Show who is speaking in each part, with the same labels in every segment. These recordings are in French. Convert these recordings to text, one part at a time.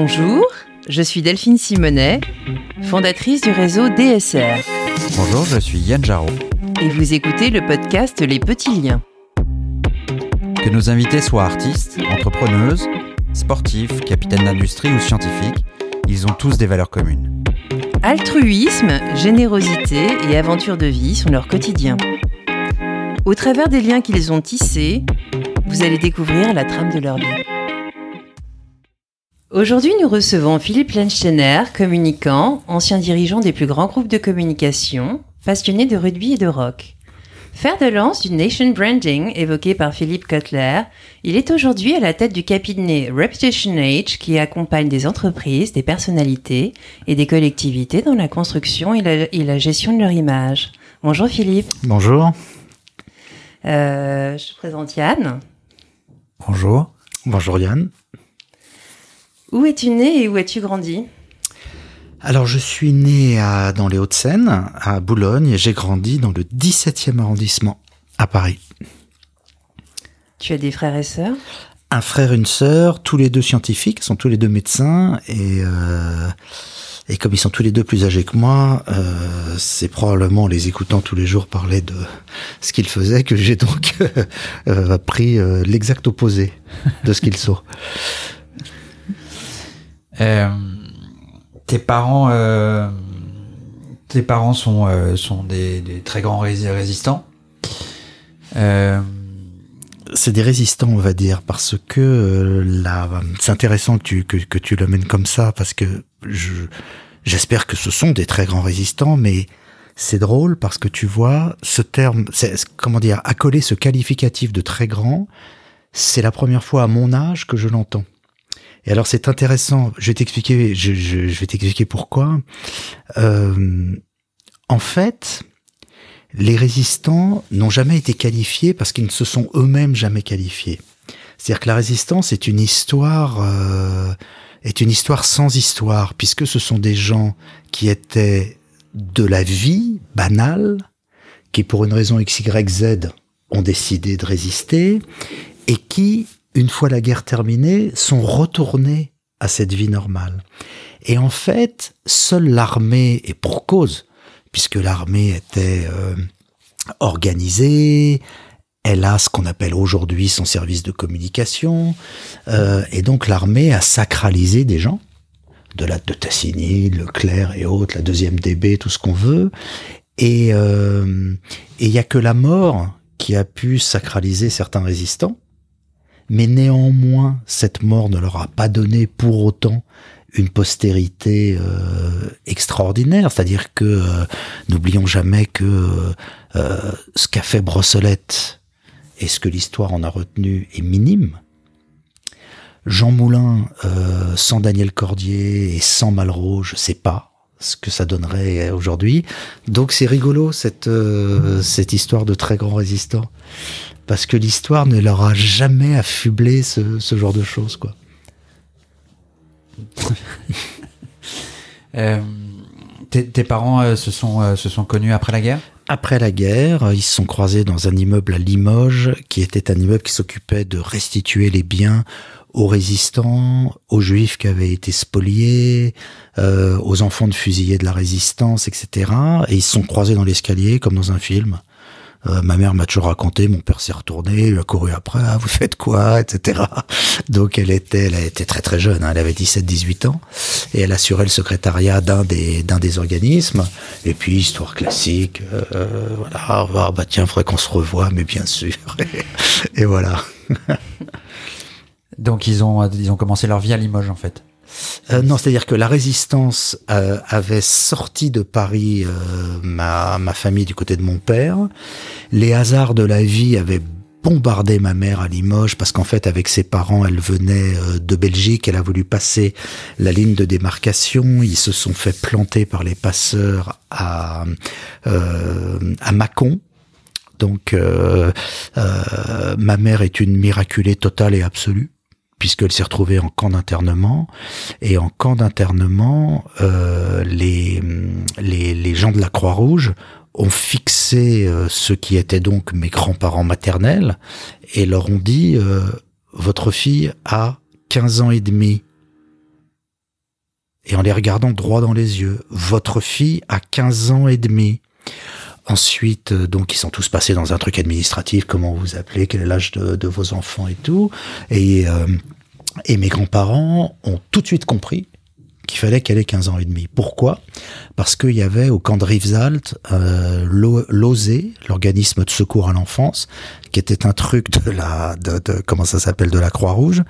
Speaker 1: Bonjour, je suis Delphine Simonet, fondatrice du réseau DSR.
Speaker 2: Bonjour, je suis Yann Jarot.
Speaker 1: Et vous écoutez le podcast Les Petits Liens.
Speaker 2: Que nos invités soient artistes, entrepreneuses, sportifs, capitaines d'industrie ou scientifiques, ils ont tous des valeurs communes.
Speaker 1: Altruisme, générosité et aventure de vie sont leur quotidien. Au travers des liens qu'ils ont tissés, vous allez découvrir la trame de leur vie. Aujourd'hui, nous recevons Philippe Lensteiner, communicant, ancien dirigeant des plus grands groupes de communication, passionné de rugby et de rock. Fer de lance du nation branding évoqué par Philippe Kotler, il est aujourd'hui à la tête du cabinet Reputation Age qui accompagne des entreprises, des personnalités et des collectivités dans la construction et la, et la gestion de leur image. Bonjour Philippe.
Speaker 3: Bonjour.
Speaker 1: Euh, je présente Yann.
Speaker 3: Bonjour. Bonjour Yann.
Speaker 1: Où es-tu né et où as-tu grandi?
Speaker 3: Alors je suis né à, dans les Hauts-de-Seine, à Boulogne, et j'ai grandi dans le 17e arrondissement, à Paris.
Speaker 1: Tu as des frères et sœurs?
Speaker 3: Un frère, une sœur, tous les deux scientifiques, sont tous les deux médecins, et, euh, et comme ils sont tous les deux plus âgés que moi, euh, c'est probablement en les écoutant tous les jours parler de ce qu'ils faisaient que j'ai donc euh, appris euh, l'exact opposé de ce qu'ils sont.
Speaker 2: Euh, tes parents, euh, tes parents sont euh, sont des, très grands rés résistants.
Speaker 3: C'est des résistants, on va dire, parce que là, c'est intéressant que tu que, que tu l'amènes comme ça, parce que je j'espère que ce sont des très grands résistants, mais c'est drôle parce que tu vois ce terme, comment dire, accoler ce qualificatif de très grand, c'est la première fois à mon âge que je l'entends. Et alors c'est intéressant. Je vais t'expliquer. Je, je, je, vais t'expliquer pourquoi. Euh, en fait, les résistants n'ont jamais été qualifiés parce qu'ils ne se sont eux-mêmes jamais qualifiés. C'est-à-dire que la résistance est une histoire euh, est une histoire sans histoire puisque ce sont des gens qui étaient de la vie banale, qui pour une raison x y z ont décidé de résister et qui une fois la guerre terminée, sont retournés à cette vie normale. Et en fait, seule l'armée, et pour cause, puisque l'armée était euh, organisée, elle a ce qu'on appelle aujourd'hui son service de communication, euh, et donc l'armée a sacralisé des gens, de la de Tassigny, Leclerc et autres, la deuxième DB, tout ce qu'on veut, et euh, il y a que la mort qui a pu sacraliser certains résistants, mais néanmoins, cette mort ne leur a pas donné pour autant une postérité euh, extraordinaire. C'est-à-dire que euh, n'oublions jamais que euh, ce qu'a fait Brossolette et ce que l'histoire en a retenu est minime. Jean Moulin sans Daniel Cordier et sans Malraux, je sais pas ce que ça donnerait aujourd'hui. Donc c'est rigolo cette cette histoire de très grands résistants parce que l'histoire ne leur a jamais affublé ce, ce genre de choses, quoi.
Speaker 2: euh, tes, parents euh, se sont euh, se sont connus après la guerre?
Speaker 3: Après la guerre, ils se sont croisés dans un immeuble à Limoges, qui était un immeuble qui s'occupait de restituer les biens aux résistants, aux juifs qui avaient été spoliés, euh, aux enfants de fusillés de la résistance, etc. Et ils se sont croisés dans l'escalier, comme dans un film. Euh, ma mère m'a toujours raconté, mon père s'est retourné, il a couru après, ah, vous faites quoi, etc. Donc elle était, elle était très très jeune, hein, elle avait 17-18 ans, et elle assurait le secrétariat d'un des d'un des organismes. Et puis histoire classique, euh, voilà, ah, bah tiens, faudrait qu'on se revoie, mais bien sûr. et voilà.
Speaker 2: Donc ils ont ils ont commencé leur vie à Limoges en fait.
Speaker 3: Euh, non, c'est-à-dire que la résistance euh, avait sorti de Paris euh, ma, ma famille du côté de mon père. Les hasards de la vie avaient bombardé ma mère à Limoges parce qu'en fait avec ses parents elle venait de Belgique, elle a voulu passer la ligne de démarcation, ils se sont fait planter par les passeurs à, à Mâcon. Donc ma mère est une miraculée totale et absolue puisqu'elle s'est retrouvée en camp d'internement. Et en camp d'internement, euh, les, les, gens de la Croix-Rouge ont fixé euh, ceux qui étaient donc mes grands-parents maternels et leur ont dit euh, votre fille a 15 ans et demi. et en les regardant droit dans les yeux. Votre fille a 15 ans et demi. Ensuite, euh, donc, ils sont tous passés dans un truc administratif, comment vous appelez, quel est l'âge de, vos enfants et tout. Et, euh, et mes grands-parents ont tout de suite compris qu'il fallait qu'elle ait 15 ans et demi. Pourquoi? Parce qu'il y avait au camp de Rivesaltes euh, l'OSE, l'organisme de secours à l'enfance, qui était un truc de la, de, de comment ça s'appelle, de la Croix-Rouge,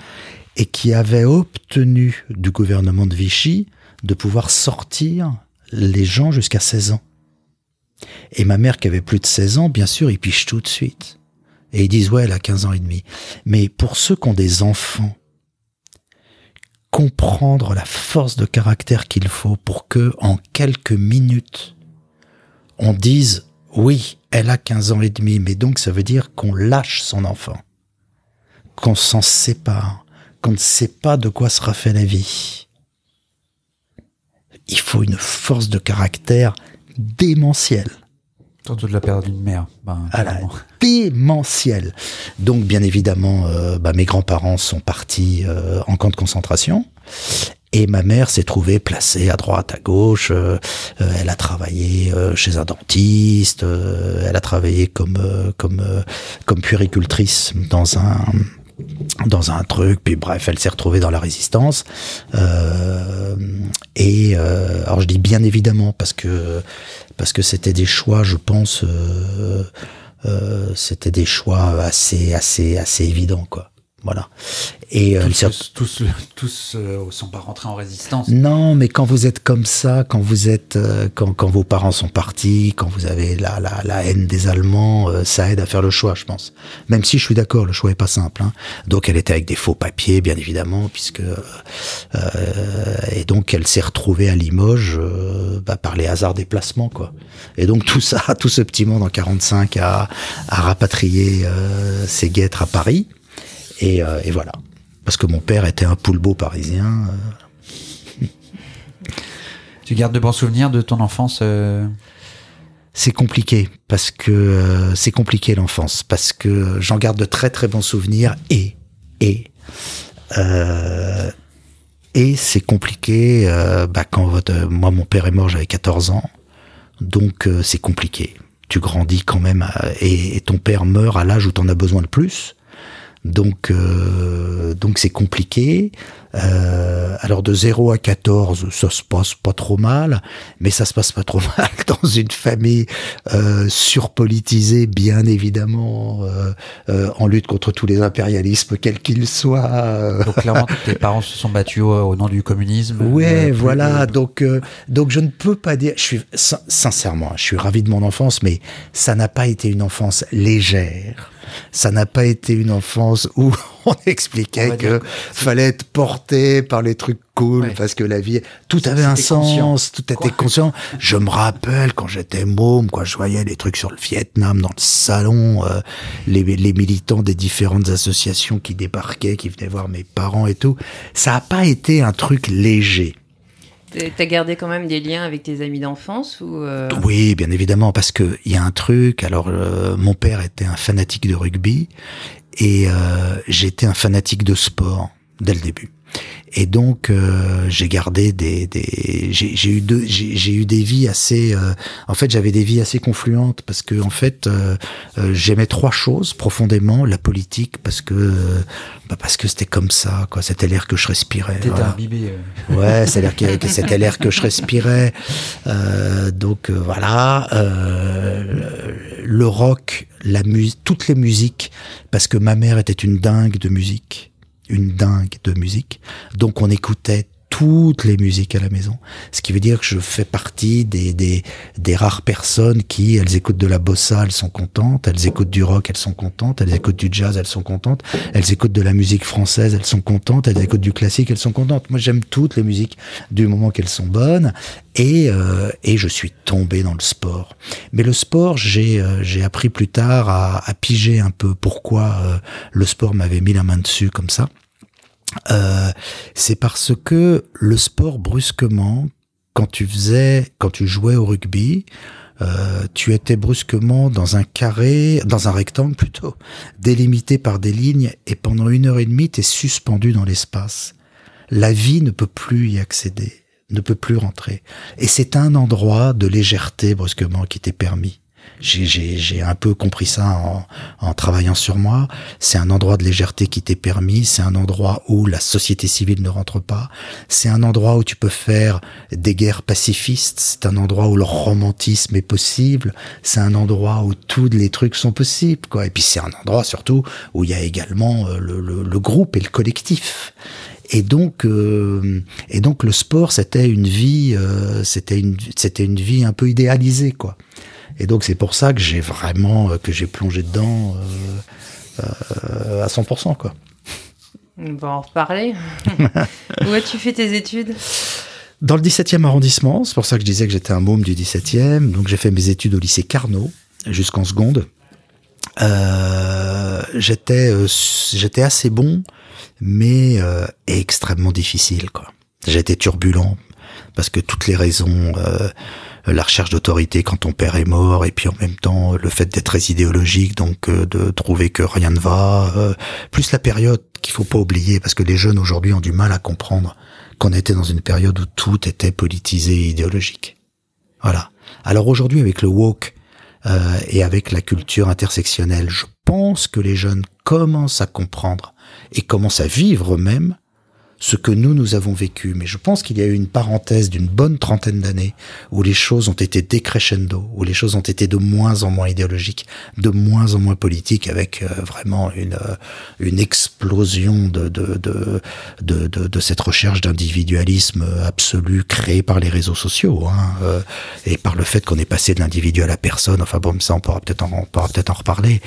Speaker 3: et qui avait obtenu du gouvernement de Vichy de pouvoir sortir les gens jusqu'à 16 ans. Et ma mère qui avait plus de 16 ans, bien sûr, ils pichent tout de suite. Et ils disent, ouais, elle a 15 ans et demi. Mais pour ceux qui ont des enfants, comprendre la force de caractère qu'il faut pour que, en quelques minutes, on dise, oui, elle a 15 ans et demi, mais donc ça veut dire qu'on lâche son enfant, qu'on s'en sépare, qu'on ne sait pas de quoi sera fait la vie. Il faut une force de caractère démentielle.
Speaker 2: Surtout de la perte d'une mère.
Speaker 3: Ben, démentielle. Donc, bien évidemment, euh, bah, mes grands-parents sont partis euh, en camp de concentration. Et ma mère s'est trouvée placée à droite, à gauche. Euh, elle a travaillé chez un dentiste. elle a travaillé comme comme comme puéricultrice dans un dans un truc, puis bref, elle s'est retrouvée dans la résistance. Euh, et euh, alors je dis bien évidemment parce que parce que c'était des choix, je pense, euh, euh c'était des choix assez assez assez évidents quoi. Voilà.
Speaker 2: Et euh, tous, tous, tous euh, sont pas rentrés en résistance.
Speaker 3: Non, mais quand vous êtes comme ça, quand vous êtes, euh, quand, quand vos parents sont partis, quand vous avez la, la, la haine des Allemands, euh, ça aide à faire le choix, je pense. Même si je suis d'accord, le choix est pas simple. Hein. Donc elle était avec des faux papiers, bien évidemment, puisque et donc elle s'est retrouvée à Limoges bah, par les hasards des placements, quoi. Et donc tout ça, tout ce petit monde en 45 a, a rapatrié ses guêtres à Paris. Et, euh, et, voilà. Parce que mon père était un poulbeau parisien.
Speaker 2: Euh. Tu gardes de bons souvenirs de ton enfance euh?
Speaker 3: C'est compliqué parce que c'est compliqué l'enfance parce que j'en garde de très très bons souvenirs et et et c'est compliqué bah, quand votre moi mon père est mort j'avais 14 ans donc c'est compliqué tu grandis quand même et, et, ton père meurt à l'âge où tu en as besoin de plus donc, euh, donc c'est compliqué. Euh, alors de 0 à 14, ça se passe pas trop mal, mais ça se passe pas trop mal dans une famille euh, surpolitisée, bien évidemment, euh, euh en lutte contre tous les impérialismes, quels qu'ils soient.
Speaker 2: Donc clairement, tes parents se sont battus au, nom du communisme.
Speaker 3: Ouais, voilà. Donc, donc je ne peux pas dire. Je suis sincèrement, je suis ravi de mon enfance, mais ça n'a pas été une enfance légère ça n'a pas été une enfance où on expliquait que fallait être porté par les trucs cool parce que la vie, tout avait un sens, tout était conscient. Je me rappelle quand j'étais môme, quoi, je voyais les trucs sur le Vietnam dans le salon, euh, les, les militants des différentes associations qui débarquaient, qui venaient voir mes parents et tout. Ça n'a pas été un truc léger.
Speaker 1: T'as gardé quand même des liens avec tes amis d'enfance ou euh
Speaker 3: Oui, bien évidemment, parce que il y a un truc. Alors, euh, mon père était un fanatique de rugby et euh, j'étais un fanatique de sport dès le début. Et donc euh, j'ai gardé des, des j'ai eu deux j'ai eu des vies assez euh, en fait j'avais des vies assez confluentes parce que en fait euh, j'aimais trois choses profondément la politique parce que bah parce que c'était comme ça quoi. C'était l'air que je respirais
Speaker 2: voilà. imbibé
Speaker 3: ouais c'est l'air que c'était l'air que je respirais. Donc voilà. Le rock la musique toutes les musiques parce que ma mère était une dingue de musique une dingue de musique. Donc on écoutait toutes les musiques à la maison. Ce qui veut dire que je fais partie des, des, des rares personnes qui, elles écoutent de la bossa, elles sont contentes, elles écoutent du rock, elles sont contentes, elles écoutent du jazz, elles sont contentes, elles écoutent de la musique française, elles sont contentes, elles écoutent du classique, elles sont contentes. Moi, j'aime toutes les musiques du moment qu'elles sont bonnes et, euh, et je suis tombé dans le sport. Mais le sport, j'ai euh, j'ai appris plus tard à, à piger un peu pourquoi euh, le sport m'avait mis la main dessus comme ça. Euh, c'est parce que le sport brusquement, quand tu faisais, quand tu jouais au rugby, euh, tu étais brusquement dans un carré, dans un rectangle plutôt, délimité par des lignes, et pendant une heure et demie, tu es suspendu dans l'espace. La vie ne peut plus y accéder. ne peut plus rentrer. Et c'est un endroit de légèreté brusquement qui t'est permis j'ai un peu compris ça en, en travaillant sur moi. C'est un endroit de légèreté qui t'est permis. C'est un endroit où la société civile ne rentre pas. C'est un endroit où tu peux faire des guerres pacifistes. C'est un endroit où le romantisme est possible. C'est un endroit où tous les trucs sont possibles, quoi. Et puis c'est un endroit surtout où il y a également euh, le, le, le groupe et le collectif. Et donc, euh, et donc le sport, c'était une vie, euh, c'était une, c'était une vie un peu idéalisée, quoi. Et donc c'est pour ça que j'ai vraiment euh, que j'ai plongé dedans euh, euh, à 100%. Quoi.
Speaker 1: On va en reparler. Où as-tu fait tes études?
Speaker 3: Dans le 17e arrondissement, c'est pour ça que je disais que j'étais un môme du 17e. Donc j'ai fait mes études au lycée Carnot jusqu'en seconde. Euh, j'étais j'étais assez bon, mais euh, extrêmement difficile. quoi. J'étais turbulent parce que toutes les raisons euh, la recherche d'autorité quand ton père est mort, et puis en même temps le fait d'être très idéologique, donc euh, de trouver que rien ne va, euh, plus la période qu'il faut pas oublier, parce que les jeunes aujourd'hui ont du mal à comprendre qu'on était dans une période où tout était politisé et idéologique. Voilà. Alors aujourd'hui avec le woke et avec la culture intersectionnelle, je pense que les jeunes commencent à comprendre et commencent à vivre même ce que nous, nous avons vécu. Mais je pense qu'il y a eu une parenthèse d'une bonne trentaine d'années où les choses ont été décrescendo, où les choses ont été de moins en moins idéologiques, de moins en moins politiques, avec euh, vraiment une, euh, une explosion de, de, de, de, de, cette recherche d'individualisme absolu créé par les réseaux sociaux, hein, euh, et par le fait qu'on est passé de l'individu à la personne. Enfin bon, ça on pourra peut-être en, on pourra peut-être en reparler.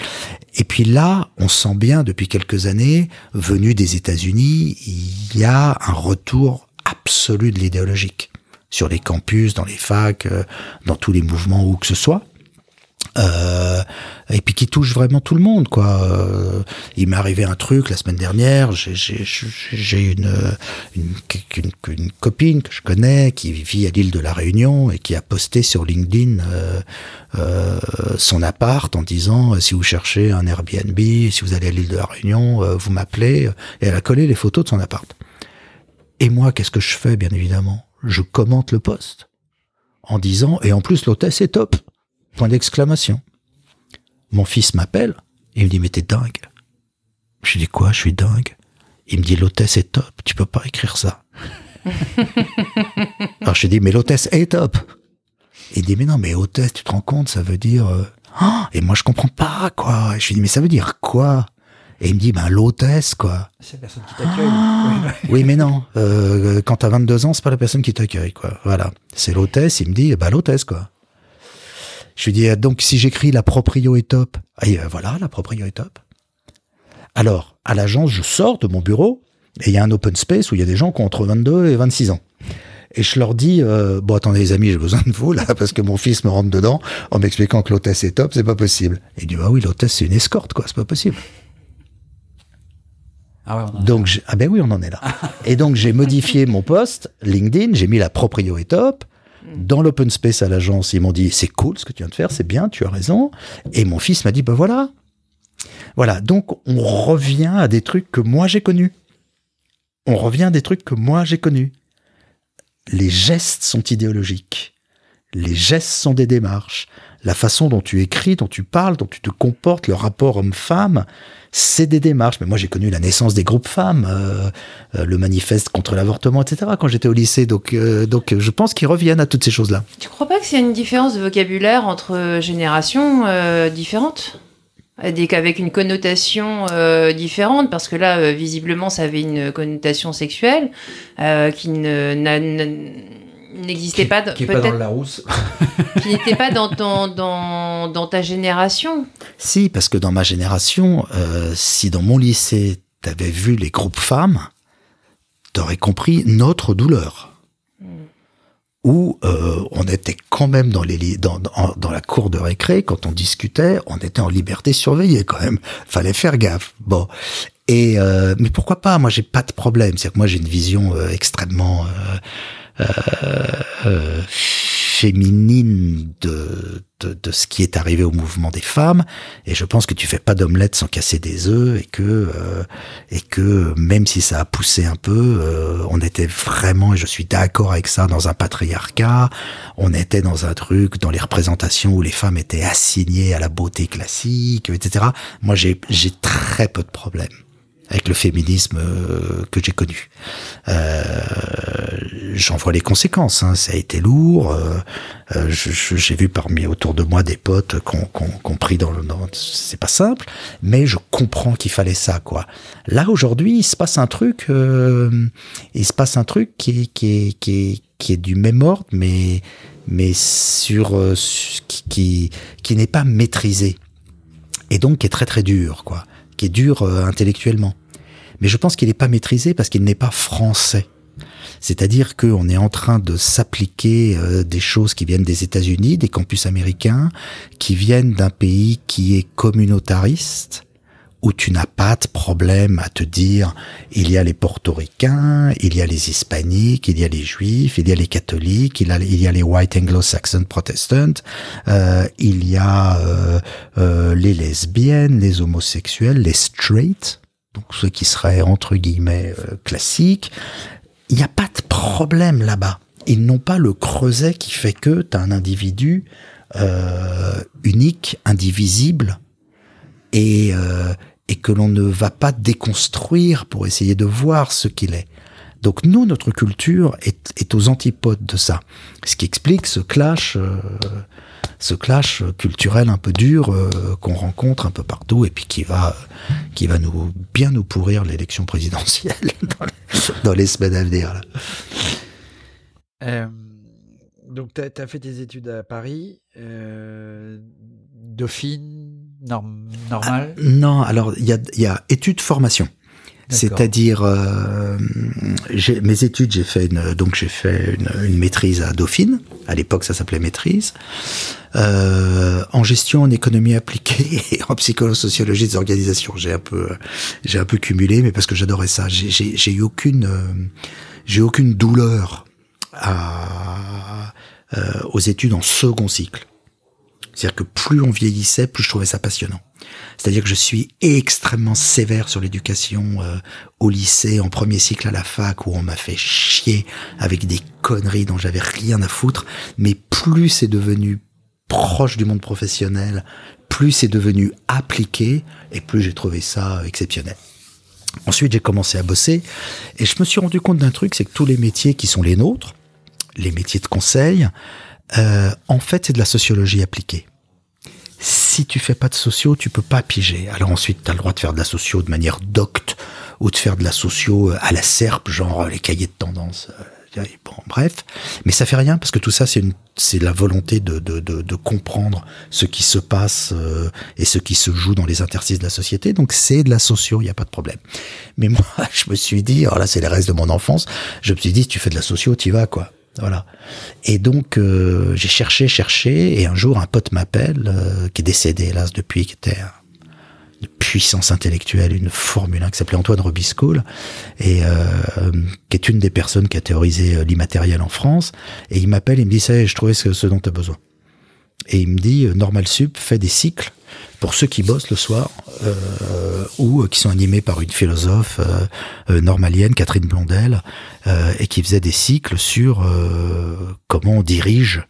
Speaker 3: Et puis là, on sent bien depuis quelques années, venu des États-Unis, il y a un retour absolu de l'idéologique sur les campus, dans les facs, euh, dans tous les mouvements où que ce soit. Euh, et puis qui touche vraiment tout le monde quoi. Euh, il m'est arrivé un truc la semaine dernière. J'ai une, une, une, une, copine que je connais qui vit à l'île de la Réunion et qui a posté sur LinkedIn euh, euh son appart en disant si vous cherchez un Airbnb, si vous allez à l'île de la Réunion, vous m'appelez. Et elle a collé les photos de son appart. Et moi, qu'est-ce que je fais bien évidemment? Je commente le poste en disant et en plus l'hôtesse est top. Point d'exclamation. Mon fils m'appelle et il me dit mais t'es dingue. Je lui dis quoi Je suis dingue? Il me dit l'hôtesse est top. Tu peux pas écrire ça. Alors je lui dis mais l'hôtesse est top. Il dit mais non mais hôtesse tu te rends compte ça veut dire euh, oh et moi je comprends pas quoi. je lui dis mais ça veut dire quoi? Et il me dit, ben l'hôtesse, quoi.
Speaker 2: C'est la personne qui t'accueille.
Speaker 3: oui, mais non. Euh, quand t'as 22 ans, c'est pas la personne qui t'accueille, quoi. Voilà. C'est l'hôtesse, il me dit, ben l'hôtesse, quoi. Je lui dis, ah, donc si j'écris la proprio est top, et euh, voilà, la proprio est top. Alors, à l'agence, je sors de mon bureau, et il y a un open space où il y a des gens qui ont entre 22 et 26 ans. Et je leur dis, euh, bon attendez les amis, j'ai besoin de vous là, parce que mon fils me rentre dedans en m'expliquant que l'hôtesse est top, c'est pas possible. Et il dit, ah oui, l'hôtesse c'est une escorte, quoi, c'est pas possible. Ah ouais, donc, ah ben oui, on en est là. et donc j'ai modifié mon post LinkedIn, j'ai mis la proprio est top. Dans l'open space à l'agence, ils m'ont dit c'est cool ce que tu viens de faire, c'est bien, tu as raison. Et mon fils m'a dit ben voilà. Voilà, donc on revient à des trucs que moi j'ai connus. On revient à des trucs que moi j'ai connus. Les gestes sont idéologiques. Les gestes sont des démarches. La façon dont tu écris, dont tu parles, dont tu te comportes, le rapport homme-femme, c'est des démarches. Mais moi, j'ai connu la naissance des groupes femmes, euh, euh, le manifeste contre l'avortement, etc. quand j'étais au lycée. Donc, euh, donc, je pense qu'ils reviennent à toutes ces choses-là.
Speaker 1: Tu crois pas y a une différence de vocabulaire entre générations différentes? Avec une connotation différente, parce que là, visiblement, ça avait une connotation sexuelle qui n'existait pas.
Speaker 2: Qui n'est pas dans la rousse.
Speaker 1: qui n'était pas dans, ton, dans, dans, ta génération.
Speaker 3: Si, parce que dans ma génération, euh, si dans mon lycée, tu avais vu les groupes femmes, tu aurais compris notre douleur. Hmm. Où euh, on était quand même dans, les, dans, dans, dans, la cour de récré, quand on discutait, on était en liberté surveillée quand même. Fallait faire gaffe. Bon. Et euh, mais pourquoi pas? Moi, j'ai pas de problème. C'est que moi, j'ai une vision euh, extrêmement euh, euh, féminine de, de, ce qui est arrivé au mouvement des femmes. Et je pense que tu fais pas d'omelette sans casser des œufs et que euh, et que même si ça a poussé un peu, on était vraiment, et je suis d'accord avec ça, dans un patriarcat. On était dans un truc, dans les représentations où les femmes étaient assignées à la beauté classique, etc. Moi, j'ai très peu de problèmes avec le féminisme euh, que j'ai connu. Euh, J'en vois les conséquences. Hein. Ça a été lourd. Euh, j'ai vu parmi autour de moi des potes qu'on qu pris dans le. C'est pas simple, mais je comprends qu'il fallait ça, quoi. Là aujourd'hui, il se passe un truc. Il se passe un truc qui, qui, qui, qui est du même ordre, mais mais sur qui qui, qui n'est pas maîtrisé et donc qui est très très dur, quoi qui est dur intellectuellement mais je pense qu'il n'est pas maîtrisé parce qu'il n'est pas français. C'est-à-dire qu'on est en train de s'appliquer euh, des choses qui viennent des États-Unis, des campus américains, qui viennent d'un pays qui est communautariste, où tu n'as pas de problème à te dire il y a les portoricains, il y a les hispaniques, il y a les juifs, il y a les catholiques, il y a, il y a les white anglo-saxon protestants, euh, il y a euh, euh les lesbiennes, les homosexuels, les straight, donc ceux qui seraient entre guillemets euh, classiques, il n'y a pas de problème là-bas. Ils n'ont pas le creuset qui fait que tu as un individu euh, unique, indivisible, et, euh, et que l'on ne va pas déconstruire pour essayer de voir ce qu'il est. Donc nous, notre culture est, est, aux antipodes de ça. Ce qui explique ce clash ce clash culturel un peu dur euh, qu'on rencontre un peu partout et puis qui va qui va nous bien nous pourrir l'élection présidentielle dans, les, semaines à venir. Là.
Speaker 2: Euh, donc tu as, fait tes études à Paris, euh, Dauphine, norm, normal?
Speaker 3: Ah, Non, alors il y a, y a études formation. C'est-à-dire, euh, mes études, j'ai fait une, donc j'ai fait une, maîtrise à Dauphine. À l'époque, ça s'appelait maîtrise. Euh, en gestion, en économie appliquée et en psychosociologie des organisations. J'ai un peu, j'ai un peu cumulé, mais parce que j'adorais ça. J'ai eu aucune, euh, j'ai aucune douleur à, euh, aux études en second cycle. C'est-à-dire que plus on vieillissait, plus je trouvais ça passionnant. C'est-à-dire que je suis extrêmement sévère sur l'éducation euh, au lycée, en premier cycle à la fac, où on m'a fait chier avec des conneries dont j'avais rien à foutre. Mais plus c'est devenu proche du monde professionnel, plus c'est devenu appliqué, et plus j'ai trouvé ça exceptionnel. Ensuite, j'ai commencé à bosser, et je me suis rendu compte d'un truc, c'est que tous les métiers qui sont les nôtres, les métiers de conseil, euh, en fait, c'est de la sociologie appliquée si tu fais pas de socio, tu peux pas piger. Alors ensuite, tu as le droit de faire de la socio de manière docte ou de faire de la socio euh, à la serpe, genre euh, les cahiers de tendance. Euh, bon, bref, mais ça fait rien parce que tout ça, c'est c'est la volonté de, de, de, de, comprendre ce qui se passe et ce qui se joue dans les interstices de la société. Donc c'est de la socio, il n'y a pas de problème. Mais moi, je me suis dit, alors là, c'est les restes de mon enfance. Je me suis dit, si tu fais de la socio, tu vas quoi. Voilà. Et donc euh, j'ai cherché, cherché, et un jour un pote m'appelle, euh, qui est décédé hélas depuis, qui était une puissance intellectuelle, une Formule 1 qui s'appelait Antoine Robiscoul, et euh, qui est une des personnes qui a théorisé l'immatériel en France. Et il m'appelle, il me dit ça, je trouvais ce, ce dont tu as besoin. Et il me dit, Normal Sup fait des cycles pour ceux qui bossent le soir euh, ou qui sont animés par une philosophe euh, euh, normalienne, Catherine Blondel, et qui faisait des cycles sur comment on dirige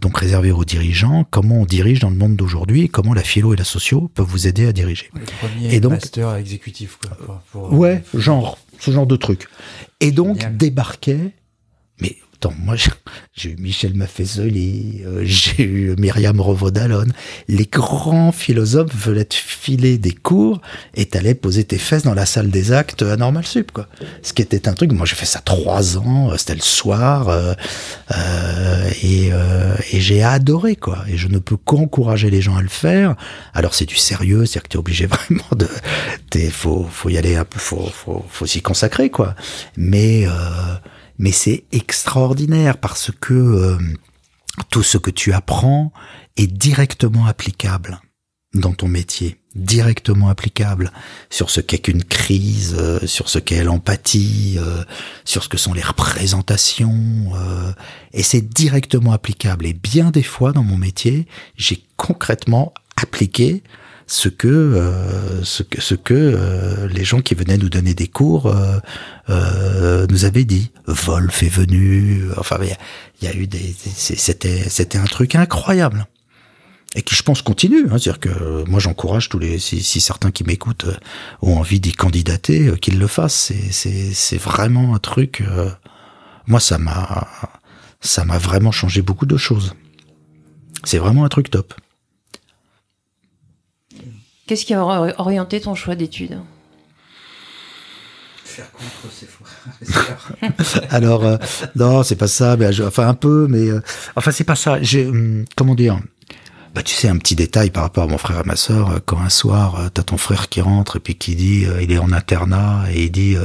Speaker 3: donc réservé aux dirigeants, comment on dirige dans le monde d'aujourd'hui et comment la philo et la socio peuvent vous aider à diriger.
Speaker 2: et donc, master exécutif. Quoi,
Speaker 3: ouais, genre, ce genre de truc. Et donc, débarquait, mais Attends, moi, j'ai eu Michel Maffezoli, euh, j'ai eu Myriam Revaud-Dallon. Les grands philosophes veulent te filer des cours et t'allais poser tes fesses dans la salle des actes à Normal Sup, quoi. Ce qui était un truc, moi j'ai fait ça trois ans, euh, c'était le soir, euh, euh, et, euh, et j'ai adoré, quoi. Et je ne peux qu'encourager les gens à le faire. Alors c'est du sérieux, c'est-à-dire que t'es obligé vraiment de, t'es, faut, faut y aller un peu, faut, faut, faut s'y consacrer, quoi. Mais, euh, mais c'est extraordinaire parce que euh, tout ce que tu apprends est directement applicable dans ton métier. directement applicable sur ce qu'est qu'une crise, euh, sur ce qu'est l'empathie, euh, sur ce que sont les représentations, euh, et c'est directement applicable. Et bien des fois dans mon métier, j'ai concrètement appliqué ce que ce que ce que les gens qui venaient nous donner des cours nous avaient dit. Wolf est venu, enfin il y, a eu des c'était c'était un truc incroyable et qui je pense continue. Hein, C'est-à-dire que euh, moi j'encourage tous les si, certains qui m'écoutent euh, ont envie d'y candidater, euh, qu'ils le fassent. C'est vraiment un truc. moi ça m'a ça m'a vraiment changé beaucoup de choses. C'est vraiment un truc top.
Speaker 1: Qu'est-ce qui a orienté ton choix d'études?
Speaker 3: Faire contre, c'est faux. Alors, non, c'est pas ça. Mais, enfin, un peu, mais enfin, c'est pas ça. Hum, comment dire? Bah, tu sais, un petit détail par rapport à mon frère et ma sœur, euh, quand un soir, euh, t'as ton frère qui rentre et puis qui dit, euh, il est en internat et il dit,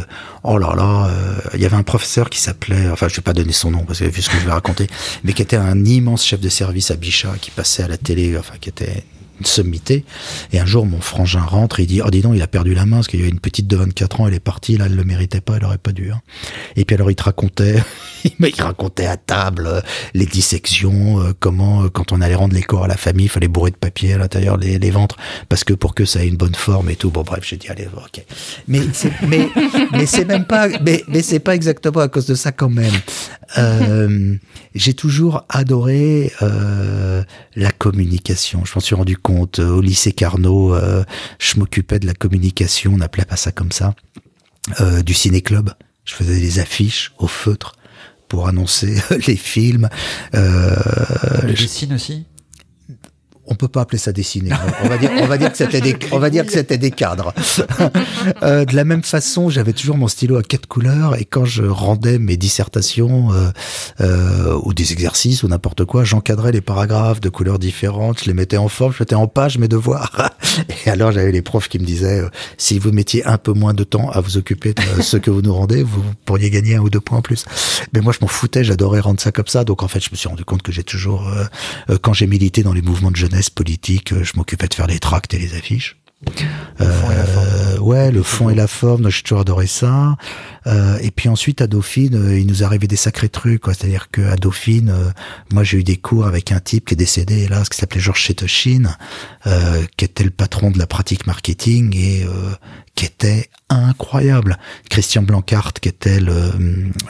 Speaker 3: oh là là, il y avait un professeur qui s'appelait, enfin je vais pas donner son nom parce que vu ce que je vais raconter, mais qui était un immense chef de service à Bichat, qui passait à la télé, enfin qui était une sommité. Et un jour, mon frangin rentre et il dit, oh dis donc, il a perdu la main parce qu'il y a une petite de 24 ans, elle est partie, là, elle le méritait pas, elle aurait pas dû. Hein. Et puis alors, il te racontait, il racontait à table euh, les dissections, euh, comment, euh, quand on allait rendre les corps à la famille, il fallait bourrer de papier à l'intérieur les, ventres, parce que pour que ça ait une bonne forme et tout. Bon, bref, j'ai dit, allez, ok. Mais c'est, mais, mais même pas, mais, mais c'est pas exactement à cause de ça quand même. J'ai toujours adoré la communication. Je m'en suis rendu compte au lycée Carnot. je m'occupais de la communication, on n'appelait pas ça comme ça, du ciné-club. Je faisais des affiches au feutre pour annoncer les films.
Speaker 2: Euh, le dessine aussi?
Speaker 3: On peut pas appeler ça dessiner. On va dire, on va dire que c'était des, on va dire que c'était des cadres. euh, de la même façon, j'avais toujours mon stylo à quatre couleurs et quand je rendais mes dissertations euh, euh, ou des exercices ou n'importe quoi, j'encadrais les paragraphes de couleurs différentes, je les mettais en forme, je mettais en page mes devoirs. Et alors j'avais les profs qui me disaient euh, si vous mettiez un peu moins de temps à vous occuper de ce que vous nous rendez, vous pourriez gagner un ou deux points en plus. Mais moi je m'en foutais, j'adorais rendre ça comme ça. Donc en fait, je me suis rendu compte que j'ai toujours, euh, quand j'ai milité dans les mouvements de jeunesse politique, euh, je m'occupais de faire les tracts et les affiches. Euh, ouais, le fond et la forme, j'ai toujours adoré ça. Euh, et puis ensuite à Dauphine, euh, il nous arrivait des sacrés trucs, C'est-à-dire que à Dauphine, euh, moi j'ai eu des cours avec un type qui est décédé, hélas, qui s'appelait Georges Chetoshin, qui était le patron de la pratique marketing et qui était incroyable. Christian Blancart, qui était le,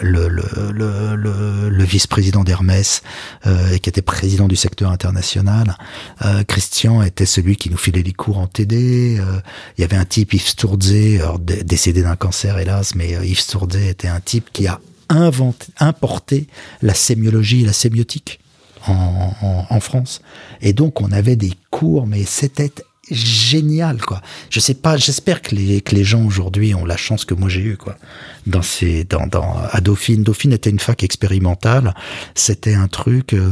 Speaker 3: le, le, le, le vice-président d'Hermès et qui était président du secteur international. Christian était celui qui nous filait les cours en TD. il y avait un type, Yves Stourdze, décédé d'un cancer, hélas, mais Yves Stourdé était un type qui a inventé, importé la sémiologie et la sémiotique en, France. Et donc, on avait des cours, mais c'était génial quoi. Je sais pas, j'espère que les que les gens aujourd'hui ont la chance que moi j'ai eu quoi. Dans ces dans dans à Dauphine, Dauphine était une fac expérimentale, c'était un truc euh,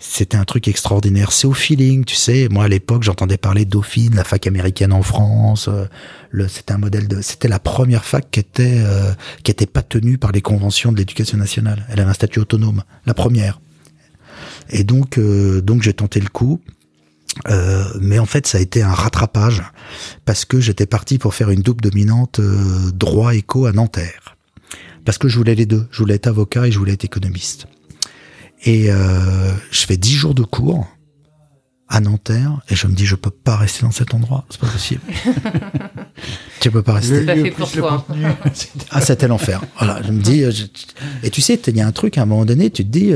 Speaker 3: c'était un truc extraordinaire, c'est au feeling, tu sais. Moi à l'époque, j'entendais parler de Dauphine, la fac américaine en France, euh, le c'était un modèle de c'était la première fac qui était euh, qui était pas tenue par les conventions de l'éducation nationale. Elle avait un statut autonome, la première. Et donc donc j'ai tenté le coup. Euh, mais en fait, ça a été un rattrapage parce que j'étais parti pour faire une double dominante euh, droit éco à Nanterre. Parce que je voulais les deux. Je voulais être avocat et je voulais être économiste. Et euh, je fais dix jours de cours à Nanterre et je me dis je peux pas rester dans cet endroit, c'est pas possible. tu peux pas rester. ah c'était l'enfer. Voilà, je me dis et tu sais il y a un truc à un moment donné tu te dis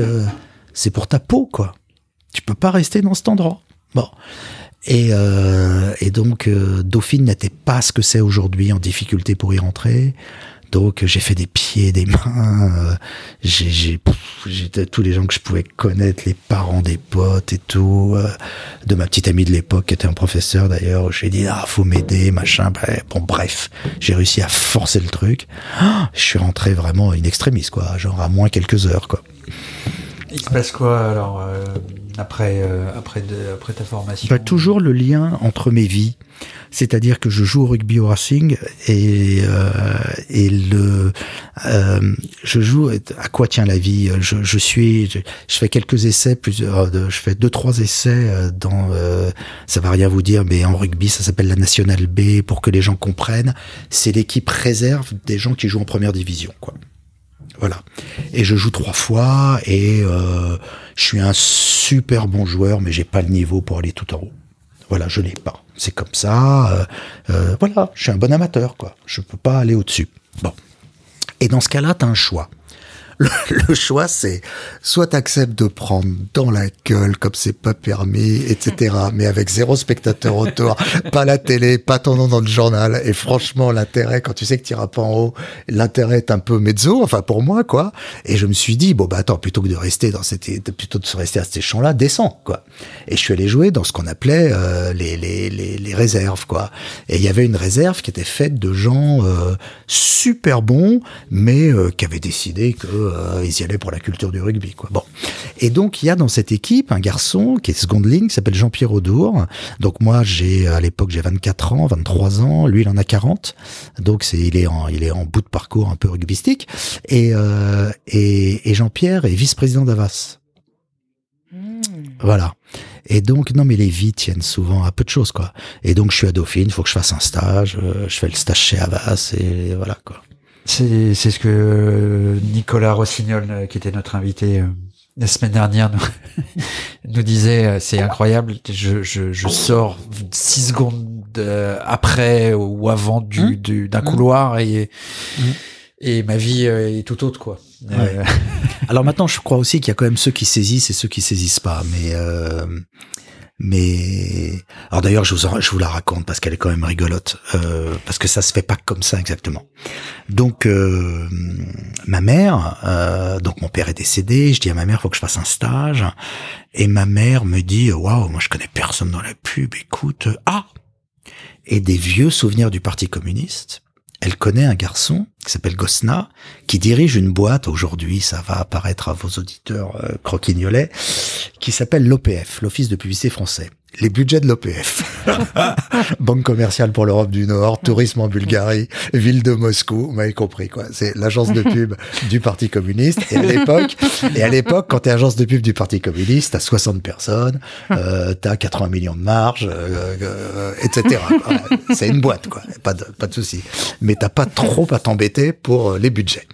Speaker 3: c'est pour ta peau quoi. Tu peux pas rester dans cet endroit. Bon. Et, euh, et donc, euh, Dauphine n'était pas ce que c'est aujourd'hui en difficulté pour y rentrer. Donc, j'ai fait des pieds, des mains. Euh, j'ai tous les gens que je pouvais connaître, les parents des potes et tout. Euh, de ma petite amie de l'époque, qui était un professeur d'ailleurs. J'ai dit, ah, faut m'aider, machin. bon, bref, j'ai réussi à forcer le truc. je suis rentré vraiment in extremis, quoi. Genre à moins quelques heures, quoi.
Speaker 2: Il se passe quoi alors euh, après, euh, après, après ta formation
Speaker 3: bah, Toujours le lien entre mes vies. C'est-à-dire que je joue au rugby au Racing et euh, et le euh, je joue à quoi tient la vie. Je, je suis je, fais quelques essais, plusieurs, je fais deux trois essais dans ça va rien vous dire, mais en rugby ça s'appelle la Nationale B pour que les gens comprennent. C'est l'équipe réserve des gens qui jouent en première division, quoi. Voilà. Et je joue trois fois et euh, je suis un super bon joueur, mais j'ai pas le niveau pour aller tout en haut. Voilà, je l'ai pas. C'est comme ça. Euh, euh, voilà, je suis un bon amateur, quoi. Je peux pas aller au-dessus. Bon. Et dans ce cas-là, tu as un choix. Le, choix, c'est soit t'acceptes de prendre dans la gueule comme c'est pas permis, etc. Mais avec zéro spectateur autour, pas la télé, pas ton nom dans le journal. Et franchement, l'intérêt, quand tu sais que tu iras pas en haut, l'intérêt est un peu mezzo, enfin pour moi, quoi. Et je me suis dit, bon bah attends, plutôt que de rester dans cette, plutôt de se rester à ces champs-là, descends, quoi. Et je suis allé jouer dans ce qu'on appelait euh, les, les, les, les, réserves, quoi. Et il y avait une réserve qui était faite de gens euh, super bons, mais euh, qui avaient décidé que euh, ils y allaient pour la culture du rugby. Quoi. Bon. Et donc, il y a dans cette équipe un garçon qui est seconde ligne, qui s'appelle Jean-Pierre Audour. Donc, moi, j'ai à l'époque, j'ai 24 ans, 23 ans. Lui, il en a 40. Donc, c'est il est en il est en bout de parcours un peu rugbystique. Et, euh, et, et Jean-Pierre est vice-président d'Avas. Hmm. Voilà. Et donc, non, mais les vies tiennent souvent à peu de choses, quoi. Et donc, je suis à Dauphine, il faut que je fasse un stage. Euh, je fais le stage chez Avas et voilà, quoi.
Speaker 2: C'est ce que euh, Nicolas Rossignol, euh, qui était notre invité euh, la semaine dernière, nous, nous disait. C'est incroyable. Je, je, je, sors six secondes après ou avant du mmh. d'un mmh. couloir et mmh. et ma vie est tout autre quoi.
Speaker 3: Alors maintenant, je crois aussi qu'il y a quand même ceux qui saisissent et ceux qui saisissent pas. Mais mais alors d'ailleurs, je vous je vous la raconte parce qu'elle est quand même rigolote, euh, parce que ça se fait pas comme ça exactement. Donc euh, ma mère, euh, donc mon père est décédé. Je dis à ma mère, faut que je fasse un stage, et ma mère me dit, waouh, moi je connais personne dans la pub. Écoute, ah, et des vieux souvenirs du Parti communiste elle connaît un garçon qui s'appelle Gosna, qui dirige une boîte, aujourd'hui ça va apparaître à vos auditeurs euh, croquignolets, qui s'appelle l'OPF, l'Office de publicité français les budgets de l'OPF. Banque commerciale pour l'Europe du Nord, tourisme en Bulgarie, ville de Moscou, vous m'avez compris quoi. C'est l'agence de pub du Parti communiste. Et à l'époque, et à l'époque, quand t'es agence de pub du Parti communiste, t'as 60 personnes, euh, t'as 80 millions de marge, euh, euh, etc. C'est une boîte quoi, pas de pas de souci. Mais t'as pas trop à t'embêter pour euh, les budgets.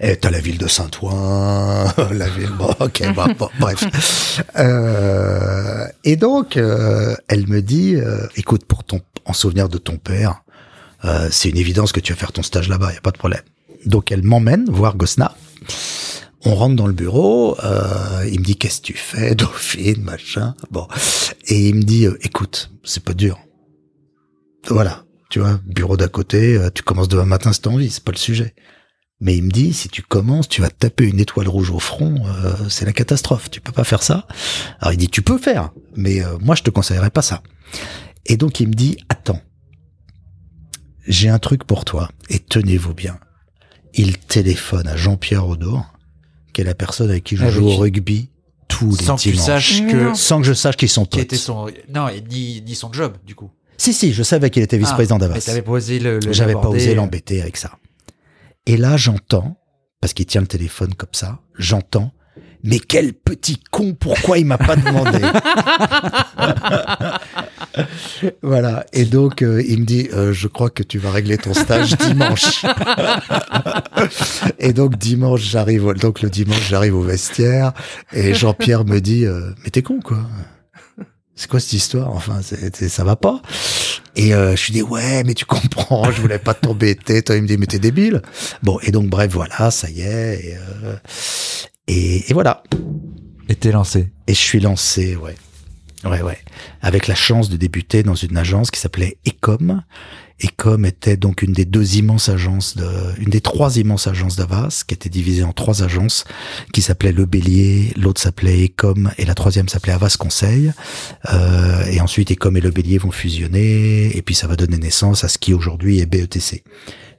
Speaker 3: Et t'as la ville de Saint-Ouen, la ville, bon, ok, bon, bref. Euh, et donc, euh, elle me dit, euh, écoute, pour ton, en souvenir de ton père, c'est une évidence que tu vas faire ton stage là-bas, y a pas de problème. Donc, elle m'emmène voir Gosna. On rentre dans le bureau, il me dit qu'est-ce que tu fais, Dauphine, machin. Bon, et il me dit, écoute, c'est pas dur. Voilà, tu vois, bureau d'à côté, tu commences demain matin si t'as envie, c'est pas le sujet. Mais il me dit, si tu commences, tu vas te taper une étoile rouge au front, euh, c'est la catastrophe. Tu peux pas faire ça. Alors il dit, tu peux faire, mais euh, moi je te conseillerais pas ça. Et donc il me dit, attends, j'ai un truc pour toi, et tenez-vous bien. Il téléphone à Jean-Pierre Audor, qui est la personne avec qui je ah joue au rugby tous les
Speaker 2: sans
Speaker 3: que tu
Speaker 2: saches que
Speaker 3: sans que je sache qu'ils sont potes.
Speaker 2: était son non et ni, ni son job du coup.
Speaker 3: Si si, je savais qu'il était vice-président ah, d'Avas.
Speaker 2: pas osé le, le
Speaker 3: J'avais pas osé l'embêter avec ça. Et là, j'entends, parce qu'il tient le téléphone comme ça, j'entends, mais quel petit con, pourquoi il m'a pas demandé? Voilà. Et donc, euh, il me dit, euh, je crois que tu vas régler ton stage dimanche. et donc, dimanche, j'arrive, donc le dimanche, j'arrive au vestiaire, et Jean-Pierre me dit, euh, mais t'es con, quoi? C'est quoi cette histoire? Enfin, c'est, ça va pas. Et euh, je suis dit ouais, mais tu comprends, je voulais pas t'embêter. Toi, il me dit mais t'es débile. Bon, et donc bref, voilà, ça y est. Et, euh, et, et voilà.
Speaker 2: Et t'es lancé.
Speaker 3: Et je suis lancé, ouais. Ouais, ouais. Avec la chance de débuter dans une agence qui s'appelait Ecom Ecom était donc une des deux immenses agences, de, une des trois immenses agences d'Avas, qui était divisée en trois agences, qui s'appelait Le Bélier, l'autre s'appelait Ecom et la troisième s'appelait Avas Conseil. Euh, et ensuite, Ecom et Le Bélier vont fusionner, et puis ça va donner naissance à ce qui aujourd'hui est BETC.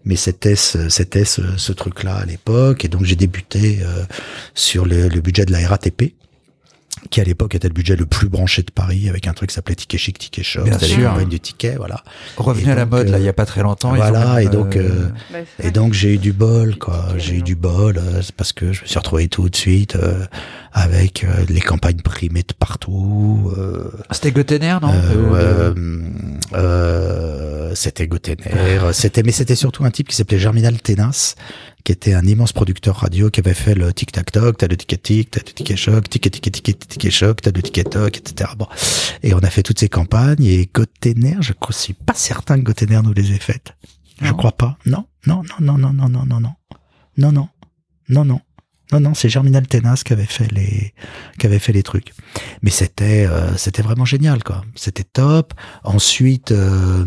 Speaker 3: Mais c'était ce, c'était ce truc-là à l'époque, et donc j'ai débuté euh, sur le, le budget de la RATP qui à l'époque était le budget le plus branché de Paris, avec un truc qui s'appelait Ticket Chic, Ticket Shop,
Speaker 2: Bien
Speaker 3: c'était les campagnes du ticket, voilà.
Speaker 2: Revenu à la mode, là,
Speaker 3: euh,
Speaker 2: il y a pas très longtemps.
Speaker 3: voilà,
Speaker 2: même,
Speaker 3: et donc, euh,
Speaker 1: Bah,
Speaker 3: Et donc j'ai eu du bol, quoi. J'ai eu du bol euh, parce que je me suis retrouvé tout de suite euh, avec euh, les campagnes primées de partout. Euh,
Speaker 2: C'était Gotener, non
Speaker 3: euh,
Speaker 2: Euh,
Speaker 3: euh, euh, c'était Gotener, c'était mais c'était surtout un type qui s'appelait Germinal Tenas, qui était un immense producteur radio qui avait fait le tic tac toc, t'as le ticket tic, t'as le ticket choc, ticket ticket ticket ticket choc, t'as le ticket toc, etc. Bon, et on a fait toutes ces campagnes et Gotener, je ne suis pas certain que Gotener nous les ait faites. Je crois pas. Non, non, non, non, non, non, non, non, non, non, non, non, non. Non, non, c'est Germinal Tenas qui avait fait les, qui avait fait les trucs. Mais c'était, euh, c'était vraiment génial, quoi. C'était top. Ensuite, euh,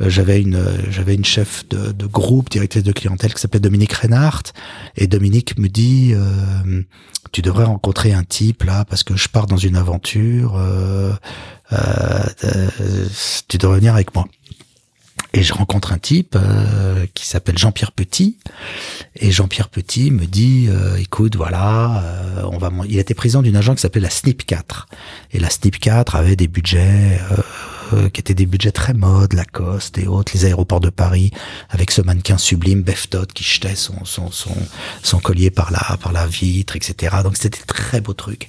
Speaker 3: euh, j'avais une, euh, j'avais une chef de, de groupe, directrice de clientèle qui s'appelait Dominique Reinhardt. Et Dominique me dit, tu devrais rencontrer un type là parce que je pars dans une aventure. tu devrais venir avec moi. Et je rencontre un type euh, qui s'appelle Jean-Pierre Petit. Et Jean-Pierre Petit me dit, euh, écoute, voilà, euh, on va. Il était président d'une agence qui s'appelait la SNIP 4. Et la SNIP 4 avait des budgets euh, qui étaient des budgets très modes, Lacoste et autres, les aéroports de Paris, avec ce mannequin sublime, Beftot, qui jetait son, son, son, son collier par la, par la vitre, etc. Donc c'était très beau truc.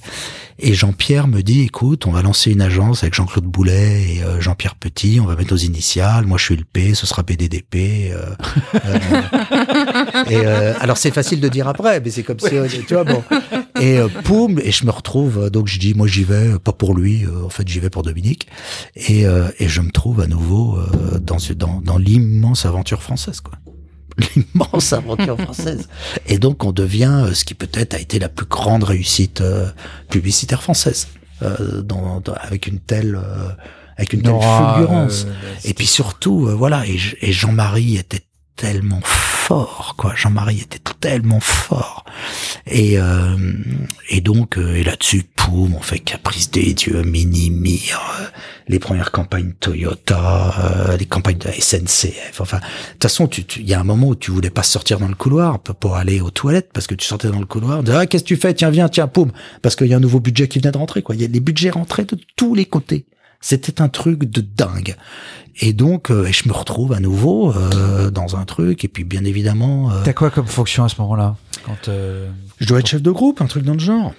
Speaker 3: Et Jean-Pierre me dit, écoute, on va lancer une agence avec Jean-Claude Boulet et euh, Jean-Pierre Petit, on va mettre nos initiales, moi je suis le P, ce sera BDDP. euh, euh, et euh, alors c'est facile de dire après, mais c'est comme si, tu vois, bon. Et poum, et je me retrouve, donc je dis, moi j'y vais, pas pour lui, euh, en fait j'y vais pour Dominique. Et, et je me trouve à nouveau euh, dans, dans, dans l'immense aventure française, quoi. L'immense aventure française. Et donc on devient euh, ce qui peut-être a été la plus grande réussite euh, publicitaire française, euh, dans, dans- avec une telle, euh, avec une telle fulgurance.
Speaker 2: euh,
Speaker 3: Et puis surtout, euh, voilà, et Jean-Marie était tellement fort, quoi. Jean-Marie était tellement fort. Et, euh, et donc, euh, et là-dessus, poum, on fait Caprice des Dieux, Minimir, euh, les premières campagnes Toyota, euh, les campagnes de la SNCF. Enfin, de toute façon, tu, tu- il y a un moment où tu voulais pas sortir dans le couloir pour- aller aux toilettes parce que tu sortais dans le couloir, disait, ah, qu'est-ce que tu fais? Tiens, viens, tiens, poum. Parce qu'il y a un nouveau budget qui venait de rentrer, quoi. Il y a des budgets rentrés de tous les côtés. C'était un truc de dingue. Et donc, euh, et je me retrouve à nouveau euh, dans un truc. Et puis, bien évidemment, euh,
Speaker 2: T'as quoi comme fonction à ce moment-là Quand euh,
Speaker 3: je dois être chef de groupe, un truc dans le genre.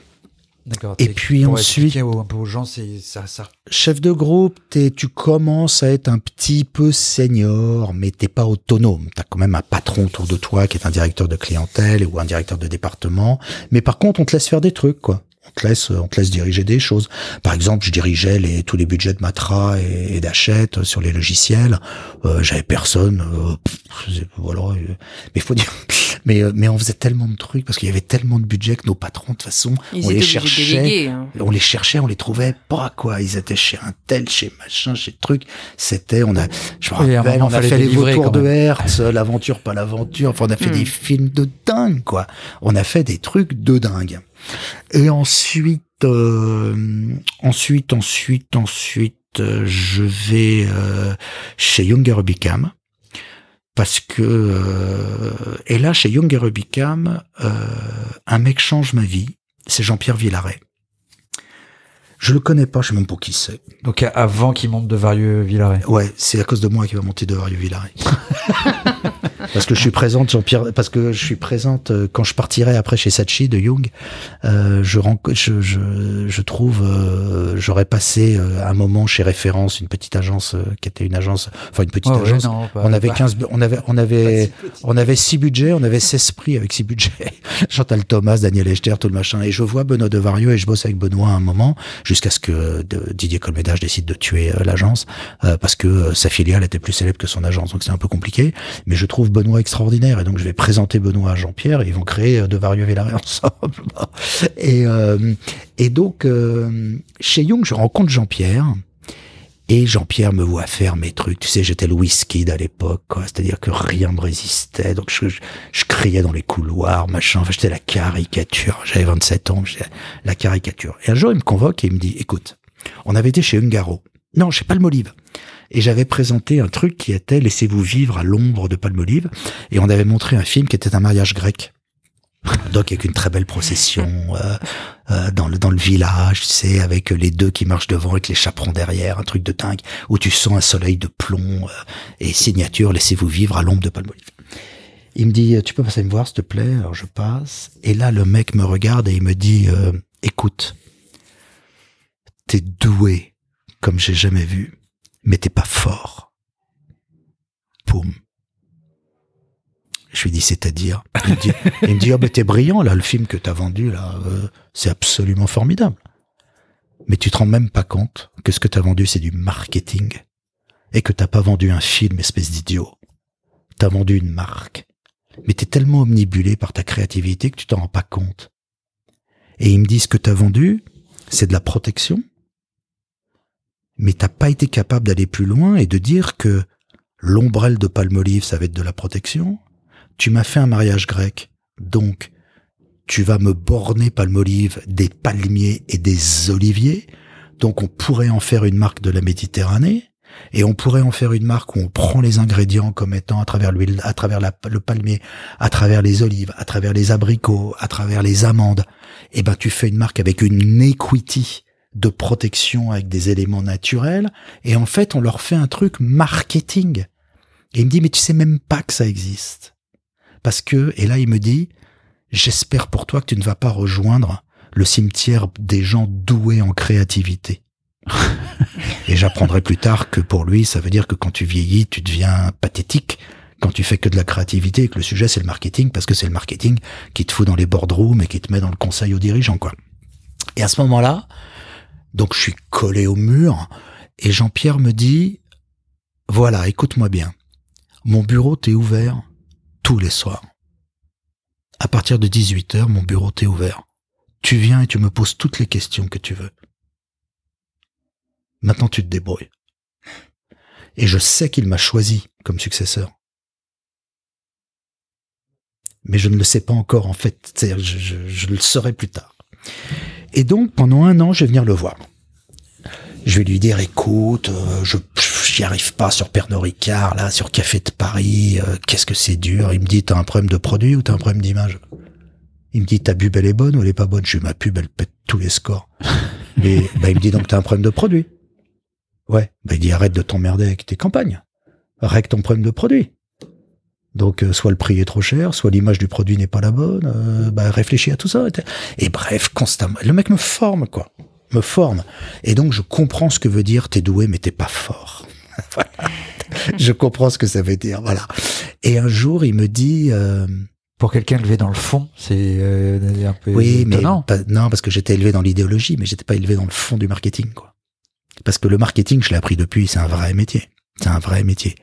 Speaker 2: D'accord.
Speaker 3: Et puis ensuite-
Speaker 2: un peu aux gens, c'est ça, ça.
Speaker 3: Chef de groupe, t'es, tu commences à être un petit peu senior, mais t'es pas autonome. T'as quand même un patron autour de toi qui est un directeur de clientèle ou un directeur de département. Mais par contre, on te laisse faire des trucs, quoi. On te laisse, on te laisse diriger des choses. Par exemple, je dirigeais les, tous les budgets de Matra et, et d'Achète sur les logiciels. Euh, j'avais personne. euh, pff, voilà. euh, mais faut dire, mais euh, mais on faisait tellement de trucs parce qu'il y avait tellement de budgets que nos patrons de toute façon,
Speaker 1: Ils
Speaker 3: on les cherchait
Speaker 1: déléguer. hein.
Speaker 3: on les cherchait, on les trouvait pas quoi. Ils étaient chez un tel, chez machin, chez truc. C'était, on a, je me rappelle,
Speaker 2: moment,
Speaker 3: on a fait les vautours de. Hertz, l'aventure pas l'aventure. Enfin, on a fait
Speaker 1: Hmm.
Speaker 3: des films de dingue quoi. On a fait des trucs de dingue. Et ensuite, euh, ensuite, ensuite, ensuite, euh, je vais euh, chez Younger Rubicam. Parce que euh, et là chez Younger Rubicam, euh, un mec change ma vie. C'est Jean-Pierre Villaret. Je le connais pas, je sais même pas qui c'est.
Speaker 2: Donc avant qu'il monte de Varieux Villaret.
Speaker 3: Ouais, c'est à cause de moi qu'il va monter de Vario Villaret. parce que je suis présente, Jean-Pierre, parce que je suis présente euh, quand je partirai après chez Sachi de Jung. Euh, je, je, je, je trouve, euh, j'aurais passé euh, un moment chez Référence, une petite agence euh, qui était une agence, enfin une petite
Speaker 2: ouais,
Speaker 3: agence.
Speaker 2: non, pas-
Speaker 3: on avait
Speaker 2: pas-
Speaker 3: 15, bu- on avait, on avait, on avait six budgets, on avait 16 prix avec six budgets. Chantal Thomas, Daniel Echter, tout le machin. Et je vois Benoît de Vario et je bosse avec Benoît à un moment, jusqu'à ce que Didier Colmédage décide de tuer l'agence, euh, parce que sa filiale était plus célèbre que son agence. Donc c'est un peu compliqué. Mais je trouve Benoît extraordinaire. Et donc je vais présenter Benoît à Jean-Pierre et ils vont créer euh, de Vario Villaret ensemble. et, euh, et donc, euh, chez Young, je rencontre Jean-Pierre. Et Jean-Pierre me voit faire mes trucs. Tu sais, j'étais le whisky à l'époque. C'est-à-dire que rien me résistait. Donc, je criais dans les couloirs, machin. Enfin, j'étais la caricature. J'avais 27 ans, j'étais la caricature. Et un jour, il me convoque et il me dit, écoute, on avait été chez Ungaro. Non, chez Palmolive. Et j'avais présenté un truc qui était Laissez-vous vivre à l'ombre de Palmolive. Et on avait montré un film qui était un mariage grec. Donc avec une très belle procession euh, euh, dans le dans le village, tu sais, avec les deux qui marchent devant avec les chaperons derrière, un truc de dingue où tu sens un soleil de plomb euh, et signature laissez-vous vivre à l'ombre de Palmolive. Il me dit tu peux passer me voir s'il te plaît Alors je passe et là le mec me regarde et il me dit écoute, t'es doué comme j'ai jamais vu, mais t'es pas fort. Poum. Je lui dis, c'est-à-dire? Il me dit, il me dit oh, ben, t'es brillant, là, le film que t'as vendu, là, euh, c'est absolument formidable. Mais tu te rends même pas compte que ce que t'as vendu, c'est du marketing. Et que t'as pas vendu un film, espèce d'idiot. T'as vendu une marque. Mais t'es tellement omnibulé par ta créativité que tu t'en rends pas compte. Et il me dit, ce que t'as vendu, c'est de la protection. Mais t'as pas été capable d'aller plus loin et de dire que l'ombrelle de Palmolive, ça va être de la protection, tu m'as fait un mariage grec, donc tu vas me borner palmolive des palmiers et des oliviers, donc on pourrait en faire une marque de la Méditerranée, et on pourrait en faire une marque où on prend les ingrédients comme étant à travers l'huile, à travers le palmier, à travers les olives, à travers les abricots, à travers les amandes. Et eh ben, tu fais une marque avec une equity de protection avec des éléments naturels. Et en fait, on leur fait un truc marketing. Et il me dit, mais tu sais même pas que ça existe. Parce que, et là il me dit, j'espère pour toi que tu ne vas pas rejoindre le cimetière des gens doués en créativité. et j'apprendrai plus tard que pour lui, ça veut dire que quand tu vieillis, tu deviens pathétique quand tu fais que de la créativité et que le sujet c'est le marketing parce que c'est le marketing qui te fout dans les boardrooms et qui te met dans le conseil aux dirigeants, quoi. Et à ce moment-là, donc je suis collé au mur et Jean-Pierre me dit, voilà, écoute-moi bien. Mon bureau t'est ouvert tous les soirs. À partir de 18h, mon bureau t'est ouvert. Tu viens et tu me poses toutes les questions que tu veux. Maintenant, tu te débrouilles. Et je sais qu'il m'a choisi comme successeur. Mais je ne le sais pas encore, en fait. Je, je, je le saurai plus tard. Et donc, pendant un an, je vais venir le voir. Je vais lui dire, écoute, euh, je j'y arrive pas sur Pernod Ricard, là, sur Café de Paris, euh, qu'est-ce que c'est dur. Il me dit, t'as un problème de produit ou t'as un problème d'image? Il me dit, ta pub, elle est bonne ou elle est pas bonne? Je lui dis, ma pub, elle pète tous les scores. Et bah, il me dit, donc t'as un problème de produit? Ouais. Bah, il dit, arrête de t'emmerder avec tes campagnes. Règle ton problème de produit. Donc, euh, soit le prix est trop cher, soit l'image du produit n'est pas la bonne. Euh, bah, réfléchis à tout ça. Et bref, constamment. Le mec me forme, quoi me forme. Et donc, je comprends ce que veut dire t'es doué, mais t'es pas fort. je comprends ce que ça veut dire. Voilà. Et un jour, il me dit. Euh,
Speaker 2: pour quelqu'un élevé dans le fond, c'est euh, un peu
Speaker 3: oui, mais non, parce que j'étais élevé dans l'idéologie, mais j'étais pas élevé dans le fond du marketing, quoi. Parce que le marketing, je l'ai appris depuis, c'est un vrai métier. C'est un vrai métier.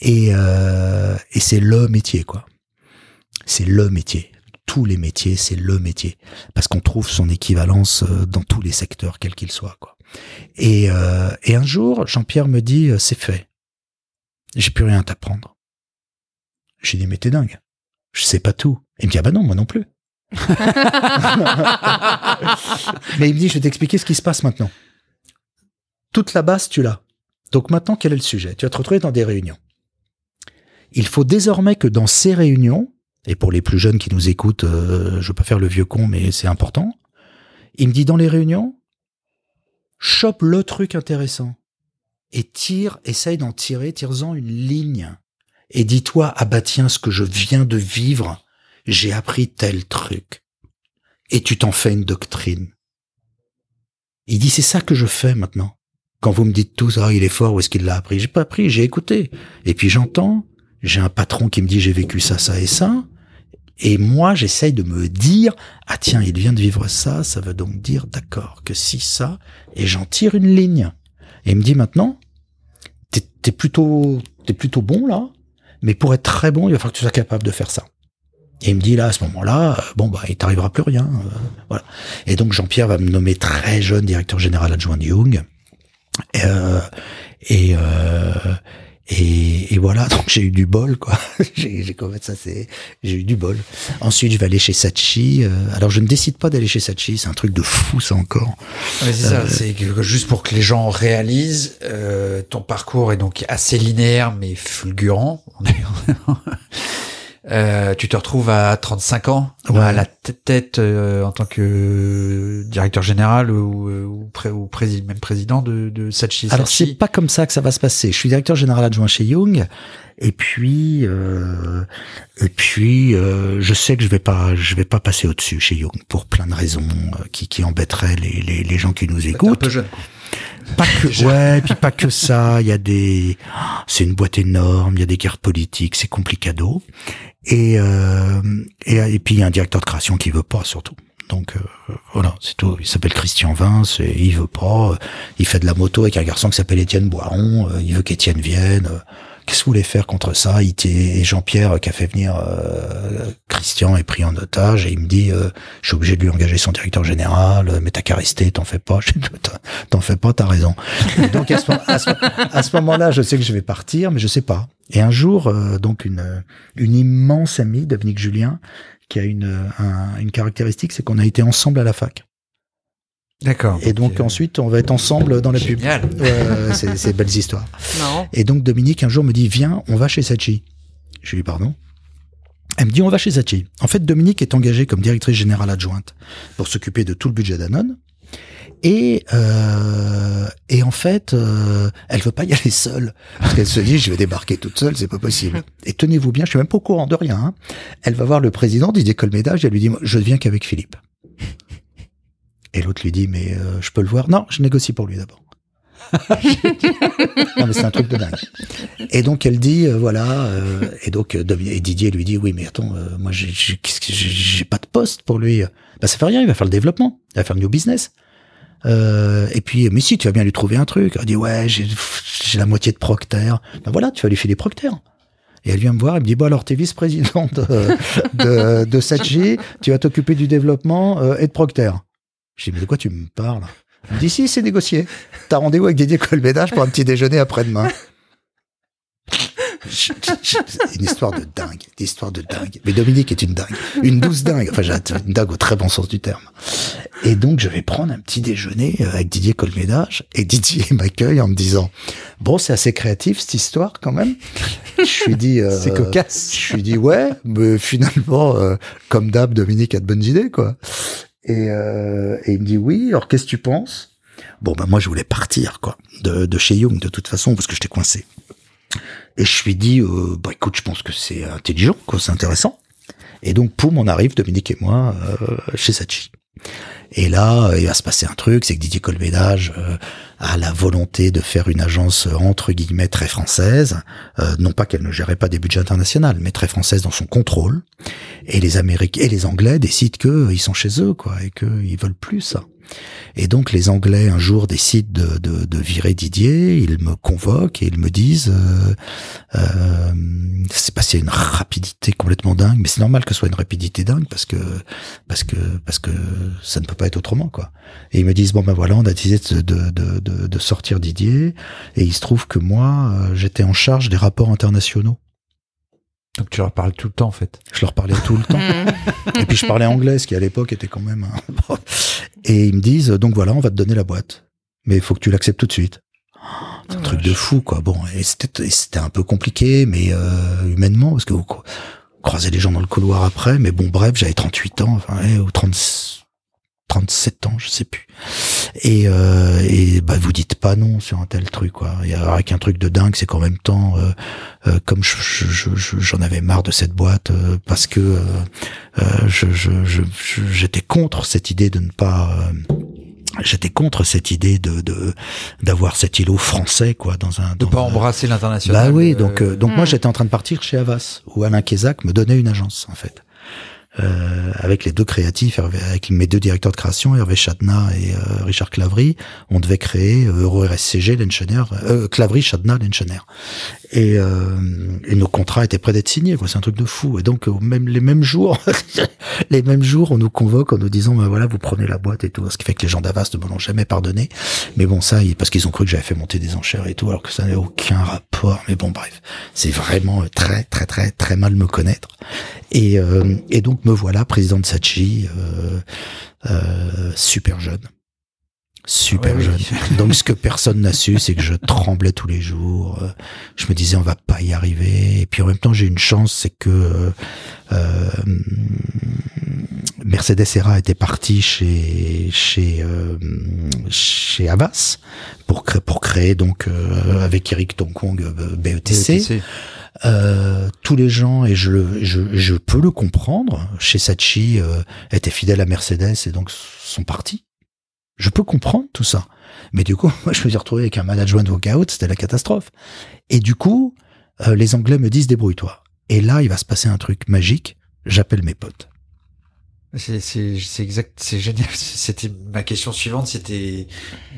Speaker 3: Et euh, et c'est le métier, quoi. C'est le métier tous les métiers, c'est le métier, parce qu'on trouve son équivalence euh, dans tous les secteurs, quels qu'ils soient. Quoi. Et, euh, et un jour, Jean-Pierre me dit, c'est fait, j'ai plus rien à t'apprendre. J'ai dit, mais t'es dingue, je sais pas tout. Il me dit, ah bah non, moi non plus. mais il me dit, je vais t'expliquer ce qui se passe maintenant. Toute la base, tu l'as. Donc maintenant, quel est le sujet? Tu vas te retrouver dans des réunions. Il faut désormais que dans ces réunions, et pour les plus jeunes qui nous écoutent, euh, je veux pas faire le vieux con, mais c'est important. Il me dit dans les réunions, chope le truc intéressant et tire, essaye d'en tirer, tire-en une ligne et dis-toi ah bah tiens ce que je viens de vivre, j'ai appris tel truc et tu t'en fais une doctrine. Il dit c'est ça que je fais maintenant. Quand vous me dites tous ah il est fort où est-ce qu'il l'a appris, j'ai pas appris, j'ai écouté et puis j'entends. J'ai un patron qui me dit j'ai vécu ça ça et ça et moi, j'essaye de me dire, ah tiens, il vient de vivre ça, ça veut donc dire, d'accord, que si ça, et j'en tire une ligne. Et il me dit maintenant, t'es es plutôt, t'es plutôt bon là, mais pour être très bon, il va falloir que tu sois capable de faire ça. Et il me dit là, à ce moment-là, euh, bon bah, il t'arrivera plus rien, euh, voilà. Et donc Jean-Pierre va me nommer très jeune directeur général adjoint de Young. Euh, et, euh, et, et, voilà, donc j'ai eu du bol, quoi. j'ai ça, c'est, j'ai eu du bol. Ensuite, je vais aller chez Sachi. Euh, alors, je ne décide pas d'aller chez Sachi, c'est un truc de fou, ça encore.
Speaker 2: c'est ça, euh, c'est juste pour que les gens réalisent. Euh, ton parcours est donc assez linéaire, mais fulgurant. Euh, tu te retrouves à 35 ans,
Speaker 3: Ouais.
Speaker 2: à la tête euh, en tant que directeur général ou, ou, pré- ou prési- même président de, de Saatchi
Speaker 3: Alors c'est pas comme ça que ça va se passer. Je suis directeur général adjoint chez Young, et puis euh, et puis euh, je sais que je vais pas je vais pas passer au-dessus chez Young pour plein de raisons euh, qui qui embêteraient les les, les gens qui nous
Speaker 2: T'es un
Speaker 3: écoutent.
Speaker 2: peu jeune.
Speaker 3: Pas que ouais, puis pas que ça. Il y a des, c'est une boîte énorme. Il y a des guerres politiques, c'est complicado. Et euh, et, et puis il y a un directeur de création qui veut pas surtout. Donc euh, voilà, c'est tout. Il s'appelle Christian Vince et il veut pas. Il fait de la moto avec un garçon qui s'appelle Étienne Boiron. euh, Il veut qu'Étienne vienne. Qu'est-ce que vous voulez faire contre ça? Et Jean-Pierre euh, qui a fait venir euh, Christian est pris en otage et il me dit euh, je suis obligé de lui engager son directeur général, euh, mais t'as qu'à t'en fais pas. T'en- fais pas, t'as raison. Donc à ce, moment-là, je sais que je vais partir, mais je sais pas. Et un jour, donc une immense amie, Dominique Julien, qui a une un- une caractéristique, c'est qu'on a été ensemble à la fac.
Speaker 2: D'accord.
Speaker 3: Et donc
Speaker 2: euh,
Speaker 3: ensuite, on va être ensemble dans la pub.
Speaker 2: Génial.
Speaker 3: Ouais, ouais, c'est c'est belles histoires.
Speaker 1: Non.
Speaker 3: Et donc Dominique un jour me dit viens, on va chez Sachi. Je lui dis pardon. Elle me dit on va chez Sachi. En fait Dominique est engagée comme directrice générale adjointe pour s'occuper de tout le budget Danone. Et euh, et en fait euh, elle veut pas y aller seule parce qu'elle se dit je vais débarquer toute seule c'est pas possible. Et tenez-vous bien je suis même pas au courant de rien. hein. Elle va voir le président Didier Colmédage et elle lui dit je viens qu'avec Philippe. Et l'autre lui dit mais euh, je peux le voir? Non je négocie pour lui d'abord. non mais c'est un truc de dingue. Et donc elle dit euh, voilà euh, et donc et Didier lui dit oui mais attends moi j'ai pas de poste pour lui. Bah ça fait rien il va faire le développement, il va faire le new business. Et puis mais si tu vas bien lui trouver un truc. Elle dit ouais j'ai la moitié de Procter. Ben voilà tu vas lui filer Procter. Et elle vient me voir, elle me dit, bon alors t'es vice-président de, de, tu vas t'occuper du développement et de Procter. Je dis, mais de quoi tu me parles? Elle me dit, si, c'est négocié. T'as rendez-vous avec Didier Colmédage pour un petit déjeuner après-demain. Une histoire de dingue, une histoire de dingue. Mais Dominique est une dingue, une douce dingue. Enfin, j'ai une dingue au très bon sens du terme. Et donc, je vais prendre un petit déjeuner euh, avec Didier Colmédage et Didier m'accueille en me disant, bon, c'est assez créatif cette histoire quand même. Je lui dis, euh,
Speaker 2: C'est cocasse.
Speaker 3: je lui dis ouais, mais finalement, euh, comme d'hab, Dominique a de bonnes idées, quoi. Et, euh, et il me dit oui. Alors qu'est-ce que tu penses? Bon, ben moi, je voulais partir, quoi, de, de chez Young, de toute façon, parce que j'étais coincé. Et je lui dis, euh, bah écoute, je pense que c'est intelligent, quoi, c'est intéressant. Et donc, poum, on arrive, Dominique et moi, euh, chez Sachi. Et là, euh, il va se passer un truc, c'est que Didier Colmédage euh, a la volonté de faire une agence euh, entre guillemets très française, euh, non pas qu'elle ne gérait pas des budgets internationaux, mais très française dans son contrôle. Et les Américains et les Anglais décident que euh, ils sont chez eux, quoi, et qu'ils veulent plus ça. Et donc les Anglais un jour décident de, de, de virer Didier, ils me convoquent et ils me disent, euh, euh, c'est passé à une rapidité complètement dingue, mais c'est normal que ce soit une rapidité dingue parce que parce que parce que ça ne peut pas être autrement quoi. Et ils me disent bon ben voilà, on a décidé de de de, de, sortir Didier et il se trouve que moi euh, j'étais en charge des rapports internationaux.
Speaker 2: Donc tu leur parles tout le temps en fait.
Speaker 3: Je leur parlais tout le temps. Et puis je parlais anglais, ce qui à l'époque était quand même. un- Et ils me disent donc voilà, on va te donner la boîte, mais il faut que tu l'acceptes tout de suite. C'est un truc de fou quoi. Bon, et c'était et c'était un peu compliqué, mais euh, humainement parce que vous croisez les gens dans le couloir après. Mais bon, bref, j'avais 38 ans, enfin ouais, ou 30, 37 ans, je sais plus. Et euh, et bah vous dites pas non sur un tel truc quoi. Il y a avec un truc de dingue, c'est qu'en même temps, euh, euh, comme je- je- je- je- j'en avais marre de cette boîte euh, parce que euh, euh, je, je, je, je- j'étais contre cette idée de ne pas euh, j'étais contre cette idée de de d'avoir cet îlot français quoi dans un
Speaker 2: De
Speaker 3: dans
Speaker 2: pas
Speaker 3: un-
Speaker 2: embrasser l'international.
Speaker 3: bah oui donc euh, donc moi
Speaker 1: Hmm.
Speaker 3: j'étais en train de partir chez Havas où Alain Kézac me donnait une agence en fait euh, avec les deux créatifs, avec mes deux directeurs de création, Hervé Chadna et euh, Richard Clavry, on devait créer euh, Euro RSCG, euh, Clavry, Chadna, Lenchener. Et, euh, et nos contrats étaient prêts d'être signés. C'est un truc de fou. Et donc, même, les mêmes jours, les mêmes jours, on nous convoque en nous disant, ben voilà, vous prenez la boîte et tout. Ce qui fait que les gens d'Avas ne me l'ont jamais pardonné. Mais bon, ça, parce qu'ils ont cru que j'avais fait monter des enchères et tout, alors que ça n'avait aucun rapport. Mais bon, bref. C'est vraiment euh, très, très, très, très mal me connaître. Et, euh, et donc, me voilà, président de Sachi, euh, euh, super jeune. Super
Speaker 2: Ouais,
Speaker 3: jeune.
Speaker 2: oui.
Speaker 3: Donc ce que personne n'a su, c'est que je tremblais tous les jours. Euh, Je me disais on va pas y arriver. Et puis en même temps j'ai une chance, c'est que euh, euh, Mercedes Serra était parti chez chez euh, chez Havas pour créer pour créer donc euh, avec Eric Tonkong euh, BETC.
Speaker 2: BETC.
Speaker 3: Euh, tous les gens et je, le- je je peux le comprendre. Chez Sachi euh, étaient fidèles à Mercedes et donc sont partis. Je peux comprendre tout ça. Mais du coup, moi, je me suis retrouvé avec un management walkout, c'était la catastrophe. Et du coup, euh, les Anglais me disent débrouille-toi. Et là, il va se passer un truc magique. J'appelle mes potes.
Speaker 2: C'est, c'est, c'est exact, c'est génial. C'était ma question suivante. C'était,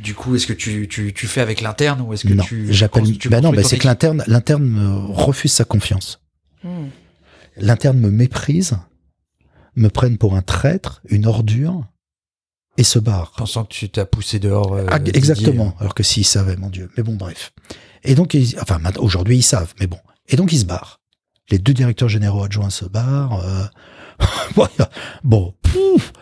Speaker 2: du coup, est-ce que tu, tu, tu fais avec l'interne ou est-ce que
Speaker 3: non,
Speaker 2: tu,
Speaker 3: j'appelle.
Speaker 2: tu
Speaker 3: Bah non, bah c'est que l'interne, l'interne me refuse sa confiance.
Speaker 1: Hmm.
Speaker 3: L'interne me méprise, me prenne pour un traître, une ordure, et se barre.
Speaker 2: Pensant que tu t'as poussé dehors. euh,
Speaker 3: Ah,
Speaker 2: Didier.
Speaker 3: exactement. Alors que s'ils savaient, mon Dieu. Mais bon, bref. Et donc, ils- enfin, aujourd'hui, ils savent, mais bon. Et donc, ils se barrent. Les deux directeurs généraux adjoints se barrent. euh, bon, pouf.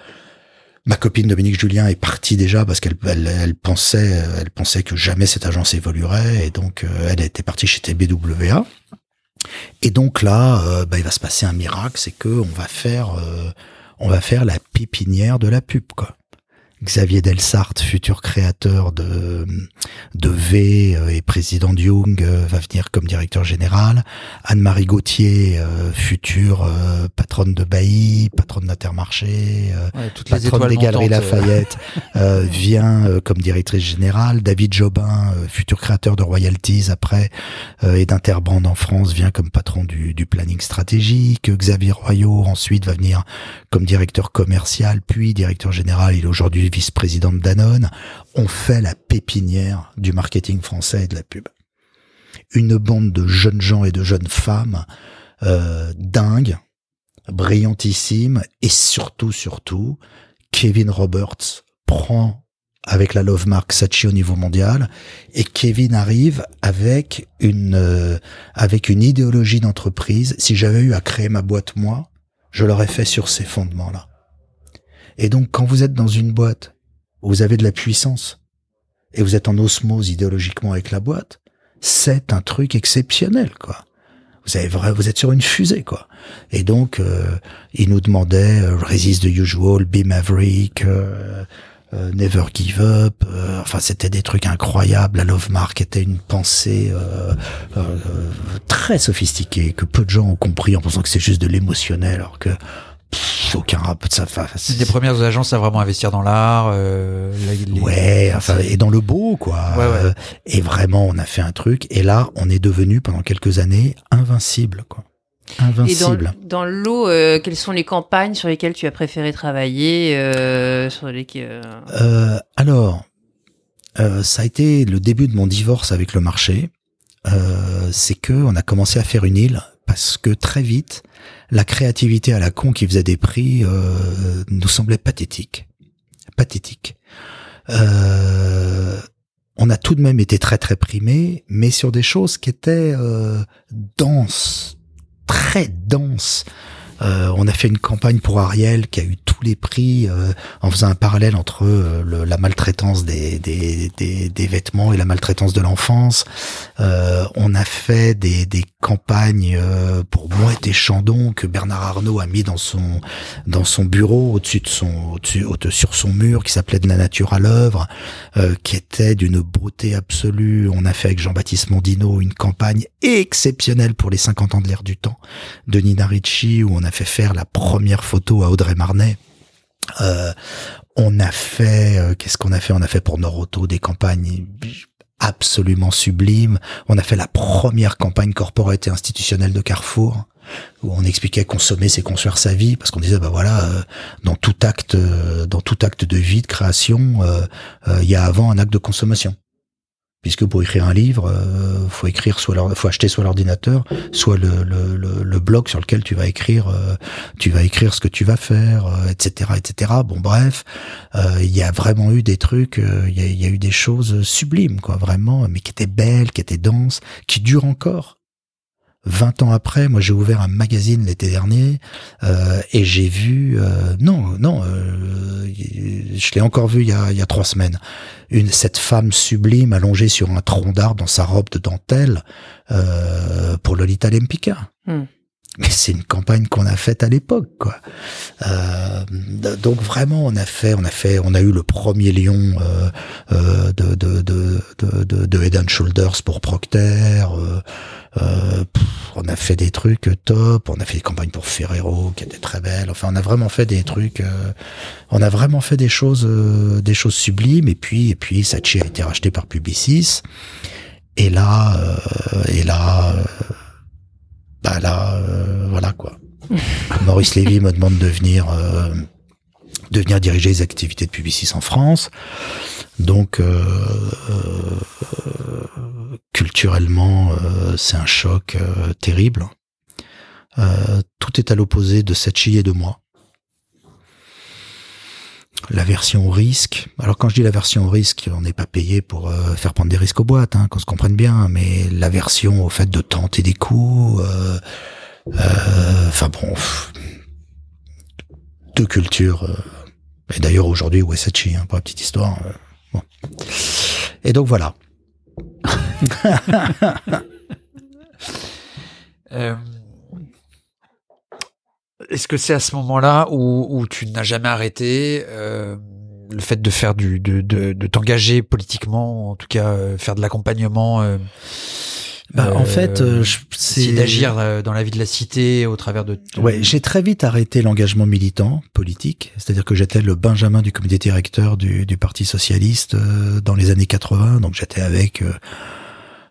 Speaker 3: Ma copine Dominique Julien est partie déjà parce qu'elle elle, elle pensait elle pensait que jamais cette agence évoluerait et donc euh, elle était partie chez TBWA. Et donc là, euh, bah, il va se passer un miracle, c'est que on va faire euh, on va faire la pépinière de la pub quoi. Xavier Delsart, futur créateur de, de V euh, et président de Young, euh, va venir comme directeur général. Anne-Marie Gauthier, euh, future euh, patronne de Bailly, patronne d'Intermarché, euh,
Speaker 2: Ouais,
Speaker 3: patronne des Galeries Lafayette, euh, vient euh, comme directrice générale. David Jobin, euh, futur créateur de royalties après euh, et d'Interbrand en France, vient comme patron du, du planning stratégique. Xavier Royot ensuite va venir comme directeur commercial, puis directeur général. Il est aujourd'hui vice-président de Danone. On fait la pépinière du marketing français et de la pub. Une bande de jeunes gens et de jeunes femmes euh, dingues, brillantissimes, et surtout, surtout, Kevin Roberts prend avec la Love Mark Sachi au niveau mondial et Kevin arrive avec une euh, avec une idéologie d'entreprise. Si j'avais eu à créer ma boîte moi, je l'aurais fait sur ces fondements-là. Et donc quand vous êtes dans une boîte vous avez de la puissance et vous êtes en osmose idéologiquement avec la boîte, c'est un truc exceptionnel quoi. Vous avez vrai, vous êtes sur une fusée quoi. Et donc euh, il nous demandait euh, Resist the Usual, Be Maverick, euh, euh, Never Give Up. euh, enfin, c'était des trucs incroyables. La Love Mark était une pensée euh, très sophistiquée que peu de gens ont compris en pensant que c'est juste de l'émotionnel, alors que pff, aucun rap de ça. enfin,
Speaker 2: C'est des premières agences à vraiment investir dans l'art. Euh, les-
Speaker 3: Ouais, enfin, et dans le beau, quoi.
Speaker 2: Ouais, ouais.
Speaker 3: Euh, Et vraiment, on a fait un truc. Et là, on est devenu pendant quelques années invincible, quoi.
Speaker 1: Et dans,
Speaker 3: Invincible.
Speaker 1: dans l'eau, euh, quelles sont les campagnes sur lesquelles tu as préféré travailler euh, sur les, euh,
Speaker 3: Euh, alors, euh, ça a été le début de mon divorce avec le marché. Euh, c'est que on a commencé à faire une île parce que très vite, la créativité à la con qui faisait des prix euh, nous semblait pathétique. Pathétique. Euh, on a tout de même été très très primé, mais sur des choses qui étaient euh, denses, très denses. Euh, on a fait une campagne pour Ariel qui a eu tous les prix euh, en faisant un parallèle entre euh, le- la maltraitance des, des, des, des vêtements et la maltraitance de l'enfance. Euh, on a fait des, des campagnes euh, pour Mouette et Chandon que Bernard Arnault a mis dans son dans son bureau au-dessus de son au-dessus au- son mur qui s'appelait de la nature à l'œuvre qui était d'une beauté absolue. On a fait avec Jean-Baptiste Mondino une campagne exceptionnelle pour les 50 ans de l'ère du temps de Nina Ricci où on a fait faire la première photo à Audrey Marnet. Euh, on a fait, euh, qu'est-ce qu'on a fait? On a fait pour Noroto des campagnes absolument sublimes. On a fait la première campagne corporate et institutionnelle de Carrefour où on expliquait consommer c'est construire sa vie parce qu'on disait bah voilà euh, dans tout acte euh, dans tout acte de vie de création euh, euh, il y a avant un acte de consommation puisque pour écrire un livre euh, faut écrire soit faut acheter soit l'ordinateur soit le, le, le, le blog sur lequel tu vas écrire euh, tu vas écrire ce que tu vas faire euh, etc etc bon bref euh, il y a vraiment eu des trucs il y a eu des choses sublimes quoi vraiment mais qui étaient belles qui étaient denses qui durent encore 20 ans après, moi j'ai ouvert un magazine l'été dernier euh, et j'ai vu euh, non non euh, je l'ai encore vu il y a, trois semaines. Cette femme sublime allongée sur un tronc d'arbre dans sa robe de dentelle euh, pour Lolita Lempicka.
Speaker 1: Hmm.
Speaker 3: Mais c'est une campagne qu'on a faite à l'époque, quoi. Euh, donc vraiment, on a fait, on a fait, on a eu le premier lion euh, euh, de, de, de, de, de Head and Shoulders pour Procter. Euh, euh, on a fait des trucs top. On a fait des campagnes pour Ferrero qui étaient très belles. Enfin, on a vraiment fait des trucs. euh, on a vraiment fait des choses, des choses sublimes. Et puis, et puis, Sachi a été racheté par Publicis. Et là, et là. Bah là, euh, voilà quoi. Maurice Lévy me demande de venir, euh, de venir diriger les activités de Publicis en France. Donc, euh, culturellement, c'est un choc terrible. Tout est à l'opposé de Sachi et de moi. La version risque. Alors quand je dis la version risque, on n'est pas payé pour euh, faire prendre des risques aux boîtes, hein, qu'on se comprenne bien. Mais la version au fait de tenter des coups, euh, euh, enfin bon, pff, deux cultures. euh, et d'ailleurs aujourd'hui Wesachi, hein, pour la petite histoire. euh, bon. Et donc voilà.
Speaker 2: Euh, Est-ce que c'est à ce moment-là où, où tu n'as jamais arrêté euh, le fait de faire du de, de, de t'engager politiquement, en tout cas euh, faire de l'accompagnement euh,
Speaker 3: Bah, en
Speaker 2: euh,
Speaker 3: fait, euh, c'est
Speaker 2: d'agir euh, dans la vie de la cité au travers de.
Speaker 3: Ouais, j'ai très vite arrêté l'engagement militant politique, c'est-à-dire que j'étais le Benjamin du comité directeur du, du Parti socialiste euh, dans les années 80, donc j'étais avec euh,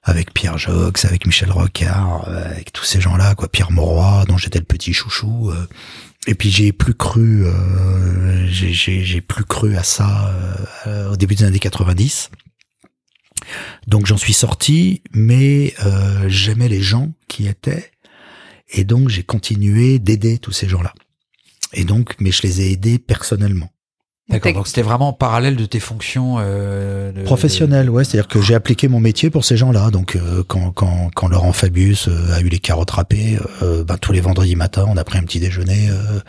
Speaker 3: avec Pierre Jox, avec Michel Rocard, euh, avec tous ces gens-là, quoi, Pierre Mauroy, dont j'étais le petit chouchou. euh, et puis j'ai plus cru, euh, j'ai- plus cru à ça au début des années 90. Donc j'en suis sorti, mais j'aimais les gens qui étaient, et donc j'ai continué d'aider tous ces gens-là. Et donc, mais je les ai aidés personnellement.
Speaker 2: D'accord. Donc c'était vraiment en parallèle de tes fonctions euh, de-
Speaker 3: Professionnel, ouais, c'est-à-dire que j'ai appliqué mon métier pour ces gens-là. Donc, euh, quand, quand, quand Laurent Fabius euh, a eu les carottes râpées, euh, ben, tous les vendredis matins, on a pris un petit déjeuner euh,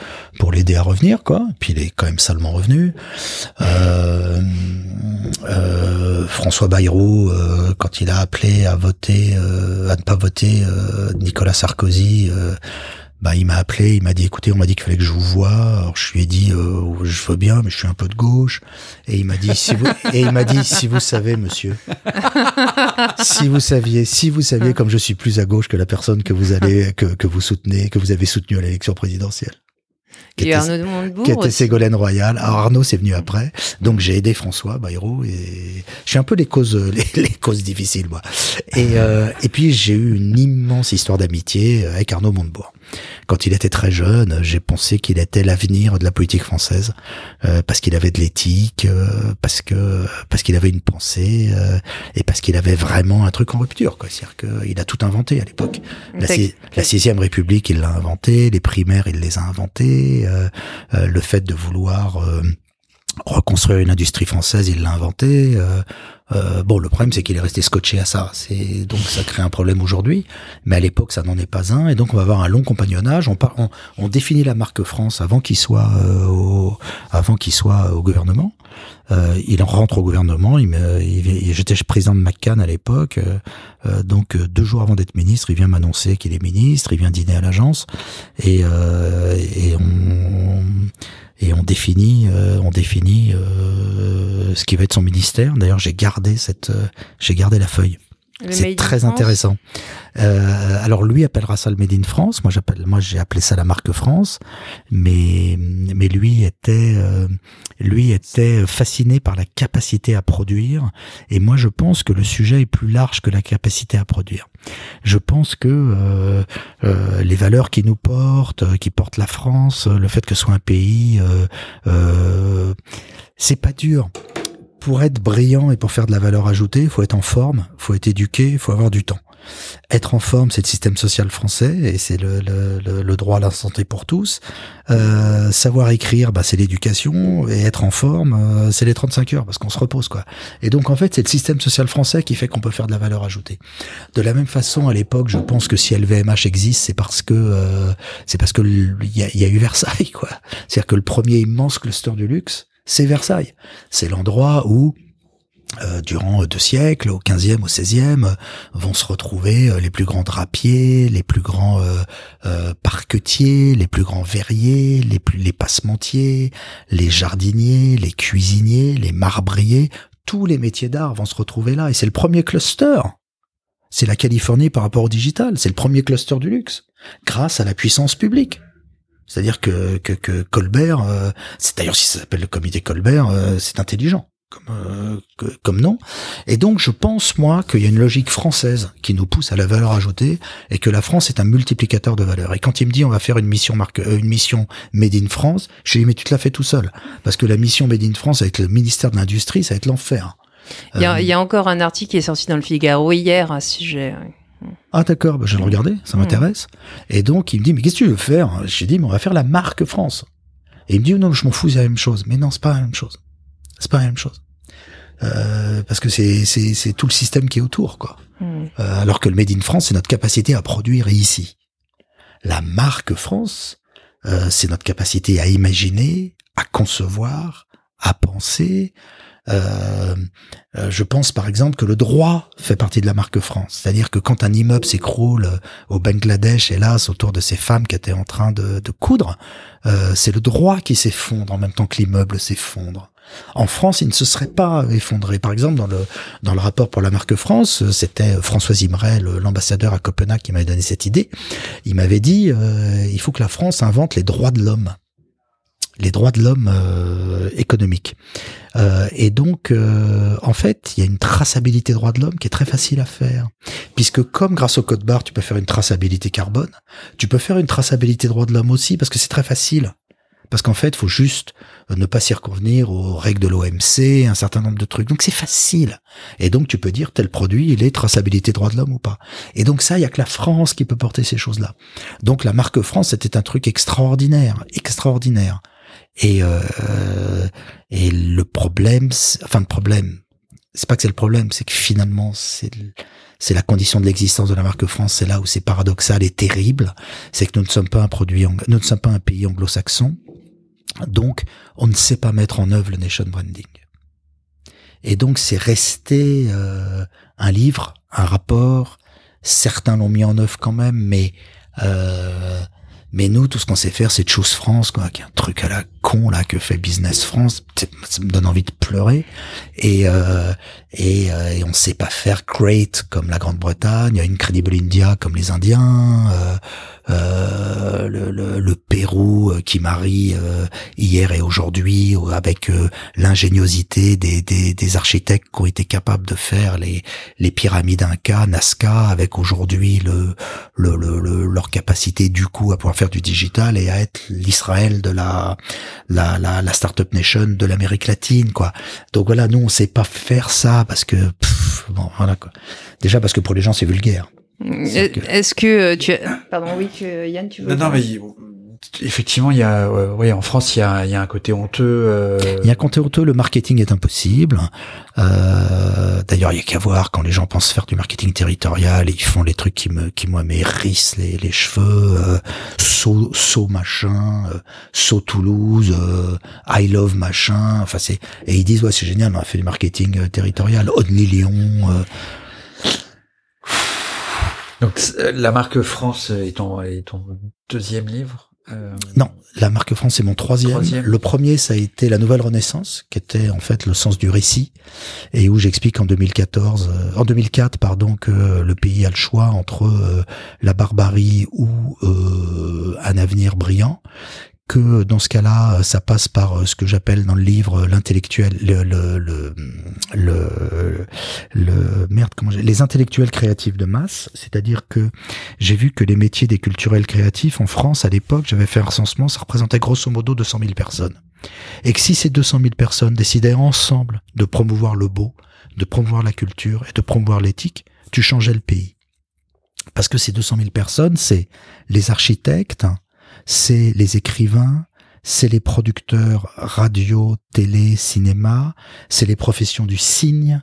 Speaker 3: pour l'aider à revenir, quoi. Puis il est quand même salement revenu. Euh, euh, François Bayrou, euh, quand il a appelé à voter, euh, à ne pas voter euh, Nicolas Sarkozy. Bah, il m'a appelé, il m'a dit écoutez, on m'a dit qu'il fallait que je vous voie. Alors je lui ai dit euh, je veux bien, mais je suis un peu de gauche. Et il m'a dit si vous et il m'a dit si vous savez, monsieur, si vous saviez, si vous saviez comme je suis plus à gauche que la personne que vous allez que, que vous soutenez, que vous avez soutenu à l'élection présidentielle. Qui était-
Speaker 1: Arnaud de Montebourg
Speaker 3: qui était. Ségolène Royal. Alors Arnaud, c'est venu après. Donc j'ai aidé François Bayrou et je suis un peu les causes, les, les causes difficiles, moi. Et, euh, et puis j'ai eu une immense histoire d'amitié avec Arnaud Montebourg. Quand il était très jeune, j'ai pensé qu'il était l'avenir de la politique française euh, parce qu'il avait de l'éthique, euh, parce que parce qu'il avait une pensée euh, et parce qu'il avait vraiment un truc en rupture. C'est-à-dire qu'il a tout inventé à l'époque. La, la sixième République, il l'a inventé. Les primaires, il les a inventés. Euh, euh, le fait de vouloir euh, reconstruire une industrie française, il l'a inventé. euh, euh, bon, le problème, c'est qu'il est resté scotché à ça. C'est donc ça crée un problème aujourd'hui, mais à l'époque, ça n'en est pas un. Et donc, on va avoir un long compagnonnage. On, on, on définit la marque France avant qu'il soit euh, au, avant qu'il soit au gouvernement. Euh, il en rentre au gouvernement. Il il- il- j'étais président de McCann à l'époque. euh, euh, donc deux jours avant d'être ministre, il vient m'annoncer qu'il est ministre. Il vient dîner à l'agence et, et on et on définit euh, on définit euh, ce qui va être son ministère. D'ailleurs, j'ai gardé cette euh, j'ai gardé la feuille.
Speaker 1: Le
Speaker 3: C'est très intéressant. Euh, alors lui appellera ça le Made in France. Moi j'appelle, moi j'ai appelé ça la marque France. Mais mais lui était euh, lui était fasciné par la capacité à produire. Et moi je pense que le sujet est plus large que la capacité à produire. Je pense que euh, euh, les valeurs qui nous portent, euh, qui portent la France, le fait que ce soit un pays, euh, c'est pas dur pour être brillant et pour faire de la valeur ajoutée, faut être en forme, faut être éduqué, faut avoir du temps. Être en forme, c'est le système social français et c'est le, le, le, droit à la santé pour tous. Euh, savoir écrire, bah, c'est l'éducation et être en forme, euh, c'est les 35 heures parce qu'on se repose quoi. Et donc en fait, c'est le système social français qui fait qu'on peut faire de la valeur ajoutée. De la même façon, à l'époque, je pense que si LVMH existe, c'est parce que euh, c'est parce que il y a, y a eu Versailles quoi. C'est-à-dire que le premier immense cluster du luxe c'est Versailles. C'est l'endroit où euh, durant deux siècles, au 15e, au 16e, euh, vont se retrouver euh, les plus grands drapiers, les plus grands parquetiers, les plus grands verriers, les plus les passementiers, les jardiniers, les cuisiniers, les marbriers, tous les métiers d'art vont se retrouver là et c'est le premier cluster. C'est la Californie par rapport au digital, c'est le premier cluster du luxe grâce à la puissance publique. C'est-à-dire que, que, que Colbert, c'est d'ailleurs si ça s'appelle le comité Colbert, c'est intelligent comme, euh, comme nom. Et donc, je pense, moi, qu'il y a une logique française qui nous pousse à la valeur ajoutée et que la France est un multiplicateur de valeur. Et quand il me dit on va faire une mission marque, euh, une mission Made in France, je lui dis mais tu te la fais tout seul. Parce que la mission Made in France avec le ministère de l'Industrie, ça va être l'enfer.
Speaker 1: Il y, a, il y, a, encore un article qui est sorti dans le Figaro hier à ce sujet.
Speaker 3: Ah d'accord, bah, je vais le regarder, ça m'intéresse. Et donc il me dit mais qu'est-ce que tu veux faire? J'ai dit mais on va faire la marque France. Et il me dit non je m'en fous c'est la même chose. Mais non c'est pas la même chose. C'est pas la même chose. Euh, parce que c'est tout le système qui est autour quoi. Hmm. Euh, alors que le Made in France c'est notre capacité à produire ici. La marque France euh, c'est notre capacité à imaginer, à concevoir, à penser. Euh, euh, je pense par exemple que le droit fait partie de la marque France. C'est-à-dire que quand un immeuble s'écroule au Bangladesh, hélas, autour de ces femmes qui étaient en train de, de coudre, c'est le droit qui s'effondre en même temps que l'immeuble s'effondre. En France, il ne se serait pas effondré. Par exemple, dans le dans le rapport pour la marque France, c'était François Imray, l'ambassadeur à Copenhague, qui m'avait donné cette idée. Il m'avait dit euh, il faut que la France invente les droits de l'homme, les droits de l'homme euh, économiques. Euh, et donc, en fait, il y a une traçabilité droits de l'homme qui est très facile à faire, puisque comme grâce au code barre, tu peux faire une traçabilité carbone, tu peux faire une traçabilité droits de l'homme aussi, parce que c'est très facile. Parce qu'en fait, faut juste euh, ne pas s'y reconvenir aux règles de l'OMC, un certain nombre de trucs. Donc c'est facile. Et donc tu peux dire tel produit, il est traçabilité droit de l'homme ou pas. Et donc ça, il y a que la France qui peut porter ces choses-là. Donc la marque France, c'était un truc extraordinaire, extraordinaire. Et euh, et le problème, enfin le problème, c'est pas que c'est le problème, c'est que finalement c'est c'est la condition de l'existence de la marque France. C'est là où c'est paradoxal et terrible, c'est que nous ne sommes pas un produit, nous ne sommes pas un pays anglo-saxon donc, on ne sait pas mettre en œuvre le nation branding. Et donc, c'est resté euh, un livre, un rapport. Certains l'ont mis en œuvre quand même, mais euh, mais nous, tout ce qu'on sait faire, c'est de Chose France, quoi, qui un truc à la con là que fait Business France. Ça me donne envie de pleurer. Et euh, et, euh, on sait pas faire great comme la Grande-Bretagne, Incredible India comme les Indiens. Euh, euh, le, le, le, Pérou euh, qui marie euh, hier et aujourd'hui avec l'ingéniosité des, des, des, architectes qui ont été capables de faire les, les pyramides Inca, Nazca, avec aujourd'hui le, le, le, leur capacité du coup à pouvoir faire du digital et à être l'Israël de la, la, la, la startup nation de l'Amérique latine, quoi. Donc voilà, nous on sait pas faire ça parce que bon voilà quoi. Déjà parce que pour les gens c'est vulgaire.
Speaker 1: Est-ce que tu as... Pardon, oui, que Yann, tu veux...
Speaker 2: Non, non, mais? Effectivement, il y a, oui, en France, il y a, il y a un côté honteux. Euh...
Speaker 3: Il y a un côté honteux. Le marketing est impossible. Euh, D'ailleurs, il y a qu'à voir quand les gens pensent faire du marketing territorial, et ils font les trucs qui me, qui moi m'hérissent les, les cheveux. Euh, saut, saut machin, euh, saut Toulouse, euh, I love machin. Enfin, c'est et ils disent ouais, c'est génial, on a fait du marketing euh, territorial. Only Lyon. Euh,
Speaker 2: donc euh, la marque France est ton, est ton deuxième livre
Speaker 3: euh... Non, la marque France c'est mon troisième. Le premier ça a été la Nouvelle Renaissance, qui était en fait le sens du récit, et où j'explique en 2014, euh, en 2004 pardon, que le pays a le choix entre euh, la barbarie ou un avenir brillant que dans ce cas-là, ça passe par euh, ce que j'appelle dans le livre l'intellectuel, le, le, le, le, merde, comment les intellectuels créatifs de masse. C'est-à-dire que j'ai vu que les métiers des culturels créatifs en France à l'époque, j'avais fait un recensement, ça représentait grosso modo 200 000 personnes. Et que si ces 200 000 personnes décidaient ensemble de promouvoir le beau, de promouvoir la culture et de promouvoir l'éthique, tu changeais le pays. Parce que ces 200 000 personnes, c'est les architectes, c'est les écrivains, c'est les producteurs radio, télé, cinéma, c'est les professions du signe,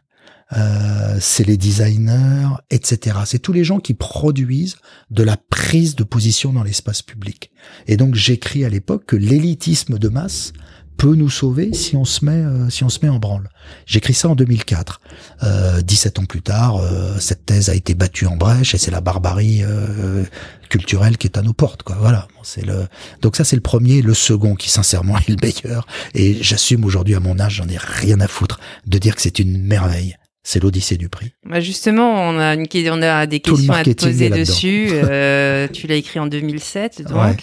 Speaker 3: euh, c'est les designers, etc. C'est tous les gens qui produisent de la prise de position dans l'espace public. Et donc j'écris à l'époque que l'élitisme de masse peut nous sauver si on se met, euh, si on se met en branle. J'écris ça en 2004. Euh, 17 ans plus tard, euh, cette thèse a été battue en brèche et c'est la barbarie euh, culturelle qui est à nos portes. Quoi. Voilà. Le. Donc ça, c'est le premier. Le second, qui sincèrement est le meilleur. Et j'assume aujourd'hui à mon âge, j'en ai rien à foutre de dire que c'est une merveille. C'est l'Odyssée du prix.
Speaker 1: Bah justement, on a, une, on a des questions à te poser dessus. Euh, tu l'as écrit en 2007, donc.
Speaker 3: Ouais.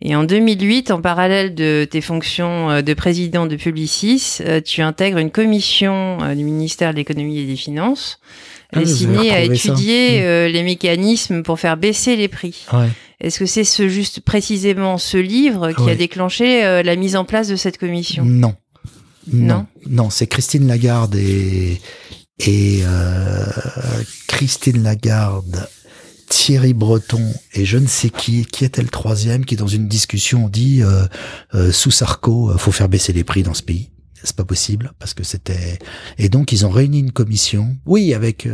Speaker 1: Et en 2008, en parallèle de tes fonctions euh, de président de Publicis, euh, tu intègres une commission du ministère de l'économie et des finances
Speaker 3: Ah,
Speaker 1: destinée à
Speaker 3: ça.
Speaker 1: étudier
Speaker 3: Mm.
Speaker 1: euh, les mécanismes pour faire baisser les prix.
Speaker 3: Ouais.
Speaker 1: Est-ce que c'est ce juste précisément ce livre qui
Speaker 3: Ouais.
Speaker 1: a déclenché la mise en place de cette commission?
Speaker 3: Non.
Speaker 1: Non?
Speaker 3: Non. Non, c'est Christine Lagarde et, et euh, Christine Lagarde, Thierry Breton et je ne sais qui, qui était le troisième, qui dans une discussion dit euh, euh, sous Sarko, euh, faut faire baisser les prix dans ce pays. C'est pas possible parce que c'était et donc ils ont réuni une commission. Oui, avec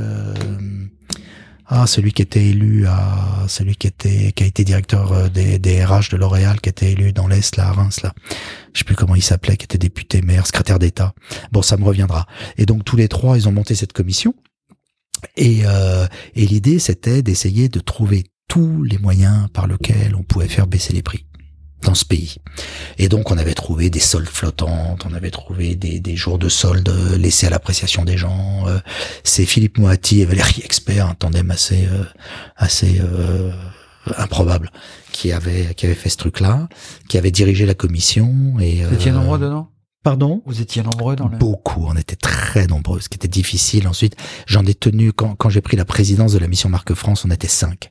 Speaker 3: ah celui qui était élu à celui qui était qui a été directeur euh, des, des RH de L'Oréal, qui était élu dans l'est là, à Reims là. Je sais plus comment il s'appelait, qui était député, maire, secrétaire d'État. Bon, ça me reviendra. Et donc tous les trois, ils ont monté cette commission. Et, euh, et l'idée, c'était d'essayer de trouver tous les moyens par lesquels on pouvait faire baisser les prix dans ce pays. Et donc on avait trouvé des soldes flottantes, on avait trouvé des, des jours de soldes laissés à l'appréciation des gens. Euh, C'est Philippe Moati et Valérie Expert, un tandem assez euh, assez euh, improbable, qui avait qui avait fait ce truc-là, qui avait dirigé la commission. Et
Speaker 2: Vous étiez
Speaker 3: euh,
Speaker 2: nombreux dedans?
Speaker 3: Pardon?
Speaker 2: Vous étiez nombreux dans le...
Speaker 3: Beaucoup, on était très nombreux, ce qui était difficile. Ensuite, j'en ai tenu, quand, quand j'ai pris la présidence de la mission Marque France, on était cinq.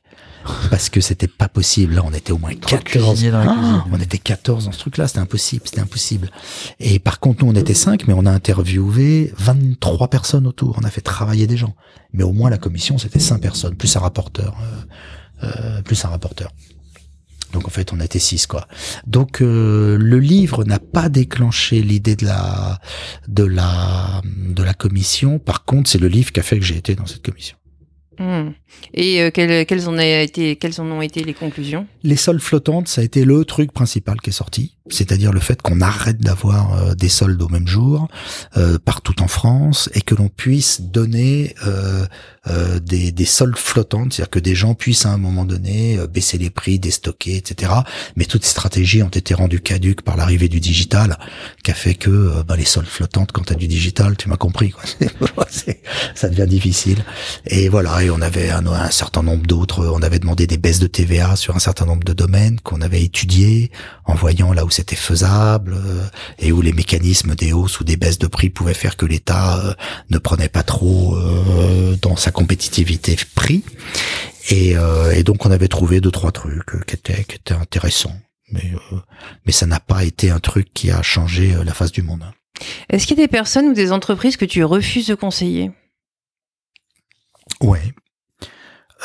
Speaker 3: Parce que c'était pas possible. Là, on était au moins
Speaker 2: Trop de
Speaker 3: 14.
Speaker 2: cuisiniers dans la
Speaker 3: Ah, on était 14 dans ce truc-là, c'était impossible, c'était impossible. Et par contre, nous, on était cinq, mais on a interviewé 23 personnes autour. On a fait travailler des gens. Mais au moins, la commission, c'était cinq personnes, plus un rapporteur. euh, euh, plus un rapporteur. Donc en fait, on était six quoi. Donc euh, le livre n'a pas déclenché l'idée de la de la de la commission. Par contre, c'est le livre qui a fait que j'ai été dans cette commission.
Speaker 1: Hmm. Et euh, quelles, quelles, en a été, quelles en ont été les conclusions?
Speaker 3: Les soldes flottantes, ça a été le truc principal qui est sorti, c'est-à-dire le fait qu'on arrête d'avoir euh, des soldes au même jour euh, partout en France et que l'on puisse donner euh, euh, des, des soldes flottantes, c'est-à-dire que des gens puissent à un moment donné euh, baisser les prix, déstocker, etc. Mais toutes ces stratégies ont été rendues caduques par l'arrivée du digital, qui a fait que bah, les soldes flottantes, quand tu as du digital, tu m'as compris, quoi. Ça devient difficile. Et voilà, on avait un, un certain nombre d'autres, on avait demandé des baisses de TVA sur un certain nombre de domaines qu'on avait étudiés en voyant là où c'était faisable euh, et où les mécanismes des hausses ou des baisses de prix pouvaient faire que l'État euh, ne prenait pas trop euh, dans sa compétitivité prix. Et, et donc on avait trouvé deux trois trucs qui étaient qui étaient intéressants, mais mais ça n'a pas été un truc qui a changé la face du monde.
Speaker 1: Est-ce qu'il y a des personnes ou des entreprises que tu refuses de conseiller?
Speaker 3: Ouais.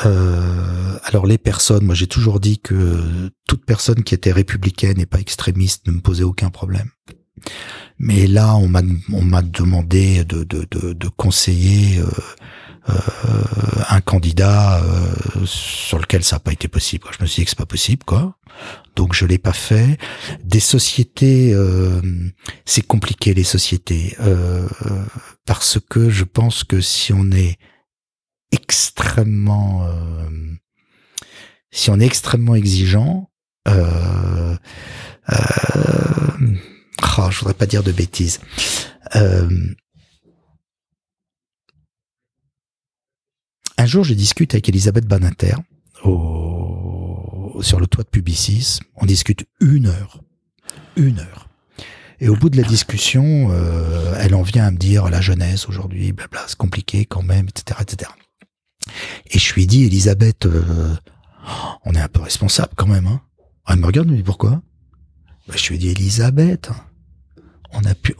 Speaker 3: Euh, alors les personnes, moi j'ai toujours dit que toute personne qui était républicaine et pas extrémiste ne me posait aucun problème. Mais là, on m'a on m'a demandé de de de, de conseiller euh, euh, un candidat euh, sur lequel ça n'a pas été possible. Je me suis dit que c'est pas possible, quoi. Donc je l'ai pas fait. Des sociétés, euh, c'est compliqué les sociétés parce que je pense que si on est extrêmement euh, si on est extrêmement exigeant euh, euh, ah, je voudrais pas dire de bêtises Euh, un jour je discute avec Elisabeth Badinter au, sur le toit de Publicis on discute une heure une heure et au bout de la discussion, euh, elle en vient à me dire la jeunesse aujourd'hui, blabla, c'est compliqué quand même, etc., etc. Et je lui dis, Elisabeth, euh, on est un peu responsable quand même. Hein. Elle me regarde, elle me dit pourquoi? Bah, Je lui dis, Elisabeth,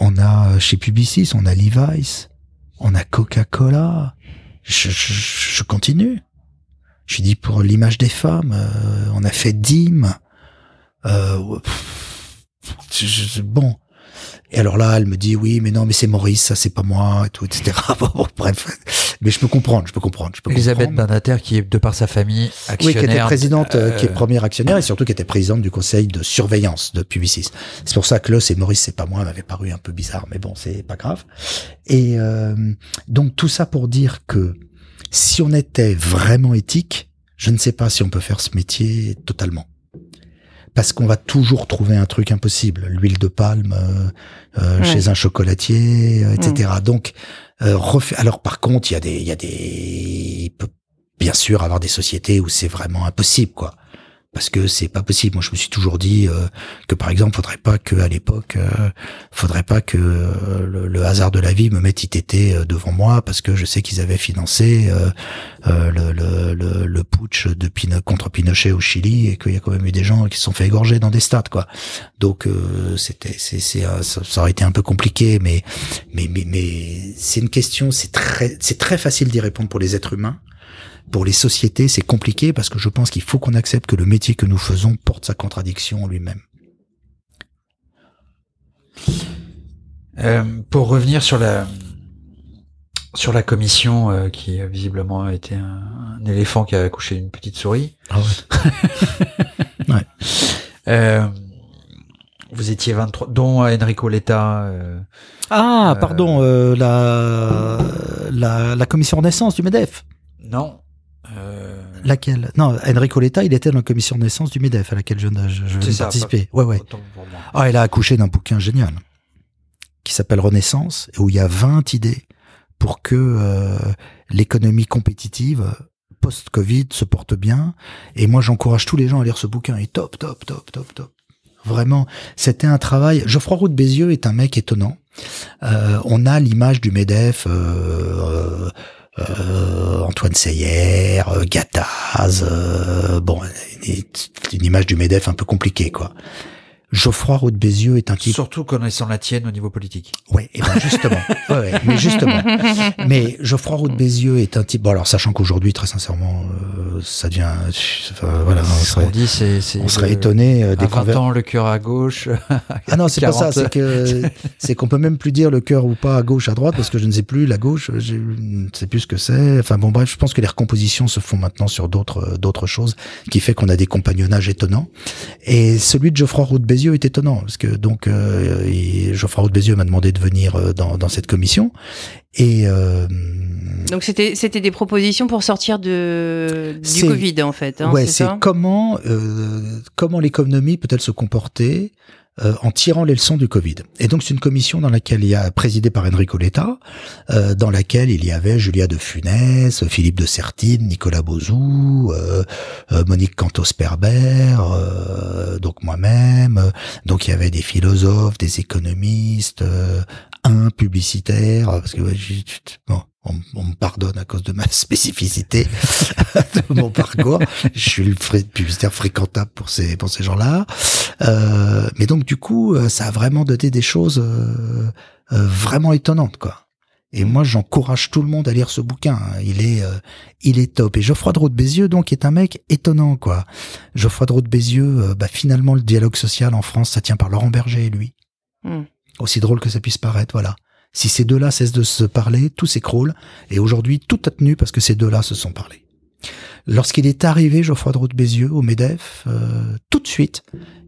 Speaker 3: on a chez Publicis, on a Levi's, on a Coca-Cola. Je, continue. Je lui dis pour l'image des femmes, euh, on a fait Dim. Euh, bon. Et alors là, elle me dit oui, mais non, mais c'est Maurice, ça c'est pas moi, et tout, etc. Bon, bref. mais je peux comprendre, je peux comprendre. Je peux
Speaker 2: Elisabeth
Speaker 3: comprendre.
Speaker 2: Banater, qui est de par sa famille
Speaker 3: Oui,
Speaker 2: actionnaire.
Speaker 3: qui était présidente, euh, qui est
Speaker 2: euh,
Speaker 3: première actionnaire et surtout qui était présidente du conseil de surveillance de Publicis. C'est pour ça que Los et Maurice, c'est pas moi, m'avait paru un peu bizarre, mais bon, c'est pas grave. Et euh, donc tout ça pour dire que si on était vraiment éthique, je ne sais pas si on peut faire ce métier totalement. Parce qu'on va toujours trouver un truc impossible, l'huile de palme euh, euh,
Speaker 1: Ouais.
Speaker 3: chez un chocolatier, euh, etc. Donc, euh, refait- alors par contre, il y a des, il y a des, il peut bien sûr avoir des sociétés où c'est vraiment impossible, quoi. Parce que c'est pas possible. Moi, je me suis toujours dit euh, que, par exemple, faudrait pas que à l'époque, euh, faudrait pas que euh, le, hasard de la vie me mette ITT euh, devant moi, parce que je sais qu'ils avaient financé euh, euh, le, le, le, putsch de Pino- contre Pinochet au Chili et qu'il y a quand même eu des gens qui se sont fait égorger dans des stades, quoi. Donc c'était, c'est, c'est, ça, ça aurait été un peu compliqué, mais mais mais, mais c'est une question, c'est très, c'est très facile d'y répondre pour les êtres humains. Pour les sociétés, c'est compliqué parce que je pense qu'il faut qu'on accepte que le métier que nous faisons porte sa contradiction en lui-même.
Speaker 2: Euh, pour revenir sur la sur la commission euh, qui euh, visiblement a été un, un éléphant qui a accouché d'une petite souris.
Speaker 3: Ah ouais.
Speaker 2: Euh, vous étiez 23, dont Enrico Letta. euh,
Speaker 3: Ah,
Speaker 2: Euh,
Speaker 3: pardon, euh, la, la la commission Renaissance du Medef.
Speaker 2: non.
Speaker 3: Laquelle? Non, Enrico Letta, il était dans la commission Renaissance du Medef à laquelle je, je, je
Speaker 2: ça,
Speaker 3: participais. Ouais, ouais. Ah, elle a accouché d'un bouquin génial qui s'appelle Renaissance, où il y a 20 idées pour que euh, l'économie compétitive post-Covid se porte bien. Et moi, j'encourage tous les gens à lire ce bouquin. Et top, top, top, top, top. Vraiment, c'était un travail. Geoffroy Roux de Bézieux est un mec étonnant. Euh, on a l'image du Medef. Euh, euh, Antoine Seyer, euh, Gattaz, euh, bon, une, une image du Medef un peu compliquée, quoi. Geoffroy Roux de Bézieux est un type.
Speaker 2: Surtout connaissant la tienne au niveau politique.
Speaker 3: Ouais, et ben justement, ouais, ouais, mais justement, mais Geoffroy Roux de Bézieux est un type. Bon, alors sachant qu'aujourd'hui, très sincèrement, euh, ça devient, enfin, voilà, on serait,
Speaker 2: dit, c'est, c'est
Speaker 3: on serait étonné euh,
Speaker 2: À
Speaker 3: des
Speaker 2: 20
Speaker 3: conver-
Speaker 2: ans, le cœur à gauche.
Speaker 3: Ah non, c'est pas ça,
Speaker 2: 40.
Speaker 3: c'est que c'est qu'on peut même plus dire le cœur ou pas à gauche, à droite, parce que je ne sais plus la gauche, je je ne sais plus ce que c'est. Enfin bon, bref, je pense que les recompositions se font maintenant sur d'autres d'autres choses, qui fait qu'on a des compagnonnages étonnants. Et celui de Geoffroy Roux de Bézieux est étonnant, parce que donc euh, il- Geoffroy Roux de Bézieux m'a demandé de venir euh, dans, dans cette commission. Et euh,
Speaker 1: Donc c'était c'était des propositions pour sortir de du Covid en fait. Hein,
Speaker 3: ouais,
Speaker 1: c'est
Speaker 3: comment euh, comment l'économie peut-elle se comporter euh, en tirant les leçons du Covid. Et donc c'est une commission dans laquelle il y a présidée par Enrico Letta, euh, dans laquelle il y avait Julia de Funès, Philippe de Sertine, Nicolas Bozou, euh, euh, Monique Cantos-Perber, euh, donc moi-même. Donc il y avait des philosophes, des économistes, euh, un publicitaire, parce que bon, on, on me pardonne à cause de ma spécificité de mon parcours. Je suis le publicitaire fréquentable pour ces pour ces gens-là. Euh, mais donc du coup, euh, ça a vraiment donné des choses euh, euh, vraiment étonnantes, quoi. Et moi, j'encourage tout le monde à lire ce bouquin. Il est, euh, il est top. Et Geoffroy de Bézieux, donc, est un mec étonnant, quoi. Geoffroy de Bézieux, euh, bah, finalement, le dialogue social en France, ça tient par Laurent Berger et lui.
Speaker 1: Hmm.
Speaker 3: Aussi drôle que ça puisse paraître, voilà. Si ces deux-là cessent de se parler, tout s'écroule. Et aujourd'hui, tout a tenu parce que ces deux-là se sont parlé. Lorsqu'il est arrivé, Geoffroy de Bézieux, au MEDEF, euh, tout de suite,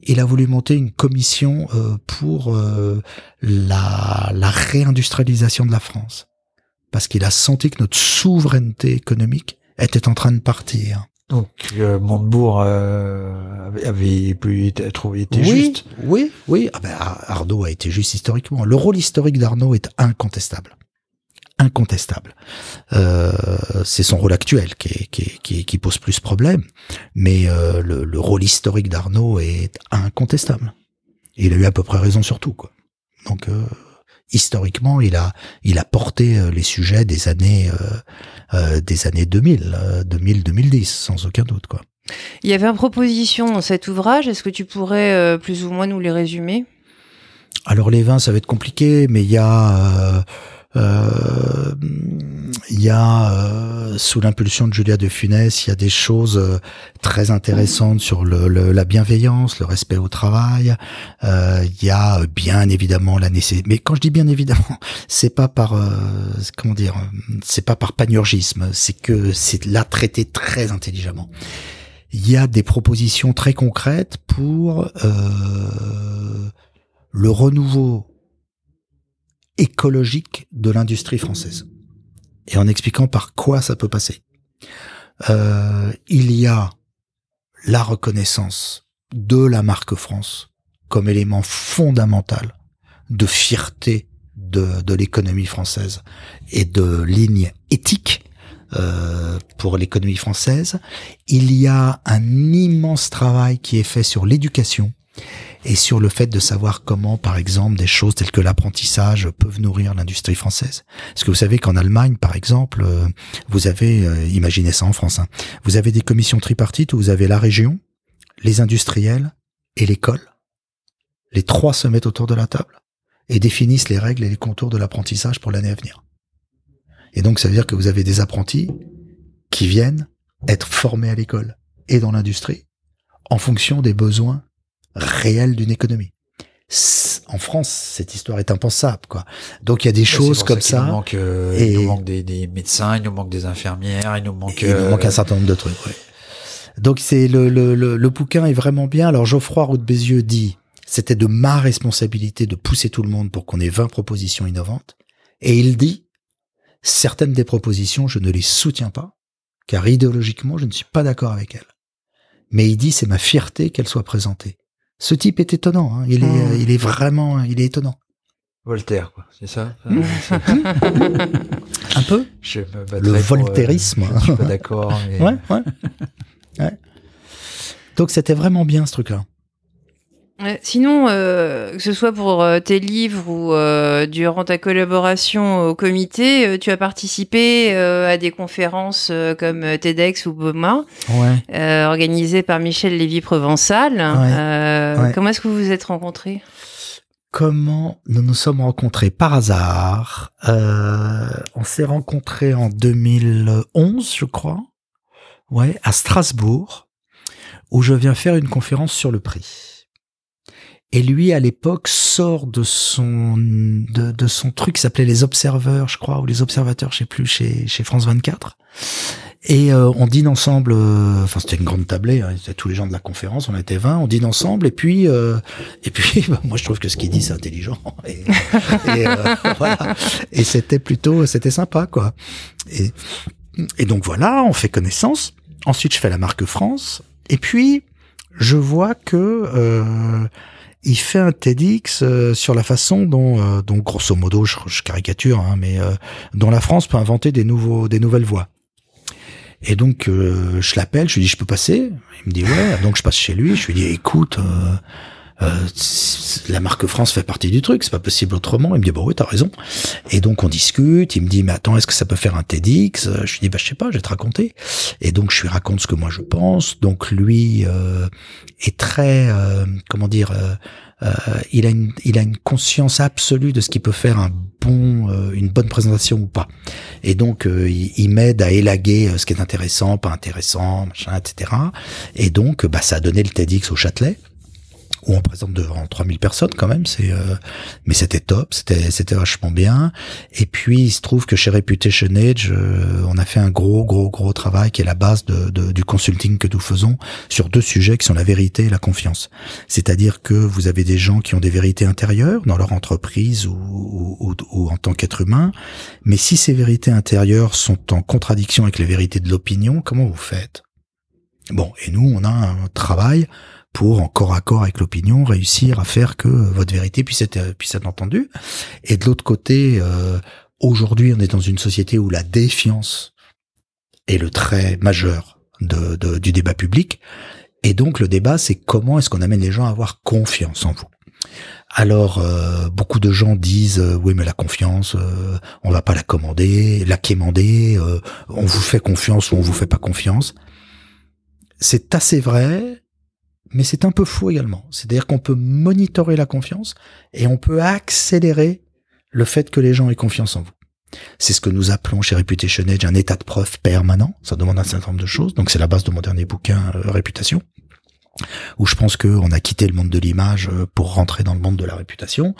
Speaker 3: il a voulu monter une commission euh, pour euh, la réindustrialisation de la France. Parce qu'il a senti que notre souveraineté économique était en train de partir.
Speaker 2: Donc, euh, Montebourg euh, avait- pu être trouvé était
Speaker 3: oui,
Speaker 2: juste.
Speaker 3: Oui, oui. Ah ben, Ar- Arnaud a été juste historiquement. Le rôle historique d'Arnaud est incontestable. Incontestable. Euh, c'est son rôle actuel qui, est- qui, est- qui, est- qui pose plus problème. Mais euh, le, le rôle historique d'Arnaud est incontestable. Il a eu à peu près raison sur tout, quoi. Donc, euh, historiquement, il a, il a porté les sujets des années, euh, euh, des années 2000, euh, 2000-2010, sans aucun doute, quoi.
Speaker 1: Il y avait une proposition dans cet ouvrage. Est-ce que tu pourrais euh, plus ou moins nous les résumer?
Speaker 3: Alors les vins, ça va être compliqué, mais il y a euh, Euh, il y a euh, sous l'impulsion de Julia de Funès, il y a des choses euh, très intéressantes sur le, la bienveillance, le respect au travail. Euh, il y a bien évidemment la nécessité. Mais quand je dis bien évidemment, c'est pas par comment dire, c'est pas par panurgisme, c'est que c'est là traité très intelligemment. Il y a des propositions très concrètes pour le renouveau écologique de l'industrie française. Et en expliquant par quoi ça peut passer. Euh, il y a la reconnaissance de la marque France comme élément fondamental de fierté de, de l'économie française et de ligne éthique euh, pour l'économie française. Il y a un immense travail qui est fait sur l'éducation et sur le fait de savoir comment, par exemple, des choses telles que l'apprentissage peuvent nourrir l'industrie française. Parce que vous savez qu'en Allemagne, par exemple, euh, vous avez, euh, imaginez ça en France, hein, vous avez des commissions tripartites où vous avez la région, les industriels et l'école. Les trois se mettent autour de la table et définissent les règles et les contours de l'apprentissage pour l'année à venir. Et donc, ça veut dire que vous avez des apprentis qui viennent être formés à l'école et dans l'industrie en fonction des besoins réel d'une économie. En France, cette histoire est impensable, quoi. Donc il y a des choses comme ça.
Speaker 2: Il nous manque, euh, il nous manque des, médecins, il nous manque des infirmières, il nous manque.
Speaker 3: Il nous manque un euh, certain nombre de trucs. Donc c'est le, le, le, bouquin est vraiment bien. Alors Geoffroy Roux de Bézieux dit c'était de ma responsabilité de pousser tout le monde pour qu'on ait 20 propositions innovantes. Et il dit certaines des propositions je ne les soutiens pas car idéologiquement je ne suis pas d'accord avec elles. Mais il dit c'est ma fierté qu'elles soient présentées. Ce type est étonnant. Hein. Il, est, hmm. il est vraiment, il est étonnant.
Speaker 2: Voltaire, quoi. C'est ça?
Speaker 3: Un peu.
Speaker 2: Je
Speaker 3: le euh, voltairisme.
Speaker 2: je suis pas d'accord.
Speaker 3: Mais... Ouais, ouais. ouais. Donc c'était vraiment bien ce truc-là.
Speaker 1: Sinon, euh, que ce soit pour euh, tes livres ou euh, durant ta collaboration au comité, tu as participé à des conférences comme TEDx ou BOMA, organisées par Michel Lévy-Provençal. Comment est-ce que vous vous êtes rencontrés?
Speaker 3: Comment nous nous sommes rencontrés? Par hasard On s'est rencontrés en 2011, je crois, ouais, à Strasbourg, où je viens faire une conférence sur le prix. Et lui, à l'époque, sort de son de, de son truc qui s'appelait les observeurs, je crois, ou les observateurs, je sais plus, chez chez France 24. Et euh, on dîne ensemble. Euh, enfin, c'était une grande tablée. Hein, c'était tous les gens de la conférence. On était 20. On dîne ensemble. Et puis, euh, et puis, bah, moi, je trouve que ce qu'il dit, c'est intelligent. Et, et voilà. Et c'était plutôt, c'était sympa, quoi. Et, et donc voilà, on fait connaissance. Ensuite, je fais la marque France. Et puis, je vois que il fait un TEDx euh, sur la façon dont, euh, dont grosso modo, je, caricature, hein, mais euh, dont la France peut inventer des nouveaux, des nouvelles voies. Et donc je l'appelle, je lui dis je peux passer? Il me dit ouais. Donc je passe chez lui, je lui dis écoute, euh, la marque France fait partie du truc, c'est pas possible autrement. Il me dit, bah oui, t'as raison. Et donc on discute, il me dit, mais attends, est-ce que ça peut faire un TEDx? Je lui dis, bah je sais pas, je vais te raconter. Et donc je lui raconte ce que moi je pense. Donc lui euh, est très, euh, comment dire, il a une, il a une conscience absolue de ce qui peut faire un bon, une bonne présentation ou pas. Et donc il, il m'aide à élaguer ce qui est intéressant, pas intéressant, machin, etc. Et donc bah ça a donné le TEDx au Châtelet où on présente devant 3000 personnes quand même, c'est euh, mais c'était top, c'était c'était vachement bien. Et puis il se trouve que chez Reputation Age, euh, on a fait un gros gros gros travail qui est la base de, de, du consulting que nous faisons sur deux sujets qui sont la vérité et la confiance. C'est-à-dire que vous avez des gens qui ont des vérités intérieures dans leur entreprise ou, ou, ou en tant qu'être humain, mais si ces vérités intérieures sont en contradiction avec les vérités de l'opinion, comment vous faites? Bon, et nous, on a un travail pour, en corps à corps avec l'opinion, réussir à faire que votre vérité puisse être, puisse être entendue. Et de l'autre côté, euh, aujourd'hui, on est dans une société où la défiance est le trait majeur de, de, du débat public. Et donc, le débat, c'est comment est-ce qu'on amène les gens à avoir confiance en vous. Alors, euh, beaucoup de gens disent euh, oui, mais la confiance, on va pas la commander, la quémander, on vous fait confiance ou on vous fait pas confiance. C'est assez vrai, mais c'est un peu faux également. C'est-à-dire qu'on peut monitorer la confiance et on peut accélérer le fait que les gens aient confiance en vous. C'est ce que nous appelons chez Reputation Edge un état de preuve permanent. Ça demande un certain nombre de choses. Donc c'est la base de mon dernier bouquin, euh, Réputation où je pense qu'on a quitté le monde de l'image euh, pour rentrer dans le monde de la réputation.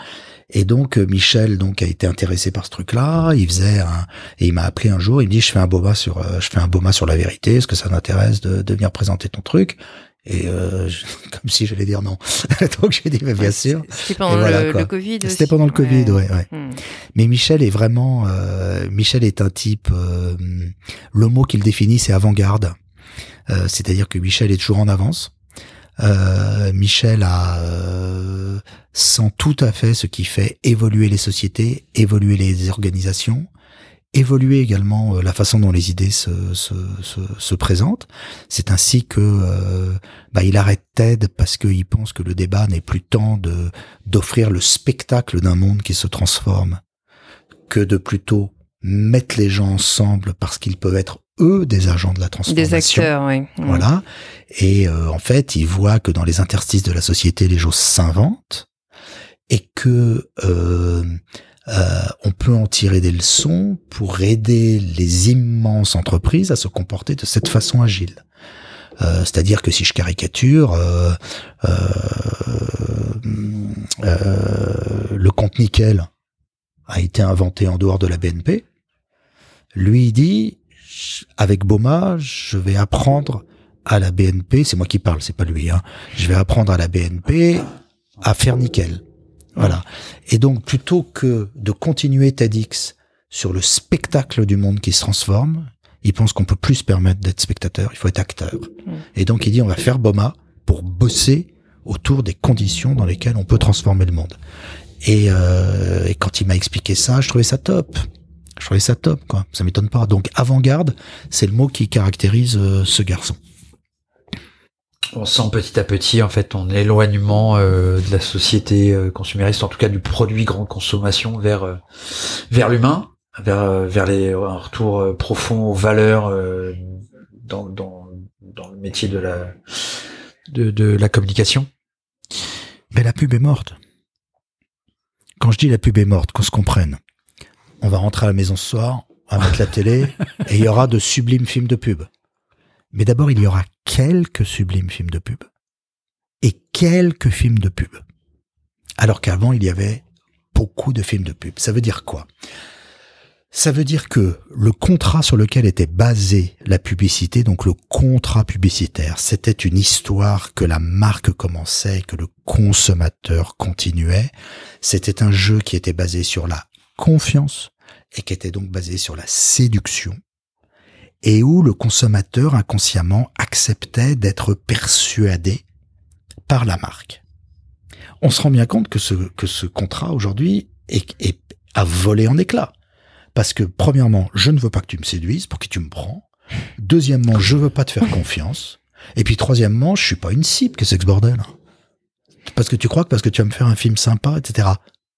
Speaker 3: Et donc euh, Michel donc a été intéressé par ce truc-là. Il faisait un et il m'a appelé un jour. Il me dit je fais un boma sur je fais un boma sur la vérité. Est-ce que ça t'intéresse de, de venir présenter ton truc? Et euh, comme si j'allais dire non. Donc j'ai dit bien sûr.
Speaker 1: C'était pendant le, Covid.
Speaker 3: C'était pendant le Covid, ouais. ouais, hmm. Mais Michel est vraiment, euh, Michel est un type. Euh, le mot qu'il définit, c'est avant-garde. Euh, c'est-à-dire que Michel est toujours en avance. Michel a sent tout à fait ce qui fait évoluer les sociétés, évoluer les organisations, évoluer également euh, la façon dont les idées se, se, se, se présentent. C'est ainsi que euh, bah, il arrête TED parce qu'il pense que le débat n'est plus temps de d'offrir le spectacle d'un monde qui se transforme que de plutôt mettre les gens ensemble parce qu'ils peuvent être eux des agents de la transformation.
Speaker 1: Des acteurs, oui.
Speaker 3: Voilà. Et euh, en fait, il voit que dans les interstices de la société, les choses s'inventent et que euh, euh, on peut en tirer des leçons pour aider les immenses entreprises à se comporter de cette façon agile. Euh, c'est-à-dire que si je caricature, euh, le compte nickel a été inventé en dehors de la BNP. Lui dit, avec Boma, je vais apprendre à la BNP, c'est moi qui parle, c'est pas lui, hein, je vais apprendre à la BNP à faire nickel. Voilà. Et donc, plutôt que de continuer TEDx sur le spectacle du monde qui se transforme, il pense qu'on peut plus se permettre d'être spectateur, il faut être acteur. Et donc, il dit, on va faire BOMA pour bosser autour des conditions dans lesquelles on peut transformer le monde. Et, euh, et quand il m'a expliqué ça, je trouvais ça top. Je trouvais ça top, quoi. Ça m'étonne pas. Donc, avant-garde, c'est le mot qui caractérise euh, ce garçon
Speaker 2: on sent petit à petit en fait ton éloignement euh, de la société euh, consumériste, en tout cas du produit grande consommation vers euh, vers l'humain, vers vers les un retour profond aux valeurs dans, dans dans le métier de la de, de la communication.
Speaker 3: Mais la pub est morte. Quand je dis la pub est morte, qu'on se comprenne. On va rentrer à la maison ce soir, on va mettre la télé et il y aura de sublimes films de pub. Mais d'abord, il y aura quelques sublimes films de pub. Et quelques films de pub. Alors qu'avant, il y avait beaucoup de films de pub. Ça veut dire quoi? Ça veut dire que le contrat sur lequel était basée la publicité, donc le contrat publicitaire, c'était une histoire que la marque commençait, que le consommateur continuait. C'était un jeu qui était basé sur la confiance et qui était donc basé sur la séduction et où le consommateur inconsciemment acceptait d'être persuadé par la marque. On se rend bien compte que ce, que ce contrat aujourd'hui est, est, a volé en éclats. Parce que premièrement, je ne veux pas que tu me séduises, pour qui tu me prends. Deuxièmement, je veux pas te faire confiance. Et puis troisièmement, je suis pas une cible, que c'est que ce bordel. Parce que tu crois que parce que tu vas me faire un film sympa, etc.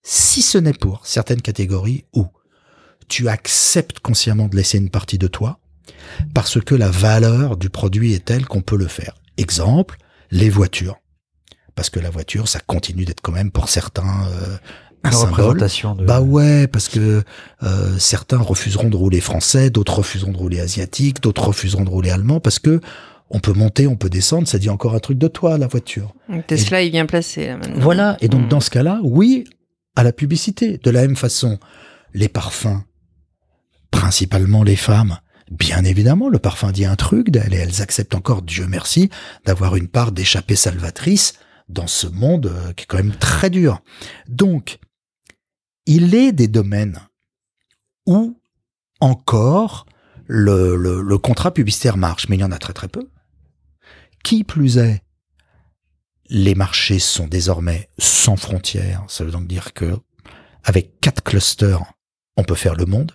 Speaker 3: Si ce n'est pour certaines catégories où tu acceptes consciemment de laisser une partie de toi, parce que la valeur du produit est telle qu'on peut le faire. Exemple, les voitures. Parce que la voiture, ça continue d'être quand même pour certains euh, un symbole.
Speaker 2: De...
Speaker 3: Bah ouais, parce que euh, certains refuseront de rouler français, d'autres refuseront de rouler asiatique, d'autres refuseront de rouler allemand, parce que on peut monter, on peut descendre, ça dit encore un truc de toi, la voiture.
Speaker 1: Tesla, il vient placer là, maintenant.
Speaker 3: Voilà, et donc hmm. dans ce cas-là, oui, à la publicité. De la même façon, les parfums, principalement les femmes, Bien évidemment, le parfum dit un truc d'elles et elles acceptent encore, Dieu merci, d'avoir une part d'échappée salvatrice dans ce monde euh, qui est quand même très dur. Donc, il est des domaines où encore le, le, contrat publicitaire marche, mais il y en a très très peu. Qui plus est, les marchés sont désormais sans frontières. Ça veut donc dire que avec quatre clusters, on peut faire le monde.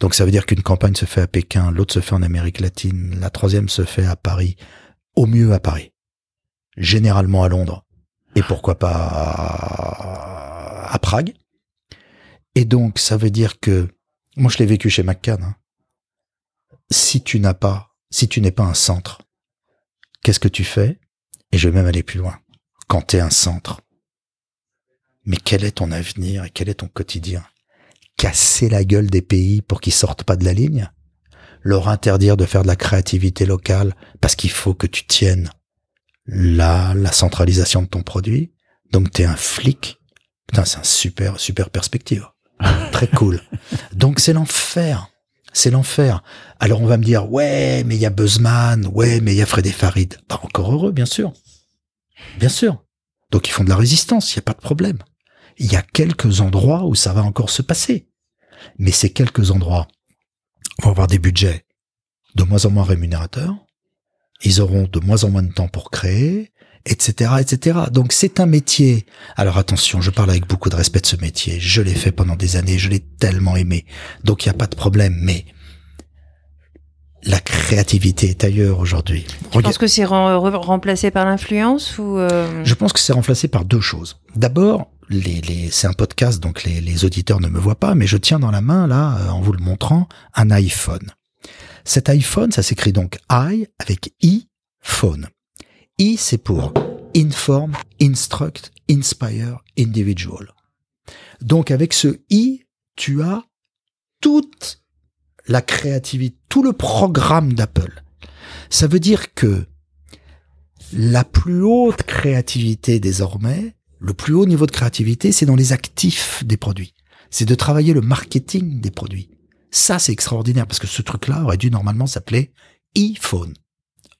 Speaker 3: Donc ça veut dire qu'une campagne se fait à Pékin, l'autre se fait en Amérique latine, la troisième se fait à Paris, au mieux à Paris, généralement à Londres, et pourquoi pas à, Prague. Et donc ça veut dire que, moi je l'ai vécu chez McCann, hein. si tu n'as pas, si tu n'es pas un centre, qu'est-ce que tu fais? Et je vais même aller plus loin. Quand tu es un centre, mais quel est ton avenir et quel est ton quotidien? Casser la gueule des pays pour qu'ils sortent pas de la ligne, leur interdire de faire de la créativité locale parce qu'il faut que tu tiennes la, la centralisation de ton produit. Donc t'es un flic. Putain, c'est un super, super perspective. Très cool. Donc c'est l'enfer. C'est l'enfer. Alors on va me dire, ouais, mais il y a Buzzman, ouais, mais il y a Fred et Farid. Bah, encore heureux, bien sûr. Bien sûr. Donc ils font de la résistance, il n'y a pas de problème. Il y a quelques endroits où ça va encore se passer. Mais ces quelques endroits vont avoir des budgets de moins en moins rémunérateurs. Ils auront de moins en moins de temps pour créer, etc., etc. Donc c'est un métier. Alors attention, je parle avec beaucoup de respect de ce métier. Je l'ai fait pendant des années, je l'ai tellement aimé. Donc il n'y a pas de problème. Mais la créativité est ailleurs aujourd'hui.
Speaker 1: Je pense que c'est remplacé par l'influence ou euh,
Speaker 3: Je pense que c'est remplacé par deux choses. D'abord, les, les, c'est un podcast, donc les, les, auditeurs ne me voient pas, mais je tiens dans la main, là, euh, en vous le montrant, un iPhone. Cet iPhone, ça s'écrit donc i avec i, phone. I, c'est pour inform, instruct, inspire, individual. Donc avec ce i, tu as toute la créativité, tout le programme d'Apple. Ça veut dire que la plus haute créativité désormais, le plus haut niveau de créativité, c'est dans les actifs des produits. C'est de travailler le marketing des produits. Ça, c'est extraordinaire parce que ce truc-là aurait dû normalement s'appeler e-phone.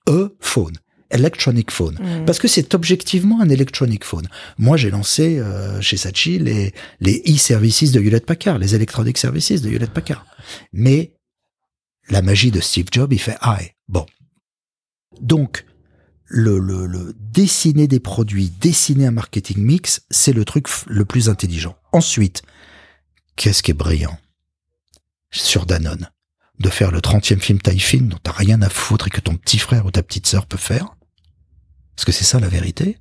Speaker 3: E-phone. Electronic phone. Mm. Parce que c'est objectivement un electronic phone. Moi, j'ai lancé euh, chez Sachi les, les e-services de Hewlett Packard, les electronic services de Hewlett Packard. Mais la magie de Steve Jobs, il fait ah bon. Donc le, le, le dessiner des produits, dessiner un marketing mix, c'est le truc le plus intelligent. Ensuite, qu'est-ce qui est brillant sur Danone? De faire le 30e film taille dont t'as rien à foutre et que ton petit frère ou ta petite sœur peut faire? Parce que c'est ça la vérité.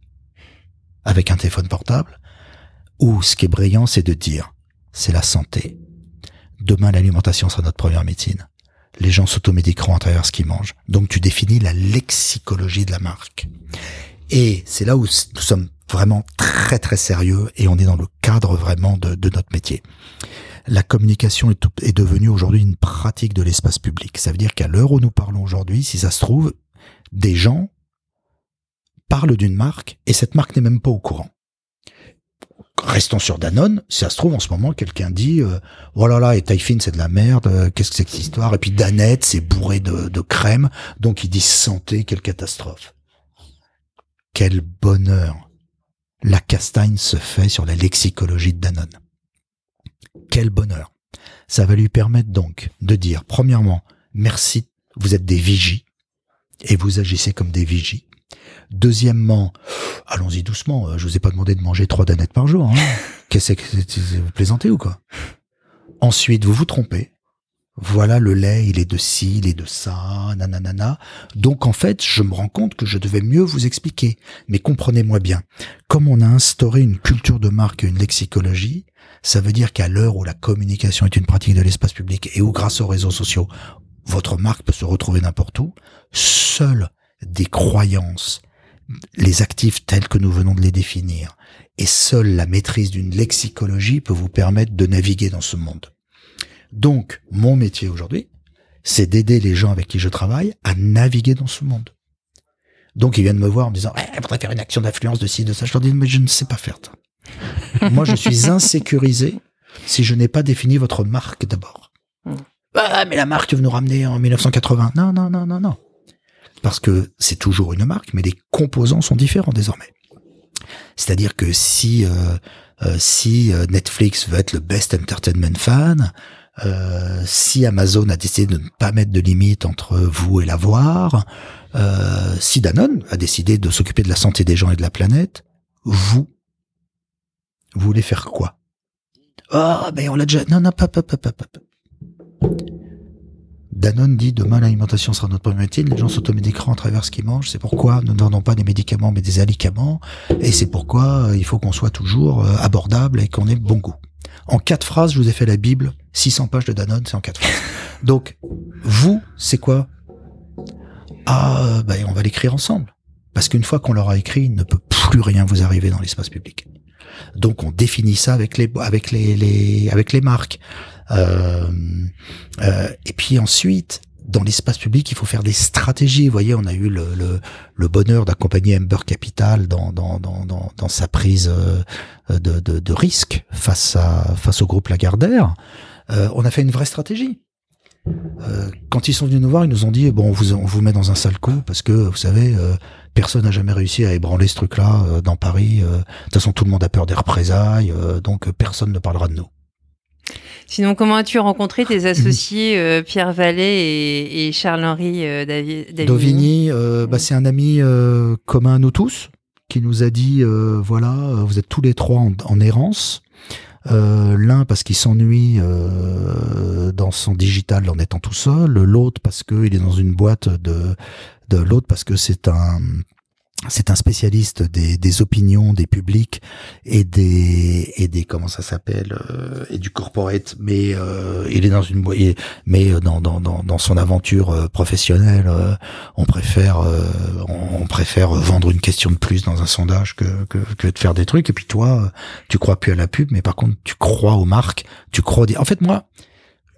Speaker 3: Avec un téléphone portable. Ou ce qui est brillant, c'est de dire, c'est la santé. Demain, l'alimentation sera notre première médecine les gens s'automédiqueront à travers ce qu'ils mangent. Donc tu définis la lexicologie de la marque. Et c'est là où nous sommes vraiment très très sérieux et on est dans le cadre vraiment de, notre métier. La communication est, est devenue aujourd'hui une pratique de l'espace public. Ça veut dire qu'à l'heure où nous parlons aujourd'hui, si ça se trouve, des gens parlent d'une marque et cette marque n'est même pas au courant restons sur Danone, si ça se trouve en ce moment quelqu'un dit euh, oh là là et Taifin c'est de la merde, euh, qu'est-ce que c'est que cette histoire? Et puis Danette c'est bourré de, crème, donc ils disent santé, quelle catastrophe. Quel bonheur la castagne se fait sur la lexicologie de Danone. Quel bonheur. Ça va lui permettre donc de dire premièrement merci, vous êtes des vigies et vous agissez comme des vigies. Deuxièmement, allons-y doucement. Euh, je vous ai pas demandé de manger trois danettes par jour. Hein. Qu'est-ce que vous plaisantez ou quoi? Ensuite, vous vous trompez. Voilà le lait, il est de ci, il est de ça, nanana. Donc en fait, je me rends compte que je devais mieux vous expliquer. Mais comprenez-moi bien, comme on a instauré une culture de marque et une lexicologie, ça veut dire qu'à l'heure où la communication est une pratique de l'espace public et où grâce aux réseaux sociaux, votre marque peut se retrouver n'importe où, seules des croyances, les actifs tels que nous venons de les définir, et seule la maîtrise d'une lexicologie peut vous permettre de naviguer dans ce monde. Donc, mon métier aujourd'hui, c'est d'aider les gens avec qui je travaille à naviguer dans ce monde. Donc, ils viennent me voir en me disant, eh, faudrait faire une action d'influence de ci, de ça. Je leur dis, mais je ne sais pas faire ça. Moi, je suis insécurisé si je n'ai pas défini votre marque d'abord. Hmm. Ah, mais la marque, vous nous ramener en 1980. Non, non, non, non, non parce que c'est toujours une marque, mais les composants sont différents désormais. C'est-à-dire que si euh, euh, si euh, Netflix veut être le best entertainment fan, si Amazon a décidé de ne pas mettre de limite entre vous et l'avoir, si Danone a décidé de s'occuper de la santé des gens et de la planète, vous, vous voulez faire quoi? Ah, ben on l'a déjà. Non, non, pas, pas, pas, pas, pas. Danone dit demain l'alimentation sera notre métier, les gens s'automédiqueront à travers ce qu'ils mangent, c'est pourquoi nous ne vendons pas des médicaments mais des alicaments, et c'est pourquoi euh, il faut qu'on soit toujours euh, abordable et qu'on ait bon goût. En quatre phrases, je vous ai fait la Bible, 600 pages de Danone, c'est en quatre phrases. Donc, vous, c'est quoi? Ah, ben on va l'écrire ensemble. Parce qu'une fois qu'on l'aura écrit, il ne peut plus rien vous arriver dans l'espace public. Donc on définit ça avec les avec les avec les marques. Euh, euh, et puis ensuite, dans l'espace public, il faut faire des stratégies. Vous voyez, on a eu le, le, le bonheur d'accompagner Amber Capital dans, dans, dans, dans, dans sa prise euh, de, de, de, risque face, à, face au groupe Lagardère. Euh, on a fait une vraie stratégie. Euh, quand ils sont venus nous voir, ils nous ont dit bon, on vous, on vous met dans un sale coup parce que vous savez, euh, personne n'a jamais réussi à ébranler ce truc-là dans Paris. de toute façon, tout le monde a peur des représailles, donc personne ne parlera de nous.
Speaker 1: Sinon, comment as-tu rencontré tes associés euh, Pierre Vallée et, et Charles-Henri euh, Davigny
Speaker 3: Dovigny, euh, bah, c'est un ami commun à nous tous qui nous a dit voilà, vous êtes tous les trois en, en errance. L'un parce qu'il s'ennuie dans son digital en étant tout seul, l'autre parce qu'il est dans une boîte de, de l'autre parce que c'est un c'est un spécialiste des, des, opinions des publics et des et des comment ça s'appelle euh, et du corporate mais euh, il est dans une mais dans dans dans, dans son aventure euh, professionnelle on préfère on, préfère vendre une question de plus dans un sondage que, que que de faire des trucs. Et puis toi tu crois plus à la pub mais par contre tu crois aux marques tu crois en fait moi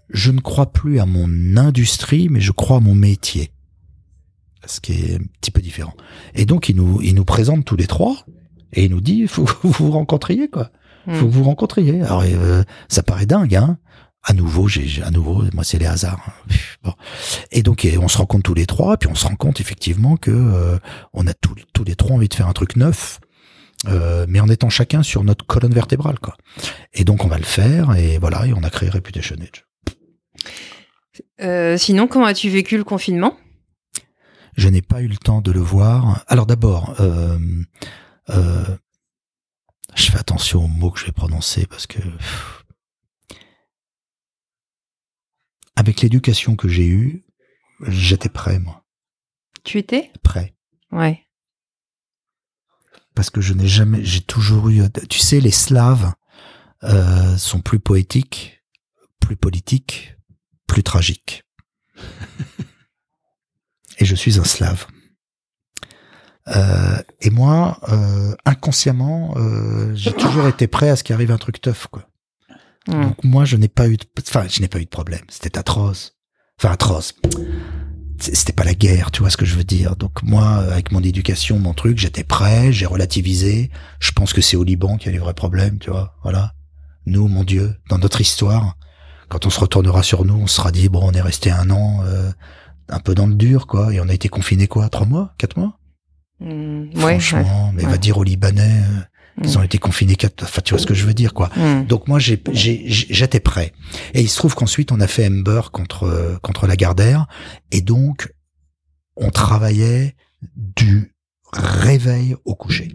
Speaker 3: je ne crois plus à mon industrie mais je crois à mon métier ce qui est un petit peu différent. Et donc il nous il nous présente tous les trois et il nous dit il faut que vous vous rencontriez quoi. Il faut que vous vous rencontriez. Alors euh, ça paraît dingue hein. À nouveau, j'ai à nouveau, moi c'est les hasards. Hein. Bon. Et donc on se rencontre tous les trois, puis on se rend compte effectivement que euh, on a tous les trois envie de faire un truc neuf, euh, mais en étant chacun sur notre colonne vertébrale quoi. Et donc on va le faire et voilà, et on a créé Reputation Edge.
Speaker 1: sinon, comment as-tu vécu le confinement?
Speaker 3: Je n'ai pas eu le temps de le voir. Alors d'abord, euh, euh, je fais attention aux mots que je vais prononcer parce que avec l'éducation que j'ai eue, j'étais prêt, moi.
Speaker 1: Tu étais?
Speaker 3: Prêt.
Speaker 1: Ouais.
Speaker 3: Parce que je n'ai jamais, j'ai toujours eu, tu sais, les Slaves euh, sont plus poétiques, plus politiques, plus tragiques. et je suis un slave. Euh, et moi, euh, inconsciemment, euh, j'ai toujours été prêt à ce qu'il arrive un truc tough, quoi. Hmm. Donc moi, je n'ai pas eu, de, enfin, je n'ai pas eu de problème. C'était atroce, enfin atroce. C'était pas la guerre, tu vois ce que je veux dire. Donc moi, avec mon éducation, mon truc, j'étais prêt, j'ai relativisé. Je pense que c'est au Liban qu'il y a les vrais problèmes, tu vois. Voilà. Nous, mon Dieu, dans notre histoire, quand on se retournera sur nous, on sera dit bon, on est resté un an. Euh, un peu dans le dur, quoi. Et on a été confiné quoi, trois mois, quatre mois?
Speaker 1: Mmh,
Speaker 3: Franchement, mais va dire aux Libanais, euh, ils ont mmh. été confinés quatre. Enfin, tu vois ce que je veux dire, quoi. Mmh. Donc moi, j'ai, j'étais prêt. Et il se trouve qu'ensuite, on a fait Ember contre contre la Gardère, et donc on travaillait du réveil au coucher.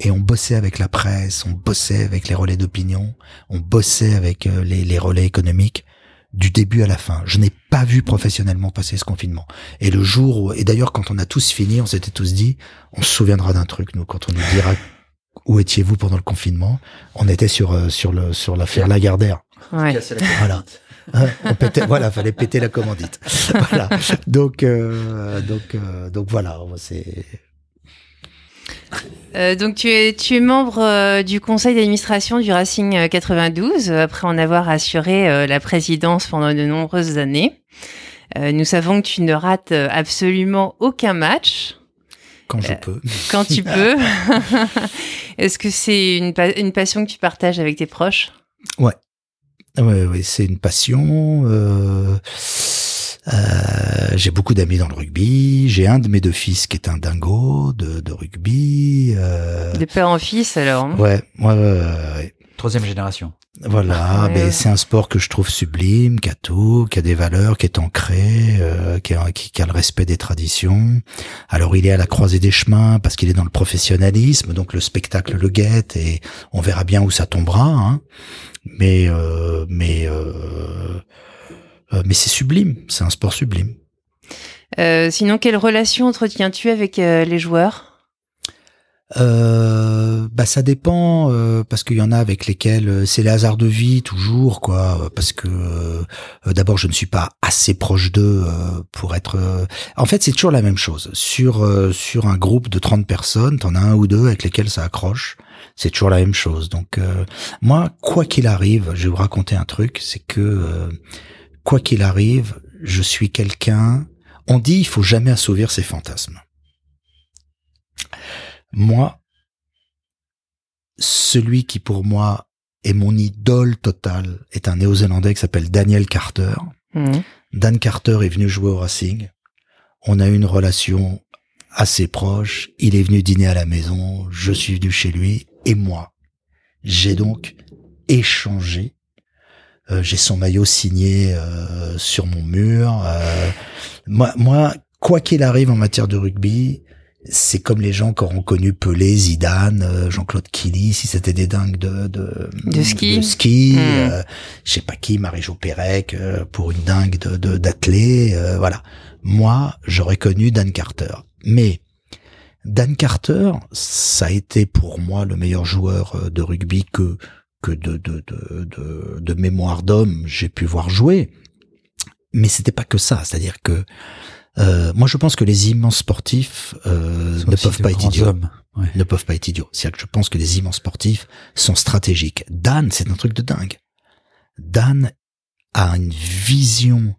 Speaker 3: Et on bossait avec la presse, on bossait avec les relais d'opinion, on bossait avec euh, les, les relais économiques du début à la fin. Je n'ai pas vu professionnellement passer ce confinement. Et le jour où, et d'ailleurs quand on a tous fini, on s'était tous dit, on se souviendra d'un truc, nous, quand on nous dira où étiez-vous pendant le confinement, on était sur euh, sur le sur l'affaire Lagardère.
Speaker 1: Ouais.
Speaker 3: Voilà. Hein, on pétait, voilà, fallait péter la commandite. Voilà. Donc euh, donc euh, donc voilà, c'est
Speaker 1: euh, donc tu es, tu es membre euh, du conseil d'administration du Racing 92 euh, après en avoir assuré la présidence pendant de nombreuses années. nous savons que tu ne rates absolument aucun match.
Speaker 3: Quand je peux.
Speaker 1: Quand tu peux. Est-ce que c'est une, une passion que tu partages avec tes proches?
Speaker 3: Ouais. Ouais, ouais, c'est une passion. Euh, j'ai beaucoup d'amis dans le rugby. J'ai un de mes deux fils qui est un dingo de, de rugby. Euh...
Speaker 1: De père en fils alors. Hein
Speaker 3: ouais, ouais, ouais,
Speaker 2: Troisième génération.
Speaker 3: Voilà, mais c'est un sport que je trouve sublime, qui a tout, qui a des valeurs, qui est ancré, euh, qui, a, qui, a le respect des traditions. Alors il est à la croisée des chemins parce qu'il est dans le professionnalisme, donc le spectacle le guette et on verra bien où ça tombera. Hein. Mais euh, mais euh, euh, mais c'est sublime, c'est un sport sublime.
Speaker 1: Euh, sinon, quelle relation entretiens-tu avec euh, les joueurs?
Speaker 3: Euh, bah ça dépend parce qu'il y en a avec lesquels c'est les hasards de vie toujours quoi parce que d'abord je ne suis pas assez proche d'eux pour être en fait c'est toujours la même chose sur sur un groupe de 30 personnes t'en as un ou deux avec lesquels ça accroche C'est toujours la même chose. Donc moi, quoi qu'il arrive, je vais vous raconter un truc, c'est que quoi qu'il arrive, je suis quelqu'un. On dit il faut jamais assouvir ses fantasmes. Moi, celui qui pour moi est mon idole totale est un néo-zélandais qui s'appelle Daniel Carter.
Speaker 1: Mhm.
Speaker 3: Dan Carter est venu jouer au Racing. On a eu une relation assez proche. Il est venu dîner à la maison. Je suis venu chez lui. Et moi, j'ai donc échangé. Euh, j'ai son maillot signé euh, sur mon mur. Euh, moi, moi, quoi qu'il arrive en matière de rugby, c'est comme les gens qui auront connu Pelé, Zidane, Jean-Claude Killy, si c'était des dingues de de,
Speaker 1: De ski.
Speaker 3: de ski,
Speaker 1: Mm.
Speaker 3: euh, je sais pas qui, Marie-Jo Pérec, euh, pour une dingue de de- d'athlée, euh, voilà. Moi, j'aurais connu Dan Carter, mais Dan Carter, ça a été pour moi le meilleur joueur de rugby que que de de de de, de mémoire d'homme j'ai pu voir jouer. Mais c'était pas que ça, c'est-à-dire que euh, moi je pense que les immenses sportifs euh, ne peuvent pas être idiots
Speaker 2: hommes. Ouais.
Speaker 3: ne peuvent pas être idiots. C'est-à-dire que je pense que les immenses sportifs sont stratégiques. Dan, c'est un truc de dingue. Dan a une vision,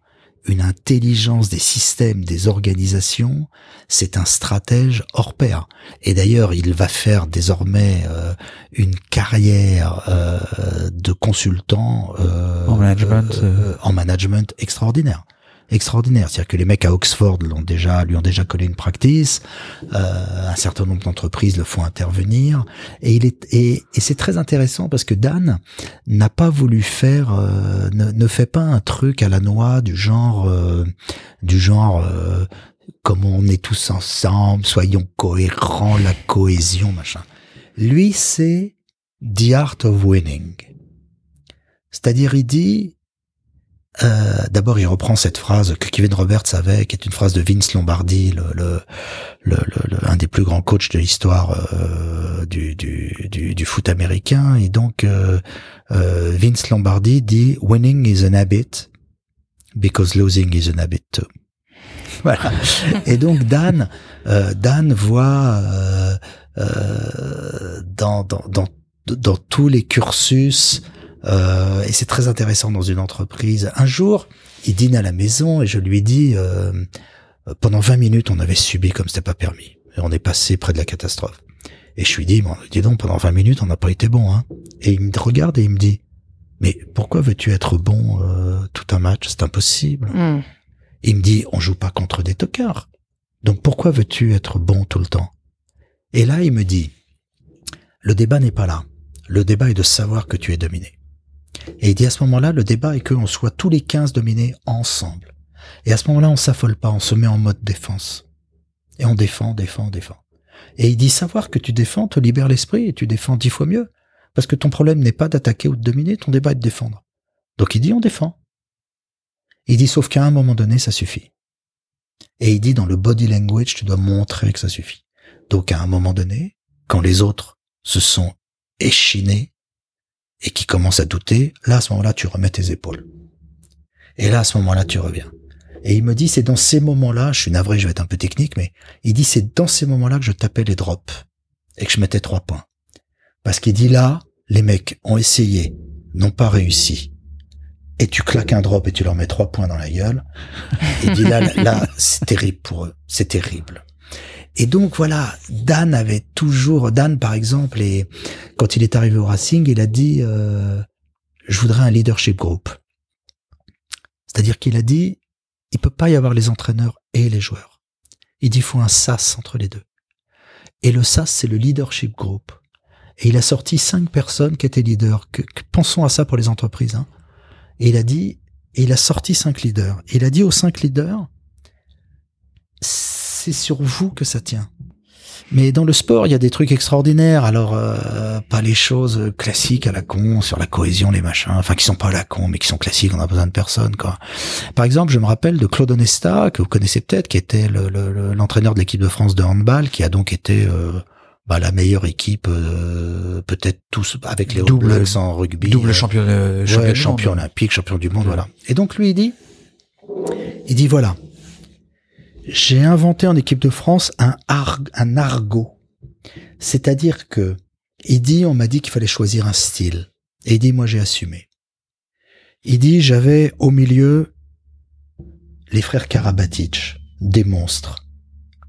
Speaker 3: une intelligence des systèmes, des organisations. C'est un stratège hors pair. Et d'ailleurs, il va faire désormais euh, une carrière euh, de consultant euh,
Speaker 2: En management,
Speaker 3: euh, en management extraordinaire extraordinaire. C'est-à-dire que les mecs à Oxford l'ont déjà, lui ont déjà collé une practice. Euh, un certain nombre d'entreprises le font intervenir. Et il est et, et c'est très intéressant parce que Dan n'a pas voulu faire, euh, ne, ne fait pas un truc à la noix du genre, euh, du genre. euh, comme on est tous ensemble, soyons cohérents, la cohésion, machin. Lui, c'est the art of winning. C'est-à-dire, il dit, euh, d'abord, il reprend cette phrase que Kevin Roberts avait, qui est une phrase de Vince Lombardi, le, le, le, le- un des plus grands coachs de l'histoire euh, du, du, du, du foot américain. Et donc, euh, euh, Vince Lombardi dit "Winning is an habit because losing is an habit too." Voilà. Et donc Dan, euh, Dan voit euh, dans, dans, dans, dans tous les cursus euh, et c'est très intéressant dans une entreprise. Un jour, il dîne à la maison et je lui dis, euh, pendant 20 minutes, on avait subi comme c'était pas permis. Et on est passé près de la catastrophe. Et je lui dis, bon, dis donc, pendant 20 minutes, on n'a pas été bon. Hein. Et il me regarde et il me dit, mais pourquoi veux-tu être bon euh, tout un match? C'est impossible.
Speaker 1: Mhm.
Speaker 3: Il me dit, on joue pas contre des tocards. Donc pourquoi veux-tu être bon tout le temps? Et là, il me dit, le débat n'est pas là. Le débat est de savoir que tu es dominé. Et il dit à ce moment-là, le débat est qu'on soit tous les 15 dominés ensemble. Et à ce moment-là, on s'affole pas, on se met en mode défense. Et on défend, défend, défend. Et il dit, savoir que tu défends te libère l'esprit et tu défends dix fois mieux. Parce que ton problème n'est pas d'attaquer ou de dominer, ton débat est de défendre. Donc il dit, on défend. Il dit, sauf qu'à un moment donné, ça suffit. Et il dit, dans le body language, tu dois montrer que ça suffit. Donc à un moment donné, quand les autres se sont échinés et qui commencent à douter, là, à ce moment-là, tu remets tes épaules. Et là, à ce moment-là, tu reviens. Et il me dit, c'est dans ces moments-là, je suis navré, je vais être un peu technique, mais il dit, c'est dans ces moments-là que je tapais les drops et que je mettais trois points. Parce qu'il dit là, les mecs ont essayé, n'ont pas réussi. Et tu claques un drop et tu leur mets trois points dans la gueule. Il dit là, là, c'est terrible pour eux. C'est terrible. Et donc voilà, Dan avait toujours, Dan par exemple, et quand il est arrivé au Racing, il a dit, euh, je voudrais un leadership group. C'est-à-dire qu'il a dit, il peut pas y avoir les entraîneurs et les joueurs. Il dit, il faut un SAS entre les deux. Et le SAS, c'est le leadership group. Et il a sorti cinq personnes qui étaient leaders. Pensons à ça pour les entreprises. Hein. Et il a dit, il a sorti cinq leaders. Il a dit aux cinq leaders, c'est sur vous que ça tient. Mais dans le sport, il y a des trucs extraordinaires. Alors, euh, pas les choses classiques à la con, sur la cohésion, les machins, enfin qui sont pas à la con, mais qui sont classiques, on a besoin de personne, quoi. Par exemple, je me rappelle de Claude Onesta, que vous connaissez peut-être, qui était le- le- le- l'entraîneur de l'équipe de France de handball, qui a donc été euh, bah, la meilleure équipe, euh, peut-être tous avec les
Speaker 2: Double-
Speaker 3: Blacks en rugby.
Speaker 2: Double champion,
Speaker 3: Ouais,
Speaker 2: champion,
Speaker 3: champion olympique, champion du monde,
Speaker 2: Ouais.
Speaker 3: voilà. Et donc lui, il dit, il dit voilà, j'ai inventé en équipe de France un, ar- un argot, c'est-à-dire que Il dit, on m'a dit qu'il fallait choisir un style. Et il dit, moi j'ai assumé. Il dit, j'avais au milieu les frères Karabatic, des monstres,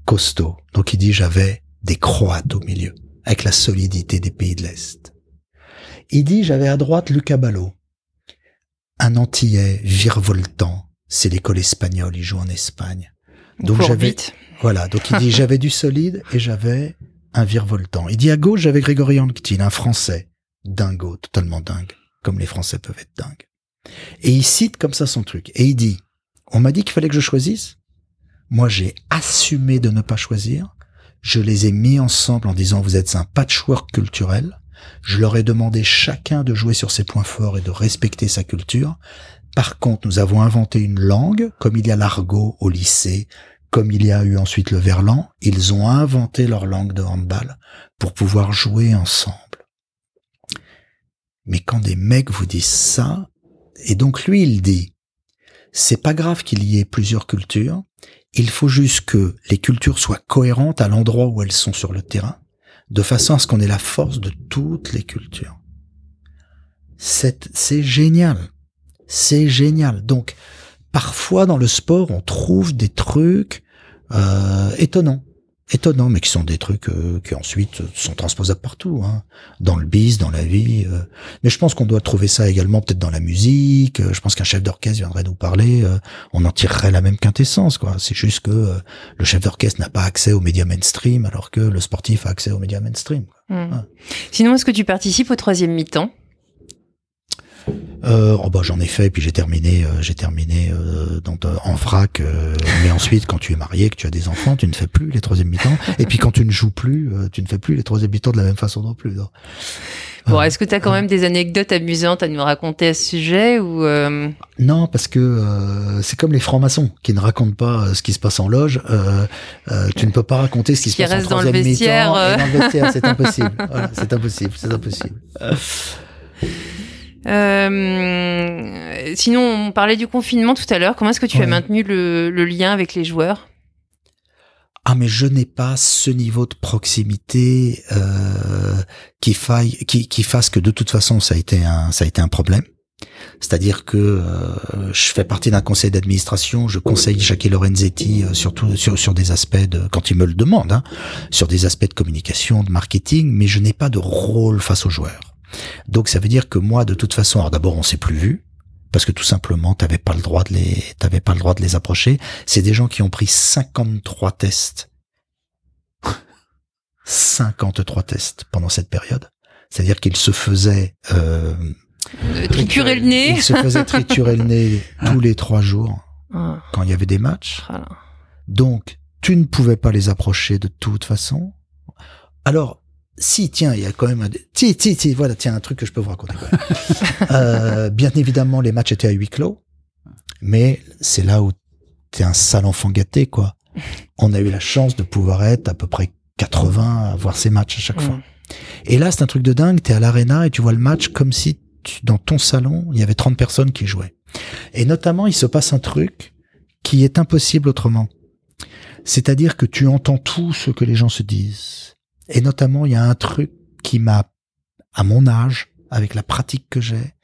Speaker 3: costauds. Donc il dit, j'avais des Croates au milieu, avec la solidité des pays de l'Est. Il dit, j'avais à droite Lucas Ballot, un Antillais virevoltant. C'est l'école espagnole, il joue en Espagne. Donc j'avais, voilà. Donc il dit, j'avais du solide et j'avais un virevoltant. Il dit à gauche, j'avais Grégory Anctil, un Français, dingo, totalement dingue, comme les Français peuvent être dingues. Et il cite comme ça son truc. Et il dit, on m'a dit qu'il fallait que je choisisse. Moi, j'ai assumé de ne pas choisir. Je les ai mis ensemble en disant, vous êtes un patchwork culturel. Je leur ai demandé chacun de jouer sur ses points forts et de respecter sa culture. Par contre, nous avons inventé une langue, comme il y a l'argot au lycée, comme il y a eu ensuite le verlan, ils ont inventé leur langue de handball pour pouvoir jouer ensemble. Mais quand des mecs vous disent ça, et donc lui il dit, c'est pas grave qu'il y ait plusieurs cultures, il faut juste que les cultures soient cohérentes à l'endroit où elles sont sur le terrain, de façon à ce qu'on ait la force de toutes les cultures. C'est génial. C'est génial. Donc, parfois dans le sport, on trouve des trucs euh, étonnants étonnants, mais qui sont des trucs euh, qui ensuite sont transposables partout, hein, dans le bis, dans la vie. Euh. Mais je pense qu'on doit trouver ça également peut-être dans la musique. Je pense qu'un chef d'orchestre viendrait nous parler, on en tirerait la même quintessence. quoi. C'est juste que le chef d'orchestre n'a pas accès aux médias mainstream, alors que le sportif a accès aux médias mainstream.
Speaker 1: Hmm. Sinon, est-ce que tu participes au troisième mi-temps?
Speaker 3: Euh, oh bah j'en ai fait puis j'ai terminé euh, j'ai terminé euh, en frac mais ensuite quand tu es marié que tu as des enfants tu ne fais plus les troisième mi-temps et puis quand tu ne joues plus tu ne fais plus les troisième mi-temps de la même façon non plus
Speaker 1: Bon, est-ce que tu as quand même des anecdotes amusantes à nous raconter à ce sujet ou
Speaker 3: Non, parce que c'est comme les francs-maçons qui ne racontent pas ce qui se passe en loge. tu ne peux pas raconter ce qui, se passe en troisième mi-temps. Dans le vestiaire, c'est impossible. Voilà, c'est impossible, c'est impossible.
Speaker 1: Euh, sinon, on parlait du confinement tout à l'heure. Comment est-ce que tu as maintenu le, lien avec les joueurs?
Speaker 3: Ah mais je n'ai pas ce niveau de proximité euh, qui faille, qui, qui fasse que de toute façon ça a été un ça a été un problème. C'est-à-dire que euh, je fais partie d'un conseil d'administration, je conseille Jacques Lorenzetti euh, surtout sur, sur des aspects de, quand il me le demande, hein, sur des aspects de communication, de marketing, mais je n'ai pas de rôle face aux joueurs. Donc ça veut dire que moi, de toute façon, alors d'abord on s'est plus vu parce que tout simplement t'avais pas le droit de les, t'avais pas le droit de les approcher. C'est des gens qui ont pris 53 tests, 53 tests pendant cette période. C'est-à-dire qu'ils se faisaient euh,
Speaker 1: triturer le nez.
Speaker 3: Ils se faisaient triturer le nez tous les trois jours ah. quand il y avait des matchs. Donc tu ne pouvais pas les approcher de toute façon. Alors si, tiens, il y a quand même un... Si, si, si, voilà, tiens, un truc que je peux vous raconter. euh, bien évidemment, les matchs étaient à huis clos, mais c'est là où t'es un sale enfant gâté, quoi. On a eu la chance de pouvoir être à peu près 80 à voir ces matchs à chaque fois. Mm. Et là, c'est un truc de dingue, t'es à l'arena et tu vois le match comme si dans ton salon, il y avait 30 personnes qui jouaient. Et notamment, il se passe un truc qui est impossible autrement. C'est-à-dire que tu entends tout ce que les gens se disent et notamment, il y a un truc qui m'a, à mon âge, avec la pratique que j'ai,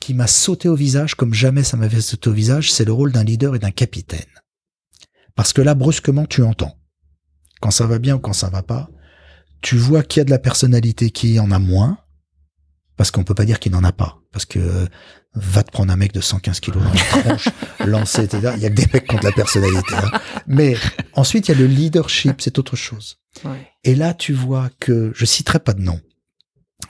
Speaker 3: qui m'a sauté au visage comme jamais ça m'avait sauté au visage, c'est le rôle d'un leader et d'un capitaine. Parce que là, brusquement, tu entends. Quand ça va bien ou quand ça va pas, tu vois qu'il y a de la personnalité qui en a moins, parce qu'on peut pas dire qu'il n'en a pas. Parce que va te prendre un mec de 115 kilos dans la tronche, lancer, etc. Il y a que des mecs contre la personnalité. Hein. Mais ensuite, il y a le leadership, c'est autre chose. Et là, tu vois que, je citerai pas de nom,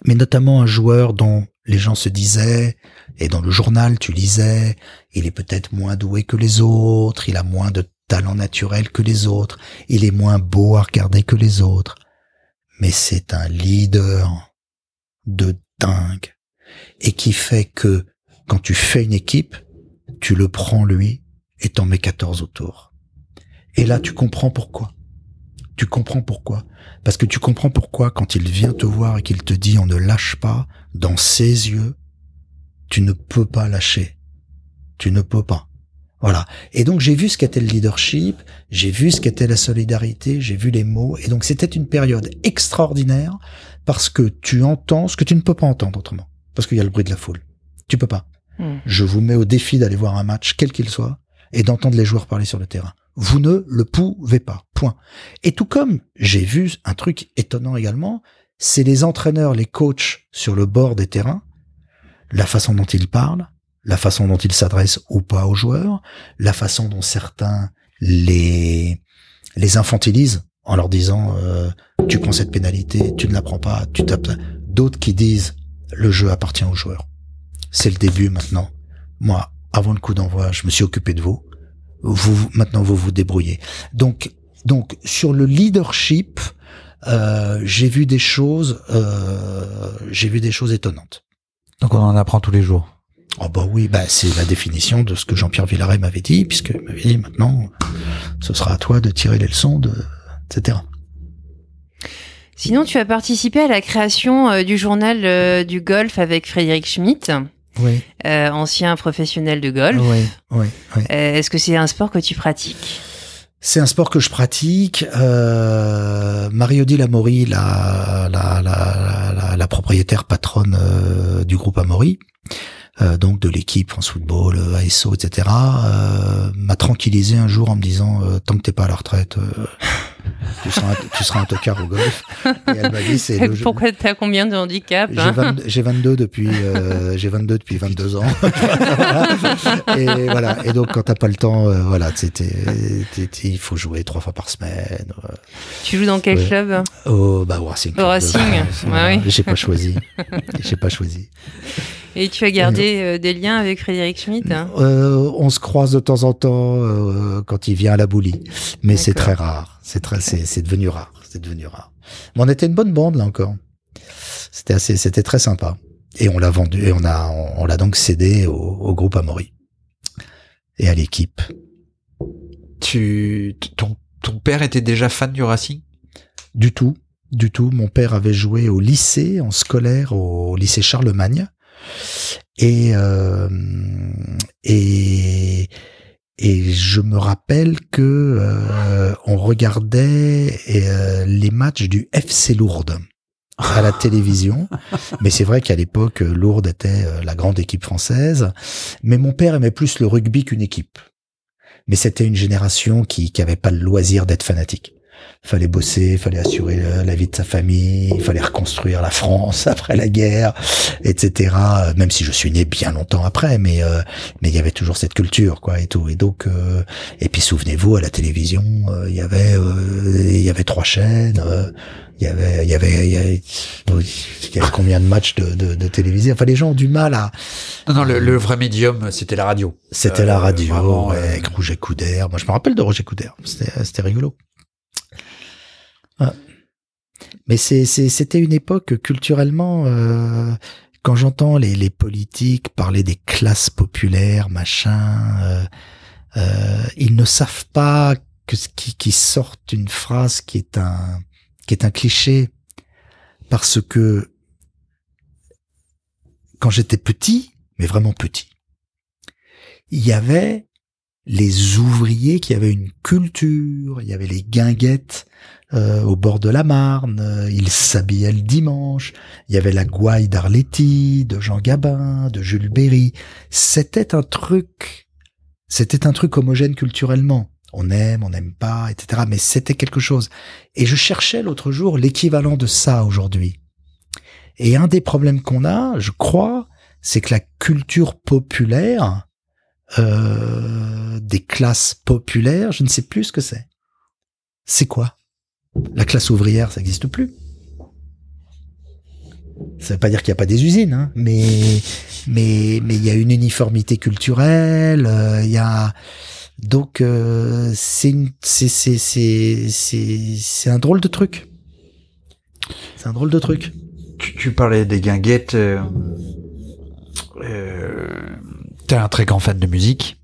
Speaker 3: mais notamment un joueur dont les gens se disaient, et dans le journal tu lisais, il est peut-être moins doué que les autres, il a moins de talent naturel que les autres, il est moins beau à regarder que les autres, mais c'est un leader de dingue, et qui fait que quand tu fais une équipe, tu le prends lui et t'en mets 14 autour. Et là, tu comprends pourquoi. Tu comprends pourquoi. Parce que tu comprends pourquoi quand il vient te voir et qu'il te dit on ne lâche pas, dans ses yeux, tu ne peux pas lâcher. Tu ne peux pas. Voilà. Et donc j'ai vu ce qu'était le leadership, j'ai vu ce qu'était la solidarité, j'ai vu les mots. Et donc c'était une période extraordinaire parce que tu entends ce que tu ne peux pas entendre autrement. Parce qu'il y a le bruit de la foule. Tu peux pas.
Speaker 1: Hmm.
Speaker 3: Je vous mets au défi d'aller voir un match, quel qu'il soit, et d'entendre les joueurs parler sur le terrain. Vous ne le pouvez pas. Point. Et tout comme j'ai vu un truc étonnant également, c'est les entraîneurs, les coachs sur le bord des terrains, la façon dont ils parlent, la façon dont ils s'adressent ou pas aux joueurs, la façon dont certains les les infantilisent en leur disant euh, tu prends cette pénalité, tu ne la prends pas, tu tapes. D'autres qui disent le jeu appartient aux joueurs. C'est le début maintenant. Moi, avant le coup d'envoi, je me suis occupé de vous. Vous maintenant vous vous débrouillez. Donc donc sur le leadership, euh, j'ai vu des choses, euh, j'ai vu des choses étonnantes.
Speaker 2: Donc on en apprend tous les jours.
Speaker 3: Oh bah oui, bah c'est la définition de ce que Jean-Pierre Villaret m'avait dit, puisque il m'avait dit maintenant, ce sera à toi de tirer les leçons de, etc.
Speaker 1: Sinon, tu as participé à la création euh, du journal euh, du golf avec Frédéric Schmitt,
Speaker 3: Oui,
Speaker 1: euh, ancien professionnel de golf.
Speaker 3: oui.
Speaker 1: Euh, Est-ce que c'est un sport que tu pratiques?
Speaker 3: C'est un sport que je pratique. Euh, Marie-Odile Amaury, la, la, la, la, la propriétaire patronne euh, du groupe Amaury, euh, donc de l'équipe France Football, euh, ASO, etc., euh, m'a tranquillisé un jour en me disant euh, tant que t'es pas à la retraite, euh, tu seras un, tu seras un tocard au golf. Et elle m'a dit c'est le jeu-
Speaker 1: Pourquoi t'as combien de handicap
Speaker 3: J'ai
Speaker 1: hein
Speaker 3: 22, j'ai 22 depuis euh, j'ai 22 depuis 22 ans. et voilà. Et donc quand t'as pas le temps, euh, voilà, c'était il faut jouer trois fois par semaine. euh,
Speaker 1: Tu joues dans quel
Speaker 3: Ouais.
Speaker 1: club?
Speaker 3: Au bah Racing.
Speaker 1: Au Racing, ouais, oui.
Speaker 3: J'ai pas choisi. J'ai pas choisi.
Speaker 1: Et tu as gardé euh, des liens avec Frédéric Schmitt hein?
Speaker 3: Euh, on se croise de temps en temps euh, quand il vient à la boulie, mais c'est très rare. C'est très c'est c'est devenu rare. C'est devenu rare. Mais on était une bonne bande là encore. C'était assez c'était très sympa. Et on l'a vendu et on a on, on l'a donc cédé au, au groupe Amaury et à l'équipe.
Speaker 2: Tu, ton, ton père était déjà fan du Racing?
Speaker 3: Du tout, du tout. Mon père avait joué au lycée, en scolaire, au lycée Charlemagne. Et, euh, et, et je me rappelle que euh, on regardait euh, les matchs du FC Lourdes à la télévision. Mais c'est vrai qu'à l'époque, Lourdes était la grande équipe française. Mais mon père aimait plus le rugby qu'une équipe. Mais c'était une génération qui qui avait pas le loisir d'être fanatique fallait bosser, fallait assurer la vie de sa famille, il fallait reconstruire la France après la guerre, etc. Euh, Même si je suis né bien longtemps après, mais euh, mais il y avait toujours cette culture, quoi, et tout. Et donc, euh, et puis souvenez-vous, à la télévision, euh, il y avait euh, il y avait trois chaînes. euh, il y avait, il y avait, il y avait, il y avait combien de matchs de, de, de télévisés Enfin, les gens ont du mal à.
Speaker 2: Non, non, le, le vrai médium, c'était la radio.
Speaker 3: C'était la radio,
Speaker 2: vraiment,
Speaker 3: avec Roger Coudert. Moi, je me rappelle de Roger Coudert. C'était, c'était rigolo. Mais c'était une époque culturellement. euh, quand j'entends les, les politiques parler des classes populaires, machin, euh, euh, ils ne savent pas que ce qui, qui sortent une phrase qui est un, qui est un cliché, parce que quand j'étais petit, mais vraiment petit, il y avait les ouvriers qui avaient une culture, il y avait les guinguettes euh, au bord de la Marne, euh, ils s'habillaient le dimanche, il y avait la gouaille d'Arletty, de Jean Gabin, de Jules Berry. C'était un truc, c'était un truc homogène culturellement. On aime, on n'aime pas, etc. Mais c'était quelque chose. Et je cherchais l'autre jour l'équivalent de ça aujourd'hui. Et un des problèmes qu'on a, je crois, c'est que la culture populaire, euh, des classes populaires, je ne sais plus ce que c'est. C'est quoi? La classe ouvrière, ça n'existe plus. Ça veut pas dire qu'il n'y a pas des usines, hein, mais mais mais il y a une uniformité culturelle, euh, il y a donc euh, c'est une- c'est c'est c'est c'est c'est un drôle de truc. C'est un drôle de truc.
Speaker 2: tu, tu parlais des guinguettes. Euh, euh, T'es un très grand fan de musique,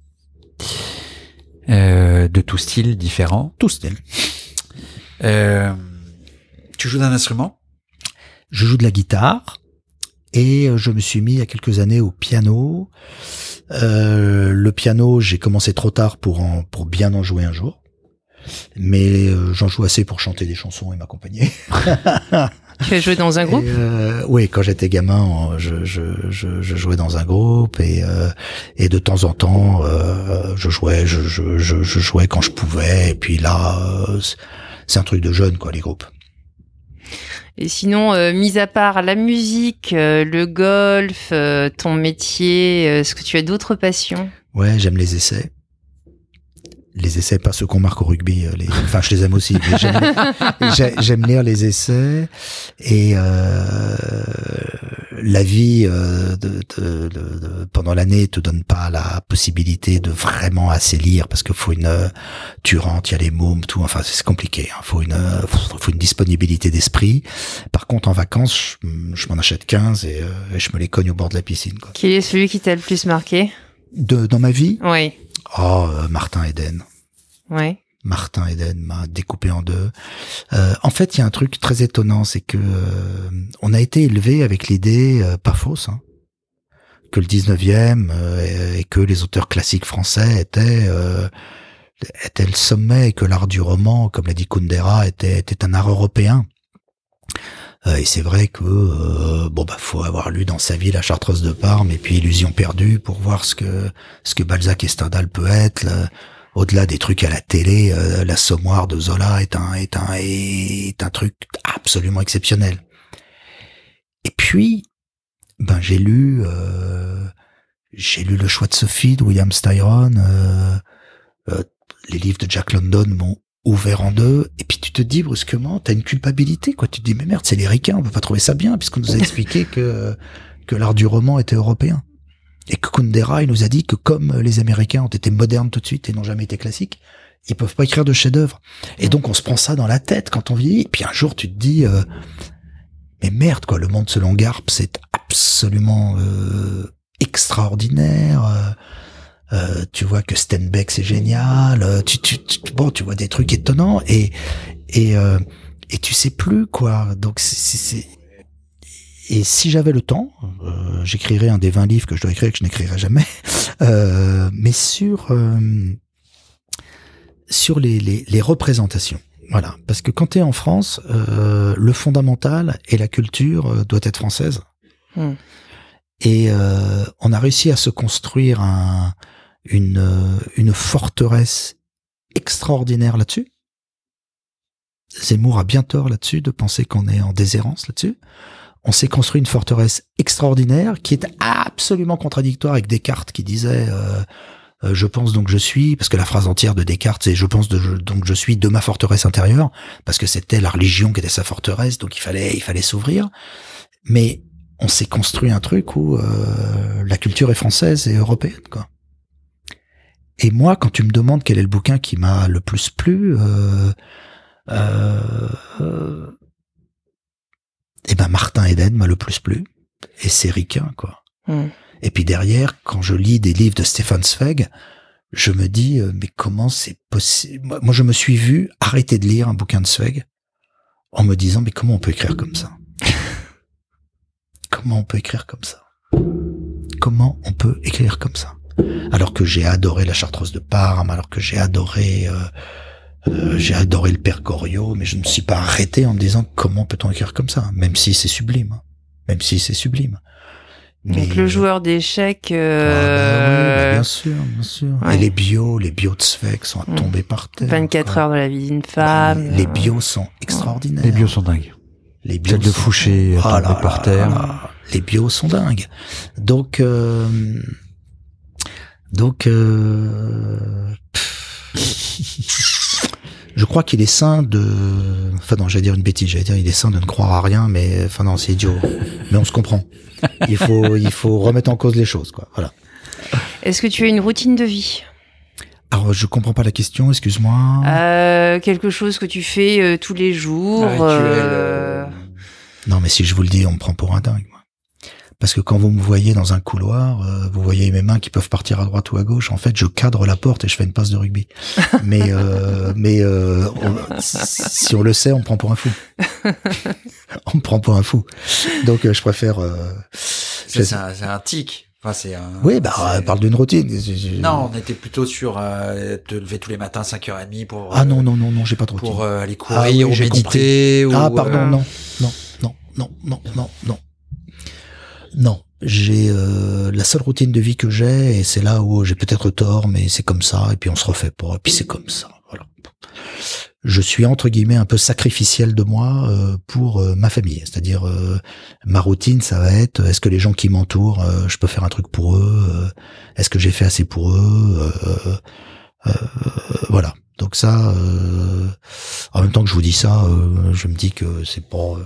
Speaker 2: euh, de tout style différent.
Speaker 3: Tout style.
Speaker 2: Euh, tu joues d'un instrument?
Speaker 3: Je joue de la guitare Et je me suis mis il y a quelques années au piano. Euh, le piano, j'ai commencé trop tard pour en, pour bien en jouer un jour. Mais euh, j'en joue assez pour chanter des chansons et m'accompagner.
Speaker 1: Tu as joué dans un groupe?
Speaker 3: Euh, Oui, quand j'étais gamin, je, je, je, je, jouais dans un groupe et, euh, et de temps en temps, euh, je jouais, je, je, je, jouais quand je pouvais. Et puis là, euh, c'est un truc de jeune, quoi, les groupes.
Speaker 1: Et sinon, euh, mis à part la musique, euh, le golf, ton métier, est-ce que tu as d'autres passions?
Speaker 3: Ouais, j'aime les essais les essais, pas ceux qu'on marque au rugby. Euh, les... Enfin, je les aime aussi. J'aime lire les essais et euh, la vie euh, de, de, de, pendant l'année te donne pas la possibilité de vraiment assez lire parce que faut une tu rentres, il y a les mômes, tout. Enfin, c'est compliqué. Hein. Faut une faut, une disponibilité d'esprit. Par contre, en vacances, je, m'en achète 15 et, et, je me les cogne au bord de la piscine. Quoi.
Speaker 1: Qui est celui qui t'a le plus marqué?
Speaker 3: De, dans ma vie?
Speaker 1: Oui.
Speaker 3: Oh, Martin Eden.
Speaker 1: Ouais.
Speaker 3: Martin Eden m'a découpé en deux. Euh, en fait, il y a un truc très étonnant, c'est que euh, on a été élevé avec l'idée, euh, pas fausse, hein, que le 19e et que les auteurs classiques français étaient étaient le sommet et que l'art du roman, comme l'a dit Kundera, était, était un art européen. Et c'est vrai que bon bah faut avoir lu dans sa vie la Chartreuse de Parme et puis Illusion perdue pour voir ce que ce que Balzac et Stendhal peut être au-delà des trucs à la télé, euh, la Sommoire de Zola est un, est un, est un truc absolument exceptionnel. Et puis, ben j'ai lu, euh, j'ai lu Le Choix de Sophie de William Styron. Euh, les livres de Jack London m'ont ouvert en deux. Et puis tu te dis brusquement, t'as une culpabilité, quoi. Tu te dis mais merde, c'est les ricains, on peut pas trouver ça bien puisqu'on nous a expliqué que que l'art du roman était européen. Et que Kundera, il nous a dit que comme les Américains ont été modernes tout de suite et n'ont jamais été classiques, ils peuvent pas écrire de chef-d'œuvre. Et donc on se prend ça dans la tête quand on vit. Et puis un jour tu te dis, euh, mais merde quoi, le monde selon Garp, c'est absolument euh, extraordinaire. Euh, tu vois que Steinbeck c'est génial. Tu, tu, bon, tu vois des trucs étonnants et et et tu sais plus quoi. Donc c'est et si j'avais le temps, euh, j'écrirais un des 20 livres que je dois écrire que je n'écrirai jamais, euh, mais sur euh, sur les, les, les, représentations. Voilà, parce que quand tu es en France, euh, le fondamental et la culture euh, doit être française. Hmm. Et on a réussi à se construire un, une, une forteresse extraordinaire là-dessus. Zemmour a bien tort là-dessus de penser qu'on est en déshérence là-dessus. On s'est construit une forteresse extraordinaire qui est absolument contradictoire avec Descartes qui disait euh, euh, je pense donc je suis parce que la phrase entière de Descartes c'est je pense donc je suis de ma forteresse intérieure parce que c'était la religion qui était sa forteresse donc il fallait il fallait s'ouvrir. Mais on s'est construit un truc où euh, la culture est française et européenne quoi et moi quand tu me demandes quel est le bouquin qui m'a le plus plu euh, et eh ben Martin Eden m'a le plus plu et c'est ricain quoi. Hmm. Et puis derrière, quand je lis des livres de Stefan Zweig, je me dis euh, mais comment c'est possible Moi, je me suis vu arrêter de lire un bouquin de Zweig en me disant mais comment on peut écrire comme ça? Comment on peut écrire comme ça? Comment on peut écrire comme ça? Alors que j'ai adoré la Chartreuse de Parme, alors que j'ai adoré euh, euh, j'ai adoré le père Goriot, mais je ne me suis pas arrêté en me disant comment peut-on écrire comme ça, même si c'est sublime, hein. même si c'est sublime.
Speaker 1: Donc le joueur d'échecs. Euh...
Speaker 3: Ah bah bien sûr, bien sûr. Et les bios, les bios de Zweig sont à mm. tomber par terre.
Speaker 1: 24 heures de la vie d'une femme.
Speaker 3: les bios sont extraordinaires.
Speaker 2: Les bios sont dingues. Les bios de Fouché ah par terre.
Speaker 3: les bios sont dingues. Donc, euh... donc. Euh... je crois qu'il est sain de, enfin non, j'allais dire une bêtise, j'allais dire il est sain de ne croire à rien, mais enfin non, c'est idiot. mais on se comprend. Il faut, il faut remettre en cause les choses, quoi. Voilà.
Speaker 1: Est-ce que tu as une routine de vie?
Speaker 3: Alors, je comprends pas la question, excuse-moi.
Speaker 1: Euh, quelque chose que tu fais euh, tous les jours. Euh...
Speaker 3: Non, mais si je vous le dis, on me prend pour un dingue parce que quand vous me voyez dans un couloir, euh, vous voyez mes mains qui peuvent partir à droite ou à gauche. En fait, je cadre la porte et je fais une passe de rugby. mais euh, mais euh, si on le sait, on prend pour un fou. on me prend pour un fou. Donc euh, je préfère. Euh,
Speaker 2: C'est un, c'est un tic. Enfin, c'est un.
Speaker 3: oui, bah euh, parle d'une routine.
Speaker 2: Non, on était plutôt sur euh, te lever tous les matins 5h30 pour.
Speaker 3: Ah
Speaker 2: euh,
Speaker 3: non non non non, j'ai pas de routine.
Speaker 2: Pour euh, aller
Speaker 3: Ah
Speaker 2: courir
Speaker 3: oui,
Speaker 2: ou méditer. Ou,
Speaker 3: Ah pardon,
Speaker 2: euh,
Speaker 3: non, non, non, non, non, non, non. Non, j'ai euh, la seule routine de vie que j'ai, et c'est là où j'ai peut-être tort, mais c'est comme ça, et puis on se refait pas, et puis c'est comme ça. Voilà. Je suis entre guillemets un peu sacrificiel de moi euh, pour euh, ma famille, c'est-à-dire euh, ma routine, ça va être est-ce que les gens qui m'entourent, euh, je peux faire un truc pour eux, euh, est-ce que j'ai fait assez pour eux, voilà. Donc ça, en même temps que je vous dis ça, je me dis que c'est pas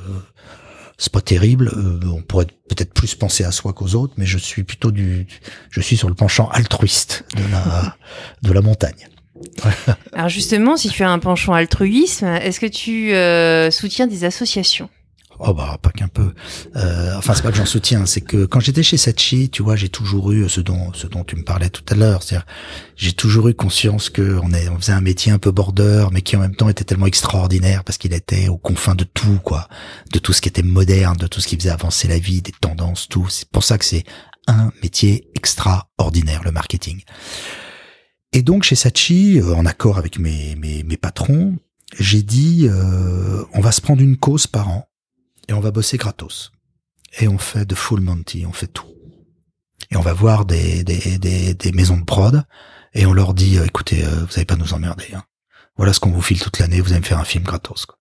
Speaker 3: c'est pas terrible. Euh, on pourrait peut-être plus penser à soi qu'aux autres, mais je suis plutôt du, je suis sur le penchant altruiste de la de la montagne.
Speaker 1: Alors justement, si tu as un penchant altruisme, est-ce que tu euh, soutiens des associations?
Speaker 3: Oh bah pas qu'un peu. Euh, enfin c'est pas que j'en soutiens, c'est que quand j'étais chez Sachi, tu vois, j'ai toujours eu ce dont ce dont tu me parlais tout à l'heure, c'est-à-dire j'ai toujours eu conscience que on, est, on faisait un métier un peu border, mais qui en même temps était tellement extraordinaire parce qu'il était aux confins de tout, quoi, de tout ce qui était moderne, de tout ce qui faisait avancer la vie, des tendances, tout. C'est pour ça que c'est un métier extraordinaire, le marketing. Et donc chez Sachi, euh, en accord avec mes mes, mes patrons, j'ai dit euh, on va se prendre une cause par an et on va bosser gratos. Et on fait de full Monty, on fait tout. Et on va voir des, des, des, des maisons de prod et on leur dit, euh, écoutez, euh, vous allez pas nous emmerder. Hein. Voilà ce qu'on vous file toute l'année, vous allez me faire un film gratos. Quoi.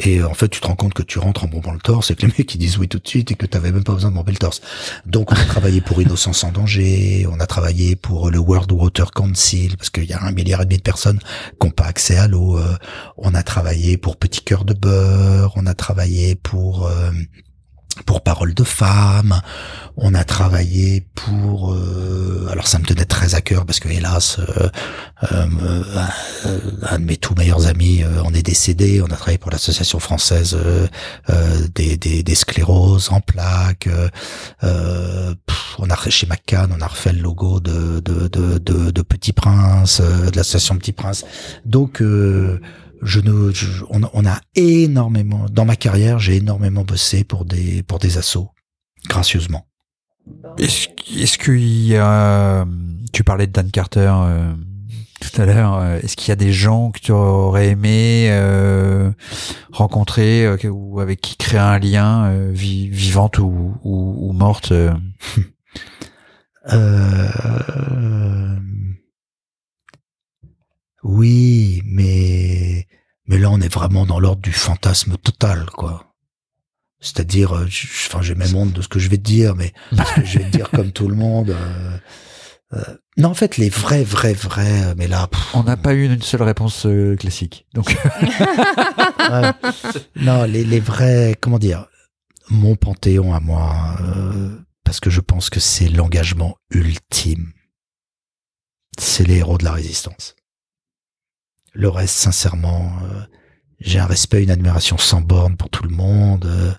Speaker 3: Et en fait, tu te rends compte que tu rentres en bombant le torse et que les mecs ils disent oui tout de suite et que t'avais même pas besoin de bomber le torse. Donc on a travaillé pour Innocence en danger, on a travaillé pour le World Water Council parce qu'il y a un milliard et demi de personnes qui n'ont pas accès à l'eau. euh, on a travaillé pour Petit Cœur de Beurre, on a travaillé pour euh, pour Parole de Femme, on a travaillé pour euh, alors ça me tenait très à cœur parce que hélas euh, euh, un de mes tout meilleurs amis euh, en est décédé. On a travaillé pour l'association française euh, des, des, des scléroses en plaques. on a chez McCann, on a refait le logo de de de, de, de Petit Prince, de l'association Petit Prince. Donc je ne, je- on, a- on a énormément dans ma carrière, j'ai énormément bossé pour des pour des assos, gracieusement.
Speaker 2: Est-ce est-ce qu'il y a, tu parlais de Dan Carter euh, tout à l'heure, euh, est-ce qu'il y a des gens que tu aurais aimé euh, rencontrer euh, ou avec qui créer un lien, euh, vi- vivante ou, ou, ou morte euh
Speaker 3: Euh, Oui, mais mais là on est vraiment dans l'ordre du fantasme total, quoi. C'est-à-dire, euh, enfin, j'ai même honte de ce que je vais te dire, mais parce que je vais te dire comme tout le monde. euh, euh, non, en fait, les vrais, vrais, vrais, euh, mais là, pff,
Speaker 2: On n'a pas eu une seule réponse euh, classique. Donc,
Speaker 3: ouais. non, les, les vrais, comment dire, mon panthéon à moi, euh, parce que je pense que c'est l'engagement ultime. C'est les héros de la résistance. Le reste, sincèrement, euh, j'ai un respect, une admiration sans borne pour tout le monde, euh,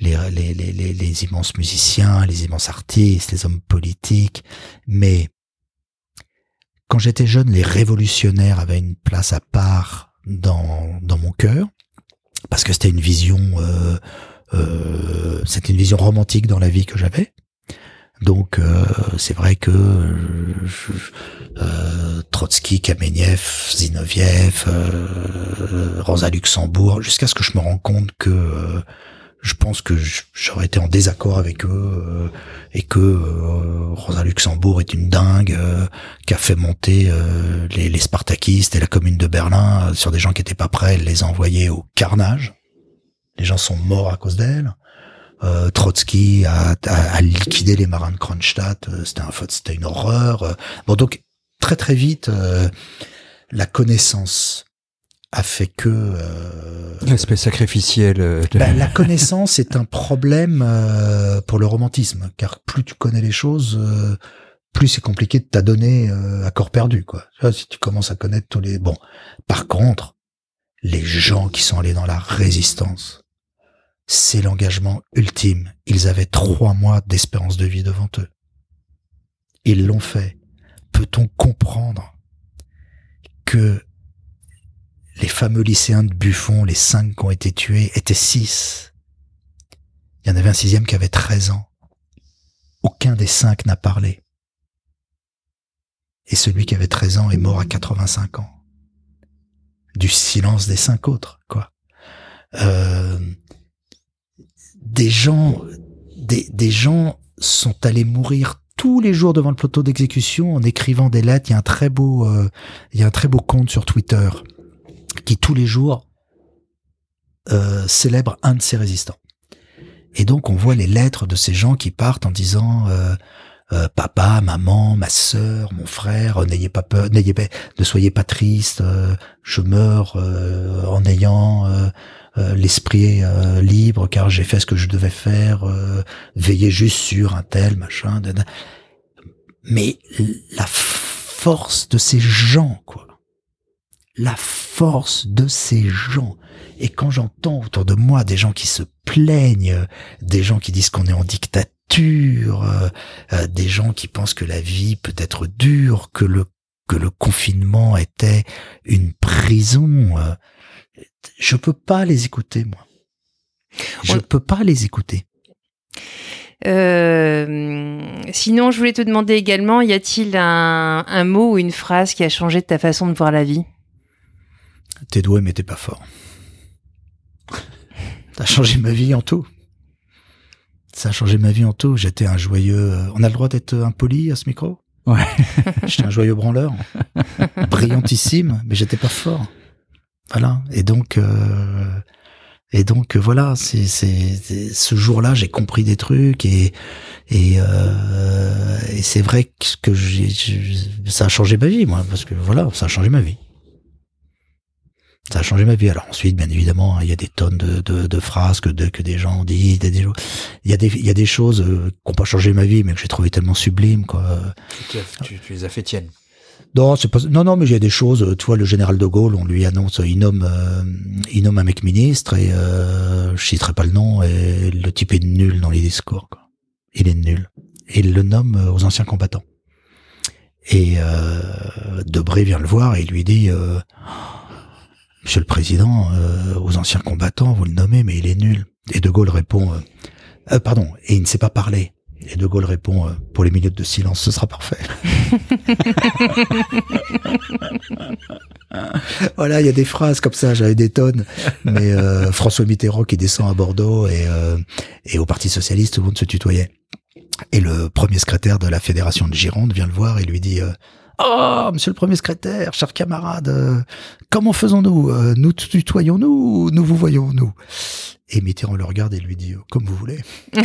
Speaker 3: les, les, immenses musiciens, les immenses artistes, les hommes politiques, mais quand j'étais jeune, les révolutionnaires avaient une place à part dans, dans mon cœur, parce que c'était une vision, euh, c'était une vision romantique dans la vie que j'avais. Donc euh, c'est vrai que euh, Trotsky, Kamenev, Zinoviev, euh, Rosa Luxembourg, jusqu'à ce que je me rende compte que euh, je pense que j'aurais été en désaccord avec eux euh, et que Rosa Luxembourg est une dingue qui a fait monter les, les Spartakistes et la commune de Berlin sur des gens qui étaient pas prêts, elle les a au carnage. Les gens sont morts à cause d'elle. Euh, Trotsky a, a- a liquidé les marins de Kronstadt. euh, C'était un c'était une horreur. euh. Bon donc très très vite, euh, la connaissance a fait que euh,
Speaker 2: l'aspect sacrificiel. euh, de-
Speaker 3: ben, la connaissance est un problème euh, pour le romantisme, car plus tu connais les choses, euh, plus c'est compliqué de t'adonner euh, à corps perdu, quoi. Si tu commences à connaître tous les... Bon, par contre, les gens qui sont allés dans la résistance, c'est l'engagement ultime. Ils avaient trois mois d'espérance de vie devant eux. Ils l'ont fait. Peut-on comprendre que les fameux lycéens de Buffon, les cinq qui ont été tués, étaient six? Il y en avait un sixième qui avait 13 ans. Aucun des cinq n'a parlé. Et celui qui avait 13 ans est mort à 85 ans. Du silence des cinq autres, quoi. Euh, des gens, des, des gens sont allés mourir tous les jours devant le plateau d'exécution en écrivant des lettres. Il y a un très beau, euh, il y a un très beau compte sur Twitter qui tous les jours euh, célèbre un de ces résistants. Et donc on voit les lettres de ces gens qui partent en disant euh, euh, papa, maman, ma sœur, mon frère, n'ayez pas peur, n'ayez pas, ne soyez pas triste, euh, je meurs euh, en ayant euh, l'esprit libre car j'ai fait ce que je devais faire, veillez juste sur un tel machin. Mais la force de ces gens, quoi. La force de ces gens. Et quand j'entends autour de moi des gens qui se plaignent, des gens qui disent qu'on est en dictature, euh, euh, des gens qui pensent que la vie peut être dure, que le que le confinement était une prison, euh, je peux pas les écouter moi. Je
Speaker 1: On-
Speaker 3: peux pas les écouter.
Speaker 1: Euh, sinon, je voulais te demander également, y a-t-il un, un mot ou une phrase qui a changé de ta façon de voir la vie?
Speaker 3: T'es doué mais t'es pas fort. Ça a changé ma vie en tout. Ça a changé ma vie en tout. J'étais un joyeux. euh, On a le droit d'être impoli à ce micro?
Speaker 2: Ouais.
Speaker 3: J'étais un joyeux branleur, brillantissime, mais j'étais pas fort. Voilà. Et donc, euh, et donc euh, voilà. C'est, ce jour-là, j'ai compris des trucs et et, euh, et c'est vrai que j'ai, ça a changé ma vie, moi, parce que voilà, ça a changé ma vie. Ça a changé ma vie. Alors ensuite, bien évidemment, il y a des tonnes de, de, de phrases que, de, que des gens des- des- il y a des, il y a des choses euh, qui n'ont pas changé ma vie, mais que j'ai trouvé tellement sublimes, quoi.
Speaker 2: Tu, tu- tu les as fait tiennes.
Speaker 3: Non. Non, mais il y a des choses. euh, Tu vois, le général de Gaulle, on lui annonce, il nomme, euh, il nomme un mec ministre et euh, je citerai pas le nom. Et le type est nul dans les discours. Quoi. Il est nul. Il le nomme euh, aux anciens combattants. Et euh, Debré vient le voir et il lui dit, euh, Monsieur le Président, euh, aux anciens combattants, vous le nommez, mais il est nul. Et De Gaulle répond, euh, Euh, pardon, et il ne sait pas parler. Et De Gaulle répond, euh, pour les minutes de silence, ce sera parfait. voilà, il y a des phrases comme ça, j'avais des tonnes. Mais euh, François Mitterrand qui descend à Bordeaux et, euh, et au Parti Socialiste, tout le monde se tutoyait. Et le premier secrétaire de la Fédération de Gironde vient le voir et lui dit euh, Oh, monsieur le premier secrétaire, cher camarade, euh, comment faisons-nous Euh, Nous tutoyons-nous ou nous vous voyons-nous? Et Mitterrand le regarde et lui dit euh, Comme vous voulez.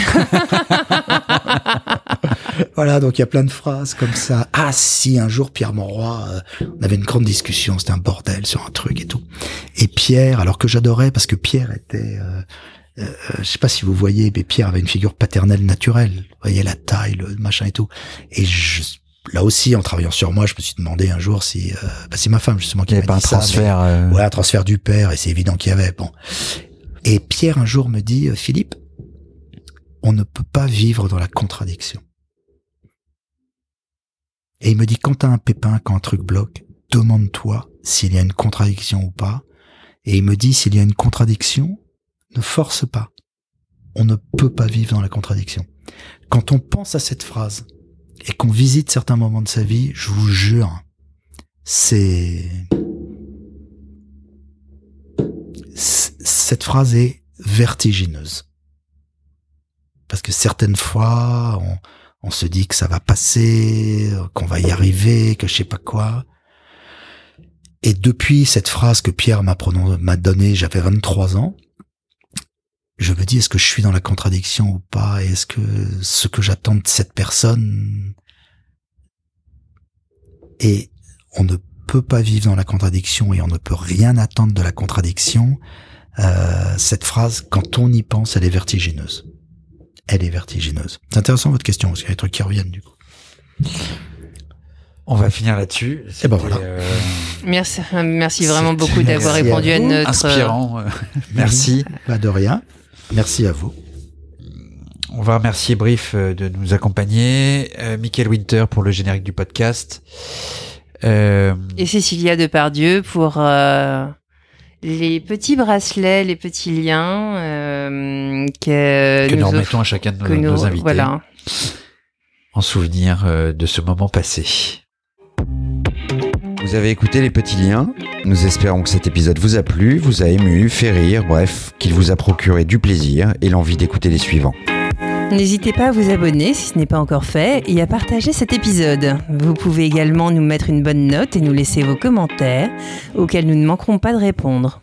Speaker 3: voilà, donc il y a plein de phrases comme ça. Ah si, un jour, Pierre Monroy, euh, on avait une grande discussion, c'était un bordel sur un truc et tout. Et Pierre, alors que j'adorais, parce que Pierre était... Euh, euh, je sais pas si vous voyez, mais Pierre avait une figure paternelle naturelle. Vous voyez la taille, le machin et tout. Et je, là aussi, en travaillant sur moi, je me suis demandé un jour si... Euh, bah, c'est ma femme justement qui m'a
Speaker 2: avait pas un
Speaker 3: dit mais-
Speaker 2: transfert. euh,
Speaker 3: Ouais, un transfert du père, et c'est évident qu'il y avait. Bon. Et Pierre un jour me dit, euh, Philippe, on ne peut pas vivre dans la contradiction. Et il me dit, quand t'as un pépin, quand un truc bloque, demande-toi s'il y a une contradiction ou pas. Et il me dit, s'il y a une contradiction, ne force pas. On ne peut pas vivre dans la contradiction. Quand on pense à cette phrase et qu'on visite certains moments de sa vie, je vous jure, c'est cette phrase est vertigineuse. Parce que certaines fois, on, se dit que ça va passer, qu'on va y arriver, que je sais pas quoi. Et depuis cette phrase que Pierre m'a donnée, j'avais 23 ans, je me dis est-ce que je suis dans la contradiction ou pas? Et est-ce que ce que j'attends de cette personne et on ne peut pas vivre dans la contradiction et on ne peut rien attendre de la contradiction. Euh, cette phrase, quand on y pense, elle est vertigineuse. Elle est vertigineuse. C'est intéressant votre question parce qu'il y a des trucs qui reviennent du coup.
Speaker 2: On va finir là-dessus.
Speaker 3: Eh ben voilà.
Speaker 2: euh,
Speaker 1: Merci, euh, merci vraiment beaucoup d'avoir
Speaker 3: à
Speaker 1: répondu à
Speaker 3: vous.
Speaker 1: notre.
Speaker 2: inspirant. euh, Merci.
Speaker 3: Pas de rien. Merci à vous.
Speaker 2: On va remercier Brief euh, de nous accompagner, euh, Michael Winter pour le générique du podcast. Euh,
Speaker 1: Et Cécilia Depardieu pour euh, les petits bracelets, les petits liens euh, que,
Speaker 2: Que nous
Speaker 1: nous
Speaker 2: remettons
Speaker 1: offre-
Speaker 2: à chacun de nos,
Speaker 1: que nous-
Speaker 2: nos invités
Speaker 1: Voilà.
Speaker 2: en souvenir euh, de ce moment passé.
Speaker 4: Vous avez écouté les petits liens. Nous espérons que cet épisode vous a plu, vous a ému, fait rire, bref, qu'il vous a procuré du plaisir et l'envie d'écouter les suivants.
Speaker 1: N'hésitez pas à vous abonner si ce n'est pas encore fait et à partager cet épisode. Vous pouvez également nous mettre une bonne note et nous laisser vos commentaires auxquels nous ne manquerons pas de répondre.